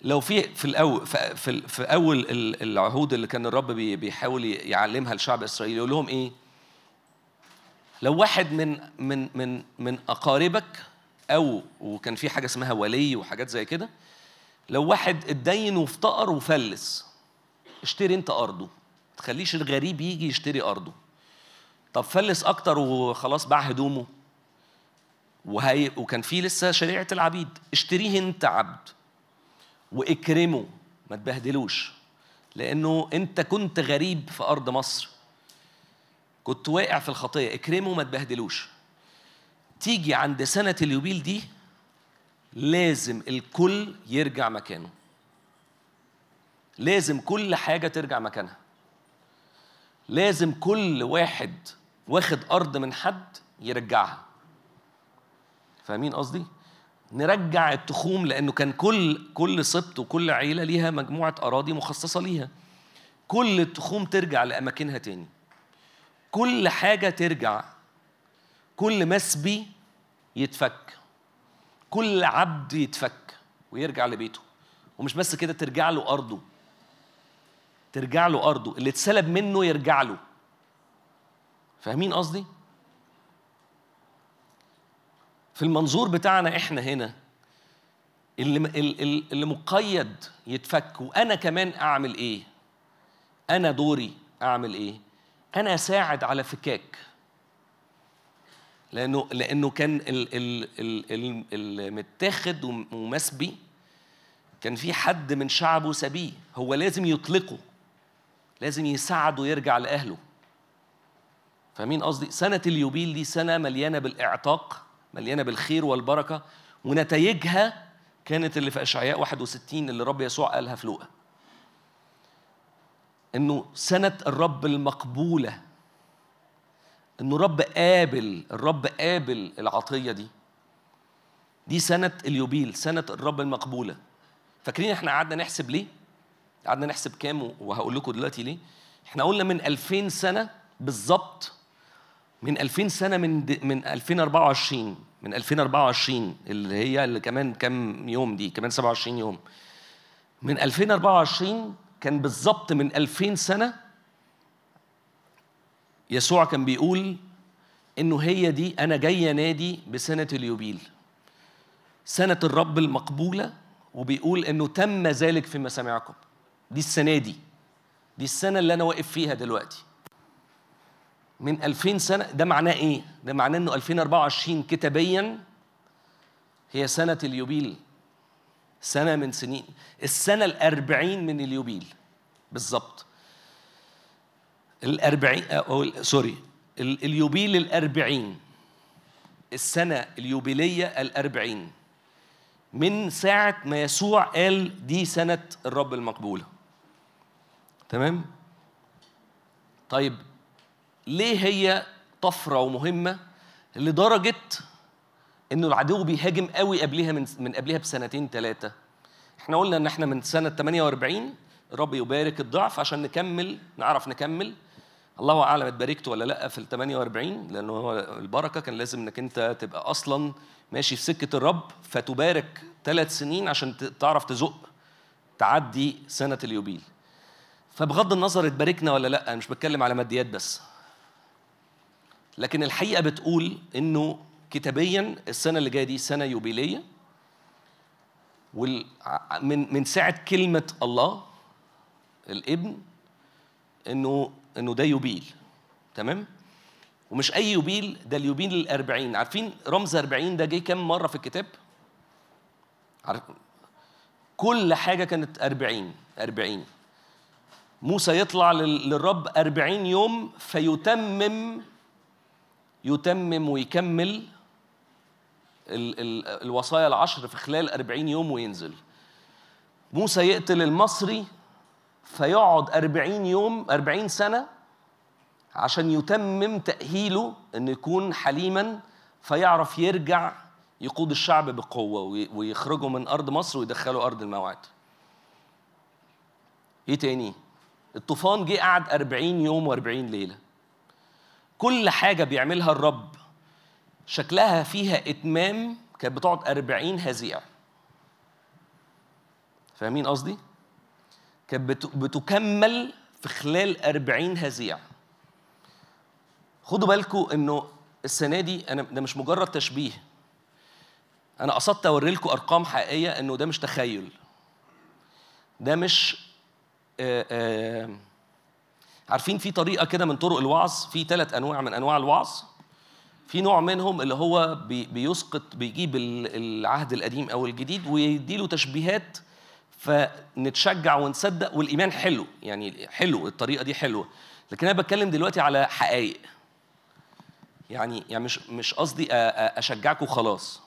لو في في الأول في, في, أول ال- العهود اللي كان الرب بي- بيحاول يعلمها لشعب اسرائيل يقول لهم إيه؟ لو واحد من من من من أقاربك أو وكان في حاجة اسمها ولي وحاجات زي كده لو واحد اتدين وافتقر وفلس اشتري أنت أرضه ما تخليش الغريب يجي يشتري أرضه. طب فلس أكتر وخلاص باع هدومه وهي وكان في لسه شريعة العبيد اشتريه أنت عبد. واكرمه ما تبهدلوش. لأنه أنت كنت غريب في أرض مصر. كنت واقع في الخطية اكرمه ما تبهدلوش. تيجي عند سنة اليوبيل دي لازم الكل يرجع مكانه. لازم كل حاجة ترجع مكانها. لازم كل واحد واخد أرض من حد يرجعها. فاهمين قصدي؟ نرجع التخوم لأنه كان كل كل سبط وكل عيلة ليها مجموعة أراضي مخصصة ليها. كل التخوم ترجع لأماكنها تاني. كل حاجة ترجع. كل مسبي يتفك. كل عبد يتفك ويرجع لبيته. ومش بس كده ترجع له أرضه. ترجع له أرضه. اللي اتسلب منه يرجع له. فاهمين قصدي؟ في المنظور بتاعنا إحنا هنا اللي اللي مقيد يتفك وأنا كمان أعمل إيه؟ أنا دوري أعمل إيه؟ أنا أساعد على فكاك. لأنه لأنه كان ال ال ال ال المتاخد ومسبي كان في حد من شعبه سبيه هو لازم يطلقه لازم يساعده يرجع لأهله. فاهمين قصدي؟ سنة اليوبيل دي سنة مليانة بالإعتاق. مليانة بالخير والبركة ونتائجها كانت اللي في أشعياء 61 اللي رب يسوع قالها في لوقا. إنه سنة الرب المقبولة إنه رب قابل الرب قابل العطية دي. دي سنة اليوبيل سنة الرب المقبولة. فاكرين إحنا قعدنا نحسب ليه؟ قعدنا نحسب كام وهقول لكم دلوقتي ليه. إحنا قلنا من 2000 سنة بالظبط من 2000 سنة من. من 2024 من 2024 اللي هي اللي كمان كام يوم دي كمان 27 يوم. من 2024 كان بالظبط من 2000 سنة يسوع كان بيقول إنه هي دي أنا جاي انادي بسنة اليوبيل. سنة الرب المقبولة وبيقول إنه تم ذلك في مسامعكم دي السنة دي. دي السنة اللي أنا واقف فيها دلوقتي. من 2000 سنة ده معناه إيه؟ ده معناه إنه 2024 كتابيا هي سنة اليوبيل. سنة من سنين. السنة الأربعين من اليوبيل. بالظبط. الأربعين أو ال- سوري. ال- اليوبيل الأربعين. السنة اليوبيلية الأربعين. من ساعة ما يسوع قال دي سنة الرب المقبولة. تمام؟ طيب ليه هي طفرة ومهمة لدرجة إنه العدو بيهاجم قوي قبلها من من قبلها بسنتين ثلاثة إحنا قلنا إن إحنا من سنة 48 الرب يبارك الضعف عشان نكمل نعرف نكمل. الله أعلم اتباركت ولا لأ في ال 48 لأنه هو البركة كان لازم إنك أنت تبقى أصلا ماشي في سكة الرب. فتبارك ثلاث سنين عشان تعرف تزق تعدي سنة اليوبيل. فبغض النظر اتباركنا ولا لأ أنا مش بتكلم على ماديات بس. لكن الحقيقة بتقول إنه كتابيا السنة اللي جاية دي سنة يوبيلية. ع- من ساعة كلمة الله الابن إنه إنه ده يوبيل. تمام؟ ومش أي يوبيل ده اليوبيل الأربعين. عارفين رمز أربعين ده جه كام مرة في الكتاب؟ عارف؟ كل حاجة كانت أربعين أربعين. موسى يطلع لل- للرب أربعين يوم فيتمم يتمم ويكمل ال ال الوصايا العشر في خلال أربعين يوم وينزل. موسى يقتل المصري فيقعد أربعين يوم أربعين سنة عشان يتمم تأهيله أن يكون حليما فيعرف يرجع يقود الشعب بقوة وي- ويخرجوا من أرض مصر ويدخلوا أرض الموعد. إيه تاني؟ الطوفان جه قعد أربعين يوم وأربعين ليلة. كل حاجة بيعملها الرب شكلها فيها إتمام كانت بتقعد أربعين هزيع فاهمين قصدي؟ كانت بت- بتكمل في خلال أربعين هزيع خدوا بالكم إنه السنة دي أنا ده مش مجرد تشبيه. أنا قصدت أوري لكم أرقام حقيقية إنه ده مش تخيل. ده مش آه آه عارفين في طريقة كده من طرق الوعظ؟ في ثلاث أنواع من أنواع الوعظ. في نوع منهم اللي هو بي بيسقط بيجيب ال- العهد القديم أو الجديد ويديله تشبيهات فنتشجع ونصدق والإيمان حلو. يعني حلو الطريقة دي حلوة. لكن أنا بتكلم دلوقتي على حقائق. يعني يعني مش مش قصدي اشجعكم خلاص.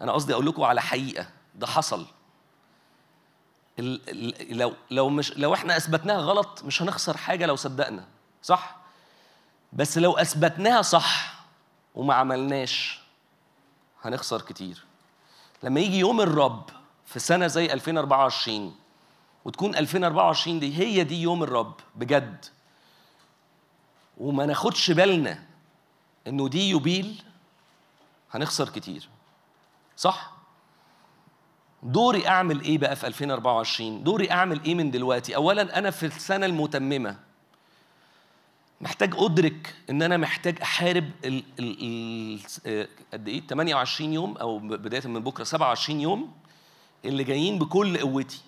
أنا قصدي أقول لكم على حقيقة. ده حصل. لو لو مش لو إحنا اثبتناها غلط مش هنخسر حاجة لو صدقنا صح؟ بس لو اثبتناها صح وما عملناش هنخسر كتير. لما يجي يوم الرب في سنة زي 2024 وتكون 2024 دي هي دي يوم الرب بجد وما ناخدش بالنا إنه دي يوبيل هنخسر كتير صح؟ دوري أعمل إيه بقى في 2024 دوري أعمل إيه من دلوقتي؟ اولا أنا في السنة المتممة محتاج أدرك إن أنا محتاج أحارب ال ال ال قد إيه؟ 28 يوم أو بداية من بكرة 27 يوم اللي جايين بكل قوتي.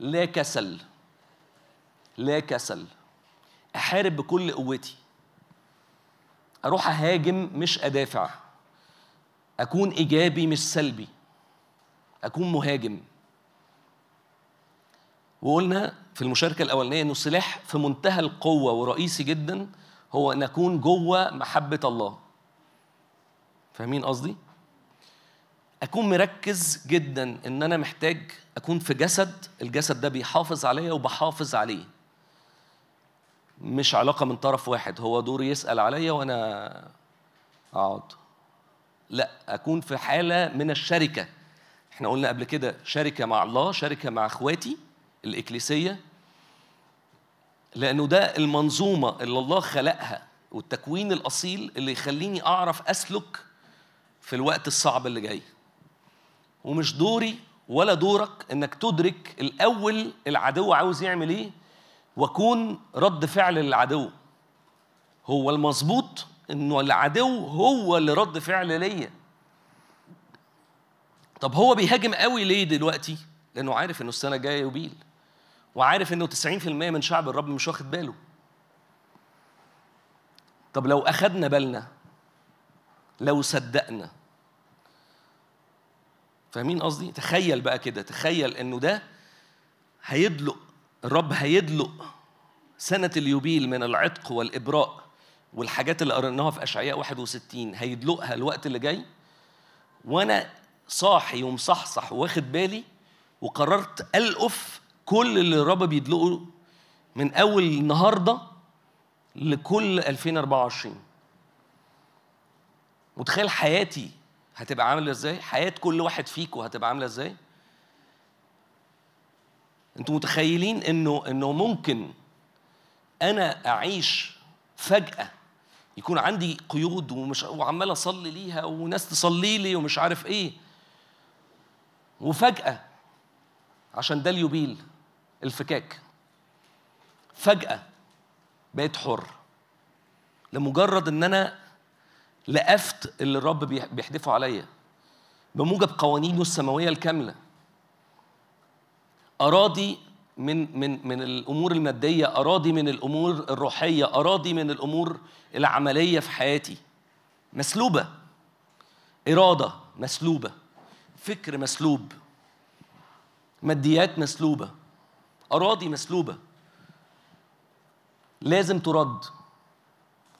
لا كسل. لا كسل. أحارب بكل قوتي. أروح أهاجم مش أدافع. أكون إيجابي مش سلبي. أكون مهاجم. وقلنا في المشاركة الأولانية إنه السلاح في منتهى القوة ورئيسي جدا هو أن أكون جوه محبة الله. فاهمين قصدي؟ أكون مركز جدا إن أنا محتاج أكون في جسد الجسد ده بيحافظ عليا وبحافظ عليه. مش علاقة من طرف واحد هو دوري يسأل عليا وأنا أقعد. لا أكون في حالة من الشركة. إحنا قلنا قبل كده شركة مع الله شركة مع أخواتي الإكليسية. لأنه ده المنظومة اللي الله خلقها والتكوين الأصيل اللي يخليني أعرف أسلك في الوقت الصعب اللي جاي. ومش دوري ولا دورك إنك تدرك الأول العدو عاوز يعمل إيه وأكون رد فعل للعدو. هو المظبوط إنه العدو هو اللي رد فعل ليا. طب هو بيهاجم قوي ليه دلوقتي؟ لأنه عارف إنه السنة الجاية يبيل وعارف إنه 90% من شعب الرب مش واخد باله. طب لو أخدنا بالنا لو صدقنا. فاهمين قصدي؟ تخيل بقى كده تخيل إنه ده هيدلق الرب هيدلق سنة اليوبيل من العتق والإبراء والحاجات اللي قريناها في أشعياء 61 هيدلقها الوقت اللي جاي؟ وأنا صاحي ومصحصح واخد بالي وقررت ألقف كل اللي الرب بيدلقه من أول النهاردة لكل 2024 متخيل حياتي هتبقى عاملة إزاي؟ حياة كل واحد فيكم هتبقى عاملة إزاي؟ أنتوا متخيلين إنه إنه ممكن أنا أعيش فجأة يكون عندي قيود ومش وعمال أصلي ليها وناس تصلي لي ومش عارف إيه وفجأة عشان ده اليوبيل الفكاك. فجأة بقيت حر لمجرد إن أنا لقفت اللي الرب بيح- بيحدفه عليا بموجب قوانينه السماوية الكاملة. أراضي من من من الأمور المادية أراضي من الأمور الروحية أراضي من الأمور العملية في حياتي. مسلوبة. إرادة مسلوبة. فكر مسلوب. ماديات مسلوبة. أراضي مسلوبة. لازم ترد.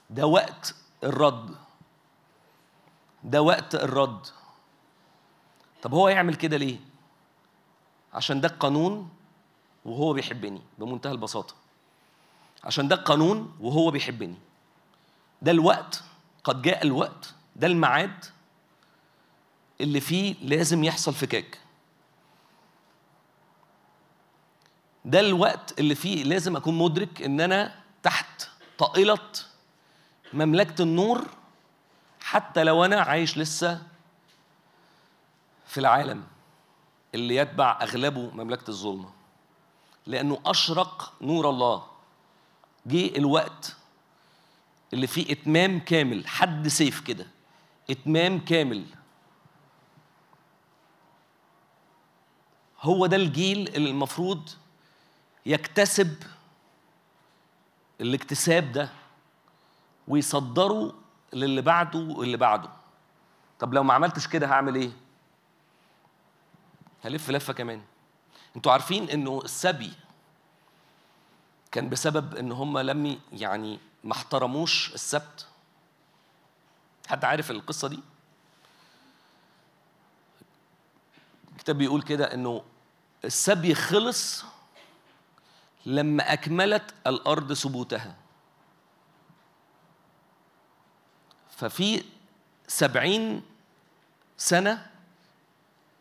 ده وقت الرد. ده وقت الرد. طب هو يعمل كده ليه؟ عشان ده القانون وهو بيحبني بمنتهى البساطة. عشان ده القانون وهو بيحبني. ده الوقت قد جاء الوقت ده الميعاد اللي فيه لازم يحصل فكاك. ده الوقت اللي فيه لازم أكون مدرك إن أنا تحت طائلة مملكة النور حتى لو أنا عايش لسه في العالم اللي يتبع أغلبه مملكة الظلمة. لأنه أشرق نور الله. جه الوقت اللي فيه إتمام كامل حد سيف كده. إتمام كامل. هو ده الجيل اللي المفروض يكتسب الاكتساب ده ويصدره للي بعده واللي بعده. طب لو ما عملتش كده هعمل إيه؟ هلف لفة كمان. أنتوا عارفين إنه السبي كان بسبب إن هم لم يعني ما احترموش السبت؟ حد عارف القصة دي؟ الكتاب بيقول كده إنه السبي خلص لما أكملت الأرض ثبوتها. ففي سبعين سنة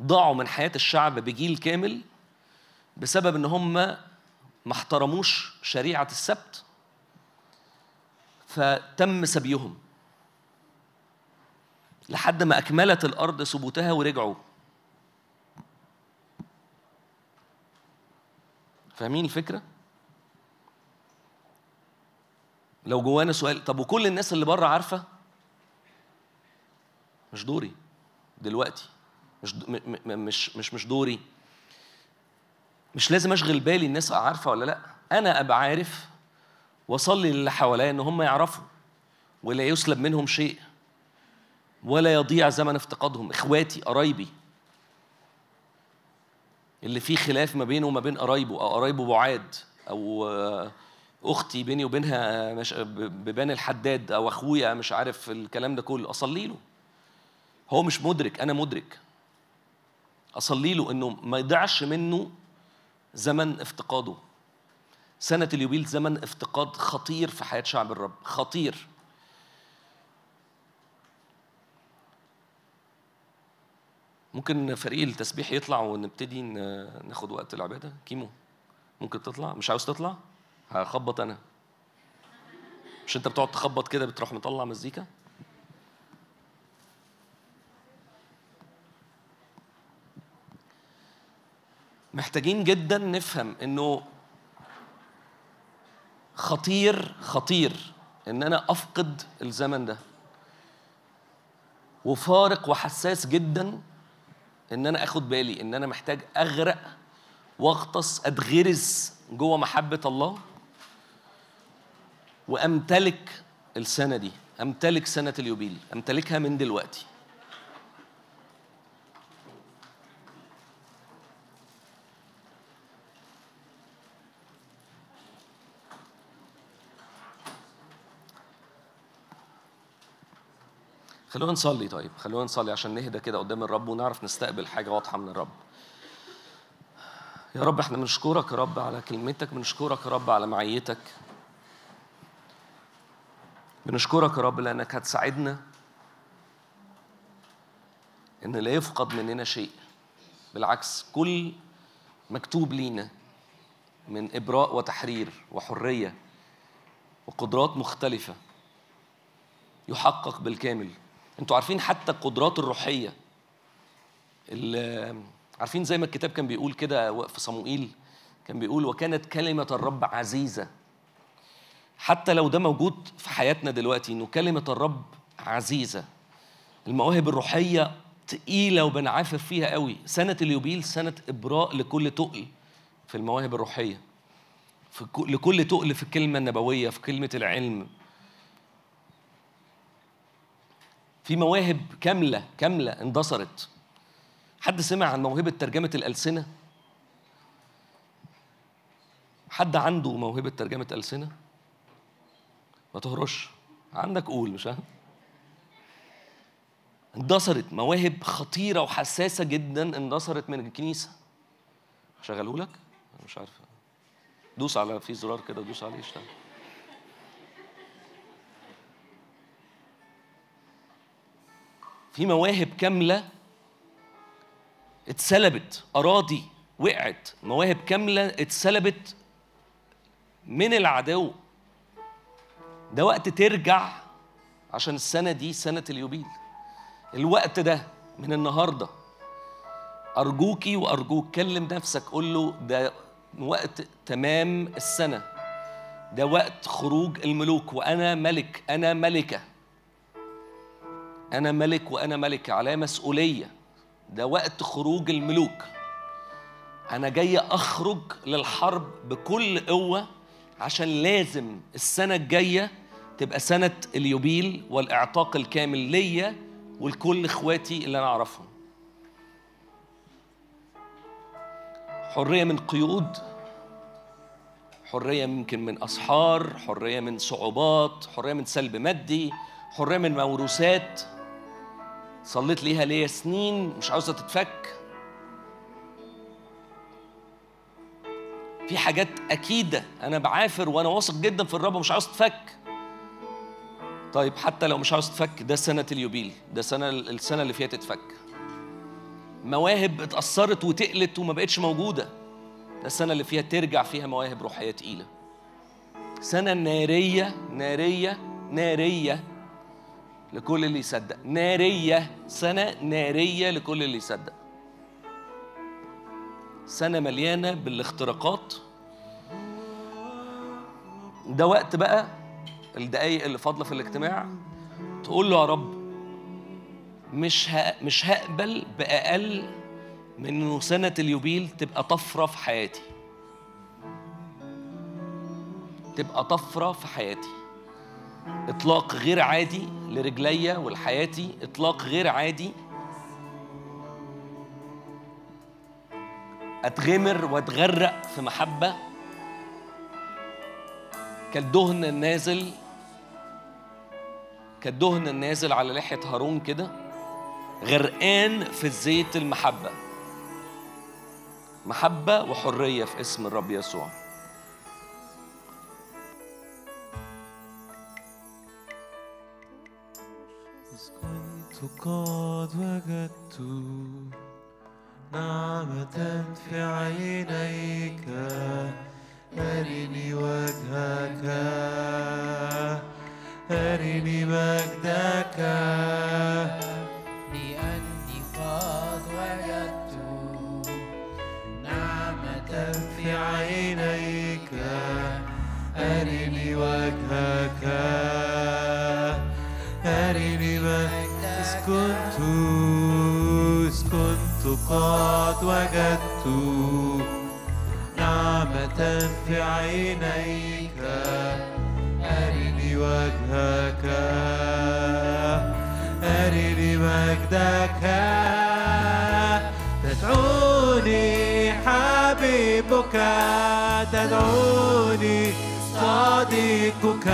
ضاعوا من حياة الشعب بجيل كامل بسبب إن هم ما احترموش شريعة السبت فتم سبيهم لحد ما أكملت الأرض ثبوتها ورجعوا. فاهمين الفكرة؟ لو جوانا سؤال طب وكل الناس اللي بره عارفة؟ مش دوري. دلوقتي. مش مش مش مش دوري. مش لازم أشغل بالي الناس عارفة ولا لأ. أنا أبقى عارف وأصلي للي حواليا إن هم يعرفوا ولا يسلب منهم شيء ولا يضيع زمن افتقادهم. إخواتي قرايبي اللي فيه خلاف ما بينه وما بين قرايبه أو قرايبه بعاد أو أختي بيني وبينها مش ببان الحداد أو أخويا مش عارف الكلام ده كله. أصلي له. هو مش مدرك أنا مدرك. أصلي له إنه ما يضيعش منه زمن افتقاده. سنة اليوبيل زمن افتقاد خطير في حياة شعب الرب خطير. ممكن فريق التسبيح يطلع ونبتدي ناخد وقت العبادة؟ كيمو ممكن تطلع؟ مش عاوز تطلع؟ هخبط أنا. مش أنت بتقعد تخبط كده بتروح مطلع مزيكا؟ محتاجين جدا نفهم إنه خطير خطير إن أنا أفقد الزمن ده. وفارق وحساس جدا إن أنا آخد بالي إن أنا محتاج أغرق وأغطس اتغرز جوه محبة الله وأمتلك السنة دي أمتلك سنة اليوبيل أمتلكها من دلوقتي. خلونا نصلي طيب. خلونا نصلي عشان نهدى كده قدام الرب ونعرف نستقبل حاجة واضحة من الرب. يا رب إحنا بنشكرك يا رب على كلمتك بنشكرك يا رب على معيتك. بنشكرك يا رب لأنك هتساعدنا إن لا يفقد مننا شيء. بالعكس كل مكتوب لينا من إبراء وتحرير وحرية وقدرات مختلفة يحقق بالكامل. أنتوا عارفين حتى القدرات الروحية اللي عارفين زي ما الكتاب كان بيقول كده في صموئيل؟ كان بيقول وكانت كلمة الرب عزيزة. حتى لو ده موجود في حياتنا دلوقتي إنه كلمة الرب عزيزة المواهب الروحية تقيلة وبنعافر فيها قوي. سنة اليوبيل سنة إبراء لكل تقل في المواهب الروحية في لكل تقل في الكلمة النبوية في كلمة العلم. في مواهب كاملة كاملة اندثرت حد سمع عن موهبة ترجمة الألسنة؟ حد عنده موهبة ترجمة ألسنة؟ ما تهرش عندك قول مش ها؟ اندثرت مواهب خطيرة وحساسة جدا اندثرت من الكنيسة شغلوا لك؟ مش عارف دوس على في زرار كده دوس عليه يشتغل في مواهب كاملة اتسلبت أراضي وقعت. مواهب كاملة اتسلبت من العدو. ده وقت ترجع عشان السنة دي سنة اليوبيل. الوقت ده من النهاردة. أرجوكي وأرجوك كلم نفسك قول له ده وقت تمام السنة. ده وقت خروج الملوك وأنا ملك أنا ملكة. أنا ملك وأنا ملكة عليا مسؤولية. ده وقت خروج الملوك. أنا جاي أخرج للحرب بكل قوة عشان لازم السنة الجاية تبقى سنة اليوبيل والإعتاق الكامل ليا ولكل إخواتي اللي أنا أعرفهم. حرية من قيود حرية يمكن من أسحار حرية من صعوبات حرية من سلب مادي حرية من موروثات. صليت ليها ليا سنين مش عاوزة تتفك. في حاجات أكيدة أنا بعافر وأنا واثق جدا في الرب ومش عاوز تفك طيب حتى لو مش عاوز تفك ده سنة اليوبيل ده سنة السنة اللي فيها تتفك. مواهب اتأثرت وتقلت وما بقتش موجودة. ده السنة اللي فيها ترجع فيها مواهب روحية تقيلة. سنة نارية نارية نارية لكل اللي يصدق. نارية سنة نارية لكل اللي يصدق. سنة مليانة بالاختراقات. ده وقت بقى الدقايق اللي فاضلة في الاجتماع تقول له يا رب مش. مش هقبل بأقل من إنه سنة اليوبيل تبقى طفرة في حياتي. تبقى طفرة في حياتي. إطلاق غير عادي لرجليا ولحياتي إطلاق غير عادي. أتغمر وأتغرق في محبة. كالدهن النازل كالدهن النازل على لحية هارون كده غرقان في الزيت المحبة. محبة وحرية في اسم الرب يسوع. قد وجدت نعمة في عينيك أرني وجهك أرني مجدك. لأني قد وجدت نعمة في عينيك أرني وجهك أرني كنت كنت قد وجدت نعمة في عينيك. أرني وجهك أرني مجدك. تدعوني حبيبك تدعوني صديقك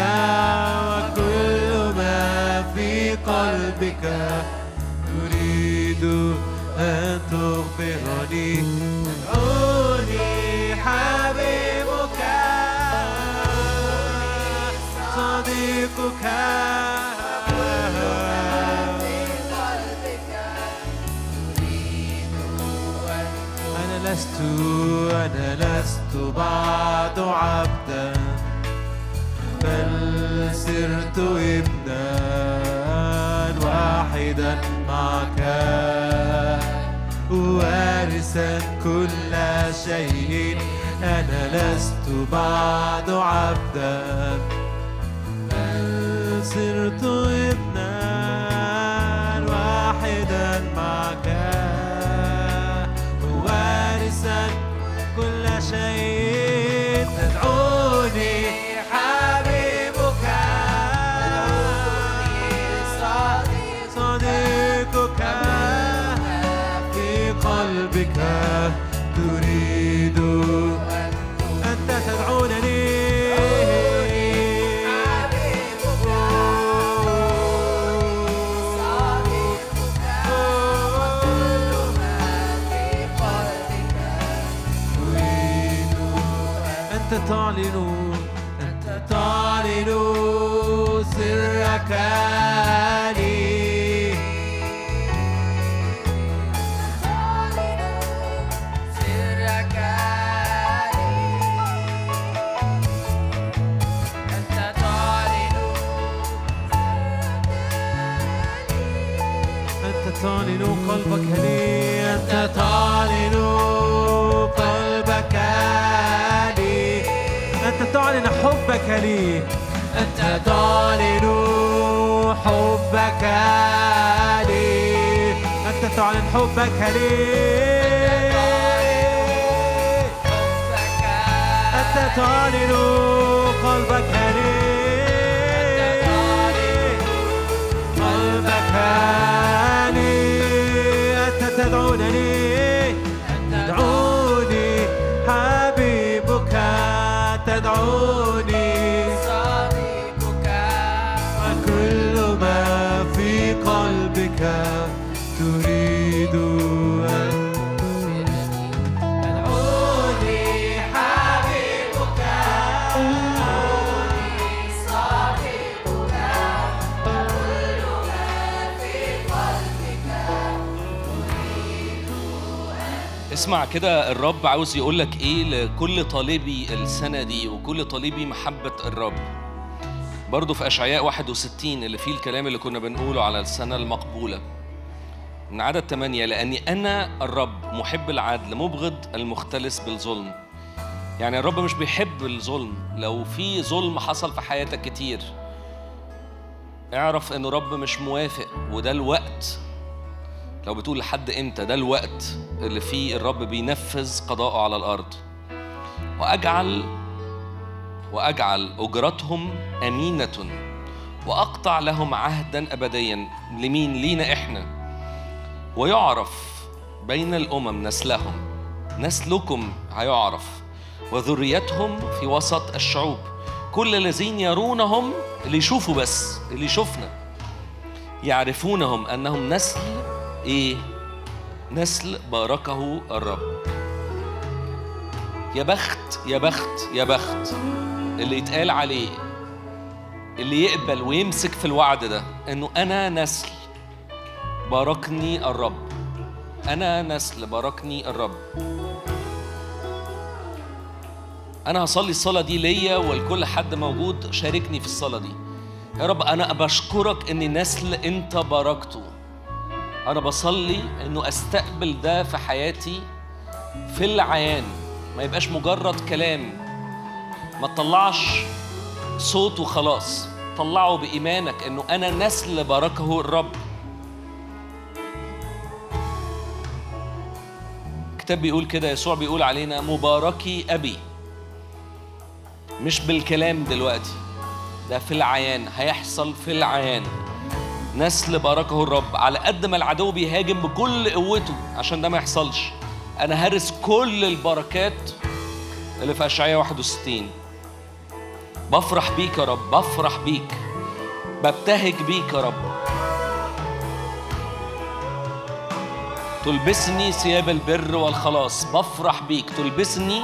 وكل ما في قلبك تريد أن تخبرني تدعوني صرت ابنا واحدا معك. وارثا كل شيء. أنا لست بعد عبدا. تعلن حبك لي. أنت تعلن حبك لي. أنت تعلن حبك لي. أنت تعلن قلبك لي. قلبك لي. أنت تدعونني. صديقك وكل ما في قلبك اسمع كده الرب عاوز يقول لك إيه لكل طالبي السنة دي وكل طالبي محبة الرب. برضه في أشعياء 61 اللي فيه الكلام اللي كنا بنقوله على السنة المقبولة. من عدد 8 لأني أنا الرب محب العدل مبغض المختلس بالظلم. يعني الرب مش بيحب الظلم. لو في ظلم حصل في حياتك كتير اعرف إن الرب مش موافق وده الوقت لو بتقول لحد إمتى ده الوقت اللي فيه الرب بينفذ قضاءه على الأرض؟ وأجعل وأجعل أجرتهم أمينة وأقطع لهم عهدا أبديا. لمين؟ لينا إحنا. ويعرف بين الأمم نسلهم. نسلكم هيعرف. وذريتهم في وسط الشعوب. كل الذين يرونهم اللي يشوفوا بس اللي يشوفنا يعرفونهم أنهم نسل إيه؟ نسل باركه الرب. يا بخت يا بخت يا بخت اللي يتقال عليه اللي يقبل ويمسك في الوعد ده إنه أنا نسل باركني الرب. أنا نسل باركني الرب. أنا هصلي الصلاة دي ليا ولكل حد موجود شاركني في الصلاة دي. يا رب أنا بشكرك إني نسل أنت باركته. أنا بصلي إنه أستقبل ده في حياتي في العيان. ما يبقاش مجرد كلام. ما تطلعش صوت وخلاص. طلعه بإيمانك إنه أنا نسل باركه الرب. الكتاب بيقول كده يسوع بيقول علينا مباركي أبي. مش بالكلام دلوقتي. ده في العيان هيحصل في العيان. نسل باركه الرب على قد ما العدو بيهاجم بكل قوته عشان ده ما يحصلش. أنا هرس كل البركات اللي في أشعياء 61 بفرح بيك يا رب بفرح بيك. ببتهج بيك يا رب. تلبسني ثياب البر والخلاص. بفرح بيك. تلبسني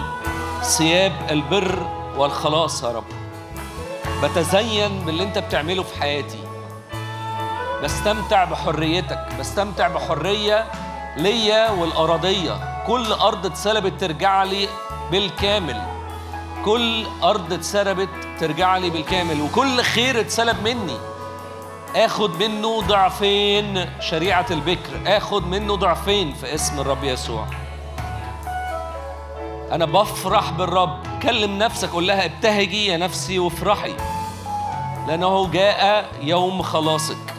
ثياب البر والخلاص يا رب. بتزين باللي انت بتعمله في حياتي. بستمتع بحريتك بستمتع بحرية ليا والأراضية. كل أرض اتسلبت ترجع لي بالكامل. كل أرض اتسلبت ترجع لي بالكامل وكل خير اتسلب مني. آخد منه ضعفين شريعة البكر آخد منه ضعفين في اسم الرب يسوع. أنا بفرح بالرب. كلم نفسك قول لها ابتهجي يا نفسي وافرحي لأنه جاء يوم خلاصك.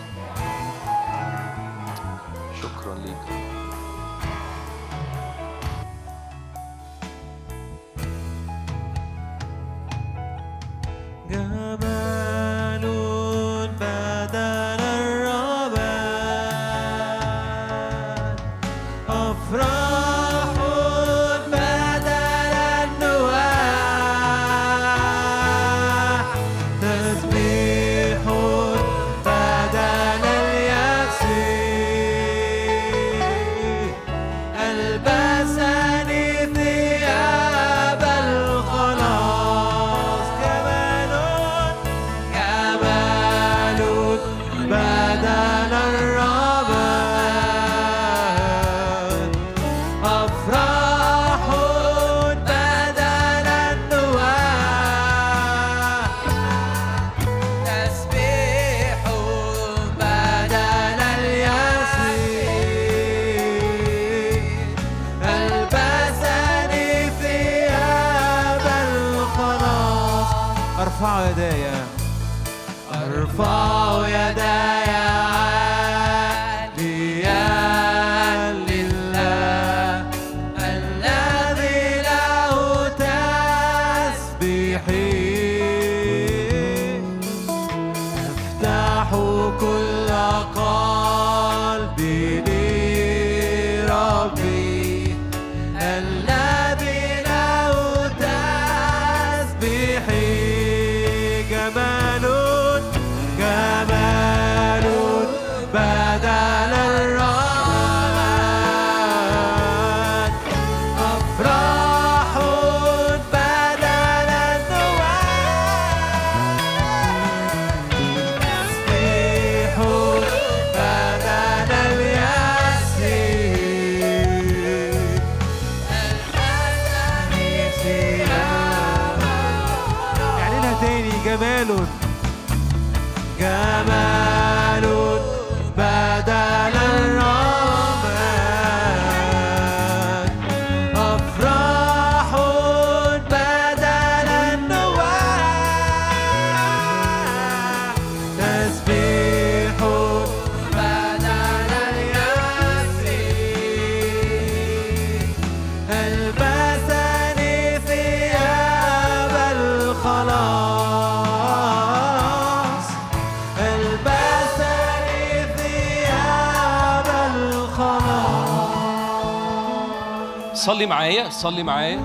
معايا صلي معايا.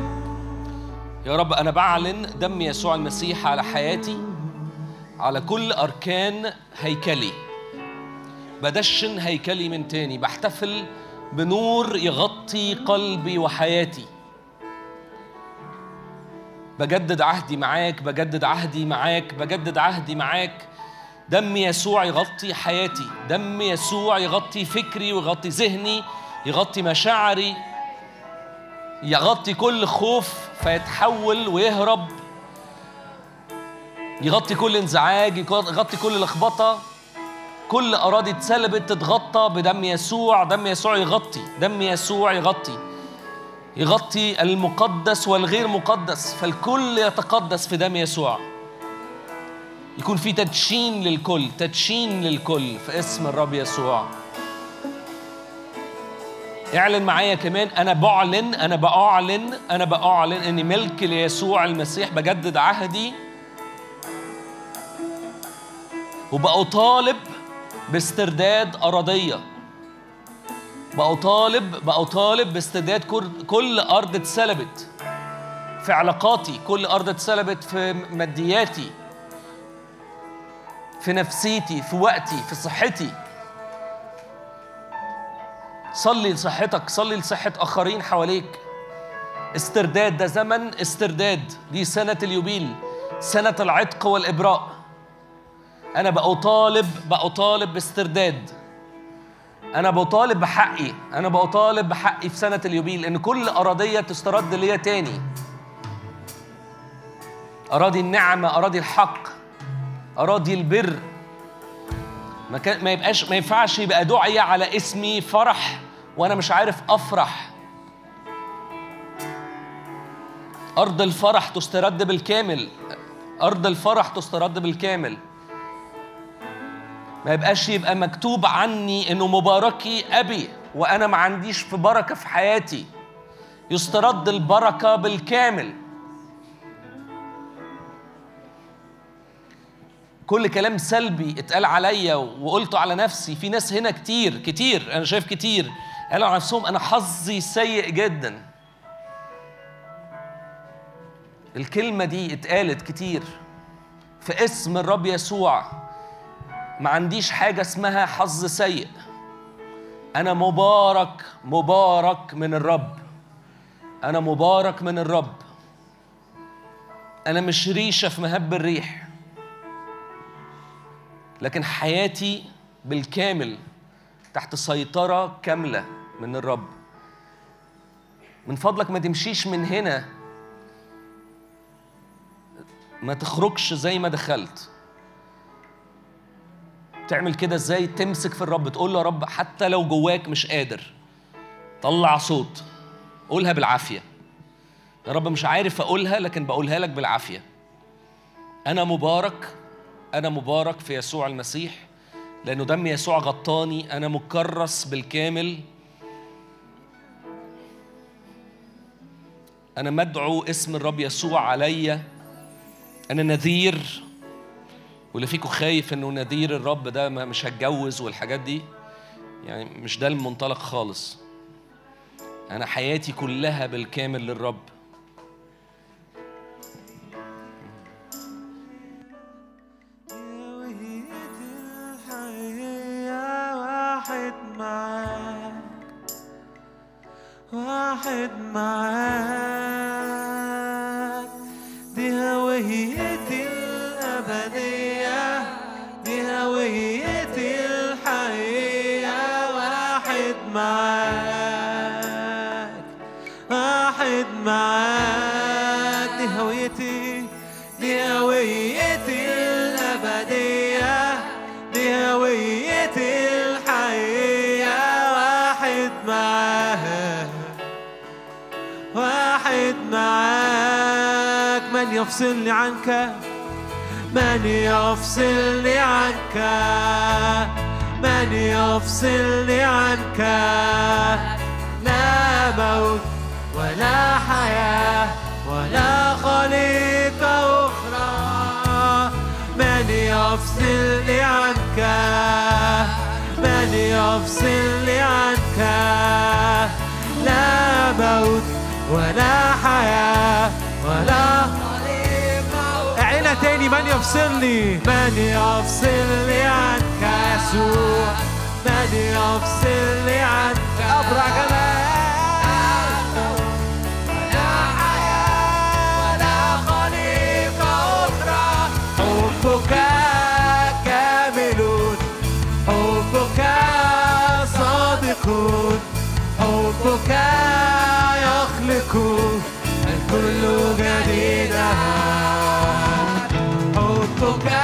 يا رب أنا بعلن دم يسوع المسيح على حياتي على كل أركان هيكلي. بدشن هيكلي من تاني بحتفل بنور يغطي قلبي وحياتي. بجدد عهدي معاك بجدد عهدي معاك بجدد عهدي معاك. دم يسوع يغطي حياتي دم يسوع يغطي فكري ويغطي ذهني يغطي مشاعري. يغطي كل خوف فيتحول ويهرب. يغطي كل انزعاج يغطي كل لخبطة. كل أراضي اتسلبت تتغطى بدم يسوع. دم يسوع يغطي دم يسوع يغطي. يغطي المقدس والغير مقدس فالكل يتقدس في دم يسوع. يكون في تدشين للكل تدشين للكل في اسم الرب يسوع. اعلن معايا كمان أنا بعلن أنا بأعلن أنا بأعلن اني ملك ليسوع المسيح بجدد عهدي وبأطالب باسترداد أراضية. بأطالب بأطالب باسترداد كل- أرض اتسلبت في علاقاتي كل أرض اتسلبت في مادياتي في نفسيتي في وقتي في صحتي. صلي لصحتك صلي لصحة آخرين حواليك. استرداد ده زمن استرداد دي سنة اليوبيل سنة العتق والإبراء. أنا بأطالب بأطالب باسترداد. أنا بطالب بحقي أنا بطالب بحقي في سنة اليوبيل إن كل أراضية تسترد ليا تاني. أراضي النعمة أراضي الحق أراضي البر. ما, كان ما يبقاش ما ينفعش يبقى دعية على اسمي فرح وأنا مش عارف أفرح. أرض الفرح تسترد بالكامل. أرض الفرح تسترد بالكامل. ما يبقاش يبقى مكتوب عني إنه مباركي أبي وأنا ما عنديش في بركة في حياتي. يسترد البركة بالكامل. كل كلام سلبي اتقال عليا وقلته على نفسي. في ناس هنا كتير كتير أنا شايف كتير. قالوا على نفسهم أنا حظي سيء جدا. الكلمة دي اتقالت كتير في اسم الرب يسوع. ما عنديش حاجة اسمها حظ سيء. أنا مبارك مبارك من الرب. أنا مبارك من الرب. أنا مش ريشة في مهب الريح. لكن حياتي بالكامل تحت سيطرة كاملة من الرب. من فضلك ما تمشيش من هنا. ما تخرجش زي ما دخلت. تعمل كده إزاي؟ تمسك في الرب تقول له يا رب حتى لو جواك مش قادر طلع صوت قولها بالعافية. يا رب مش عارف أقولها لكن بقولها لك بالعافية. أنا مبارك أنا مبارك في يسوع المسيح لأنه دم يسوع غطاني أنا مكرس بالكامل. أنا مدعو اسم الرب يسوع عليا. أنا نذير واللي فيكم خايف إنه نذير الرب ده مش هتجوز والحاجات دي يعني مش ده المنطلق خالص. أنا حياتي كلها بالكامل للرب. واحد معاك واحد معاك. دي هويتي الأبدية دي هويتي الحقيقية واحد معاك. يفصلني عنك من يفصلني عنك من يفصلني عنك. لا موت ولا حياة ولا خليقة أخرى من يفصلني عنك من يفصلني عنك. لا موت ولا حياة ولا عيلة تاني من يفصلني؟ من يفصلني عنك يسوع من يفصلني عنك. أبرع جمال. حبك كامل. حبك حبك يخلق الكل جديدا حبك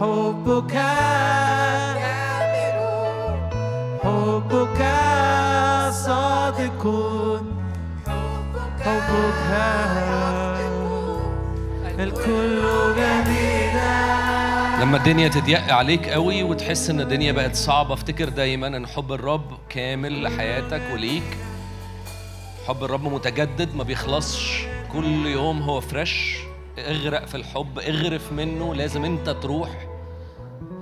حبك. حبك صادق. حبك الكل جميلا لما الدنيا تضيق عليك قوي وتحس إن الدنيا بقت صعبة افتكر دايما إن حب الرب كامل لحياتك وليك. حب الرب متجدد ما بيخلصش. كل يوم هو فريش اغرق في الحب اغرف منه. لازم أنت تروح.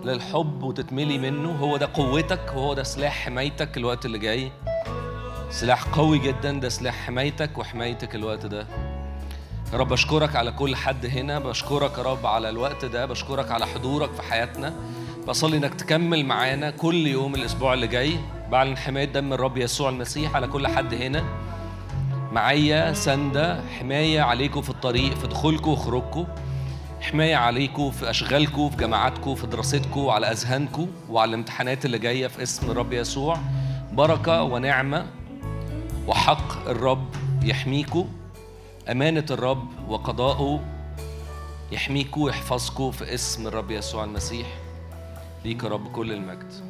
للحب وتتملي منه. هو ده قوتك وهو ده سلاح حمايتك الوقت اللي جاي. سلاح قوي جدا ده سلاح حمايتك وحمايتك الوقت ده. يا رب بشكرك على كل حد هنا. بشكرك يا رب على الوقت ده. بشكرك على حضورك في حياتنا. بصلي إنك تكمل معانا كل يوم الأسبوع اللي جاي. بعلن حماية دم الرب يسوع المسيح على كل حد هنا. معايا سندة حماية عليكم في الطريق في دخولكم وخروجكم. حماية عليكم في أشغالكم في جامعاتكم في دراستكم وعلى أذهانكم وعلى الامتحانات اللي جاية في اسم الرب يسوع. بركة ونعمة وحق الرب يحميكم أمانة الرب وقضاؤه يحميكوا ويحفظكوا في اسم الرب يسوع المسيح. ليك يا رب كل المجد.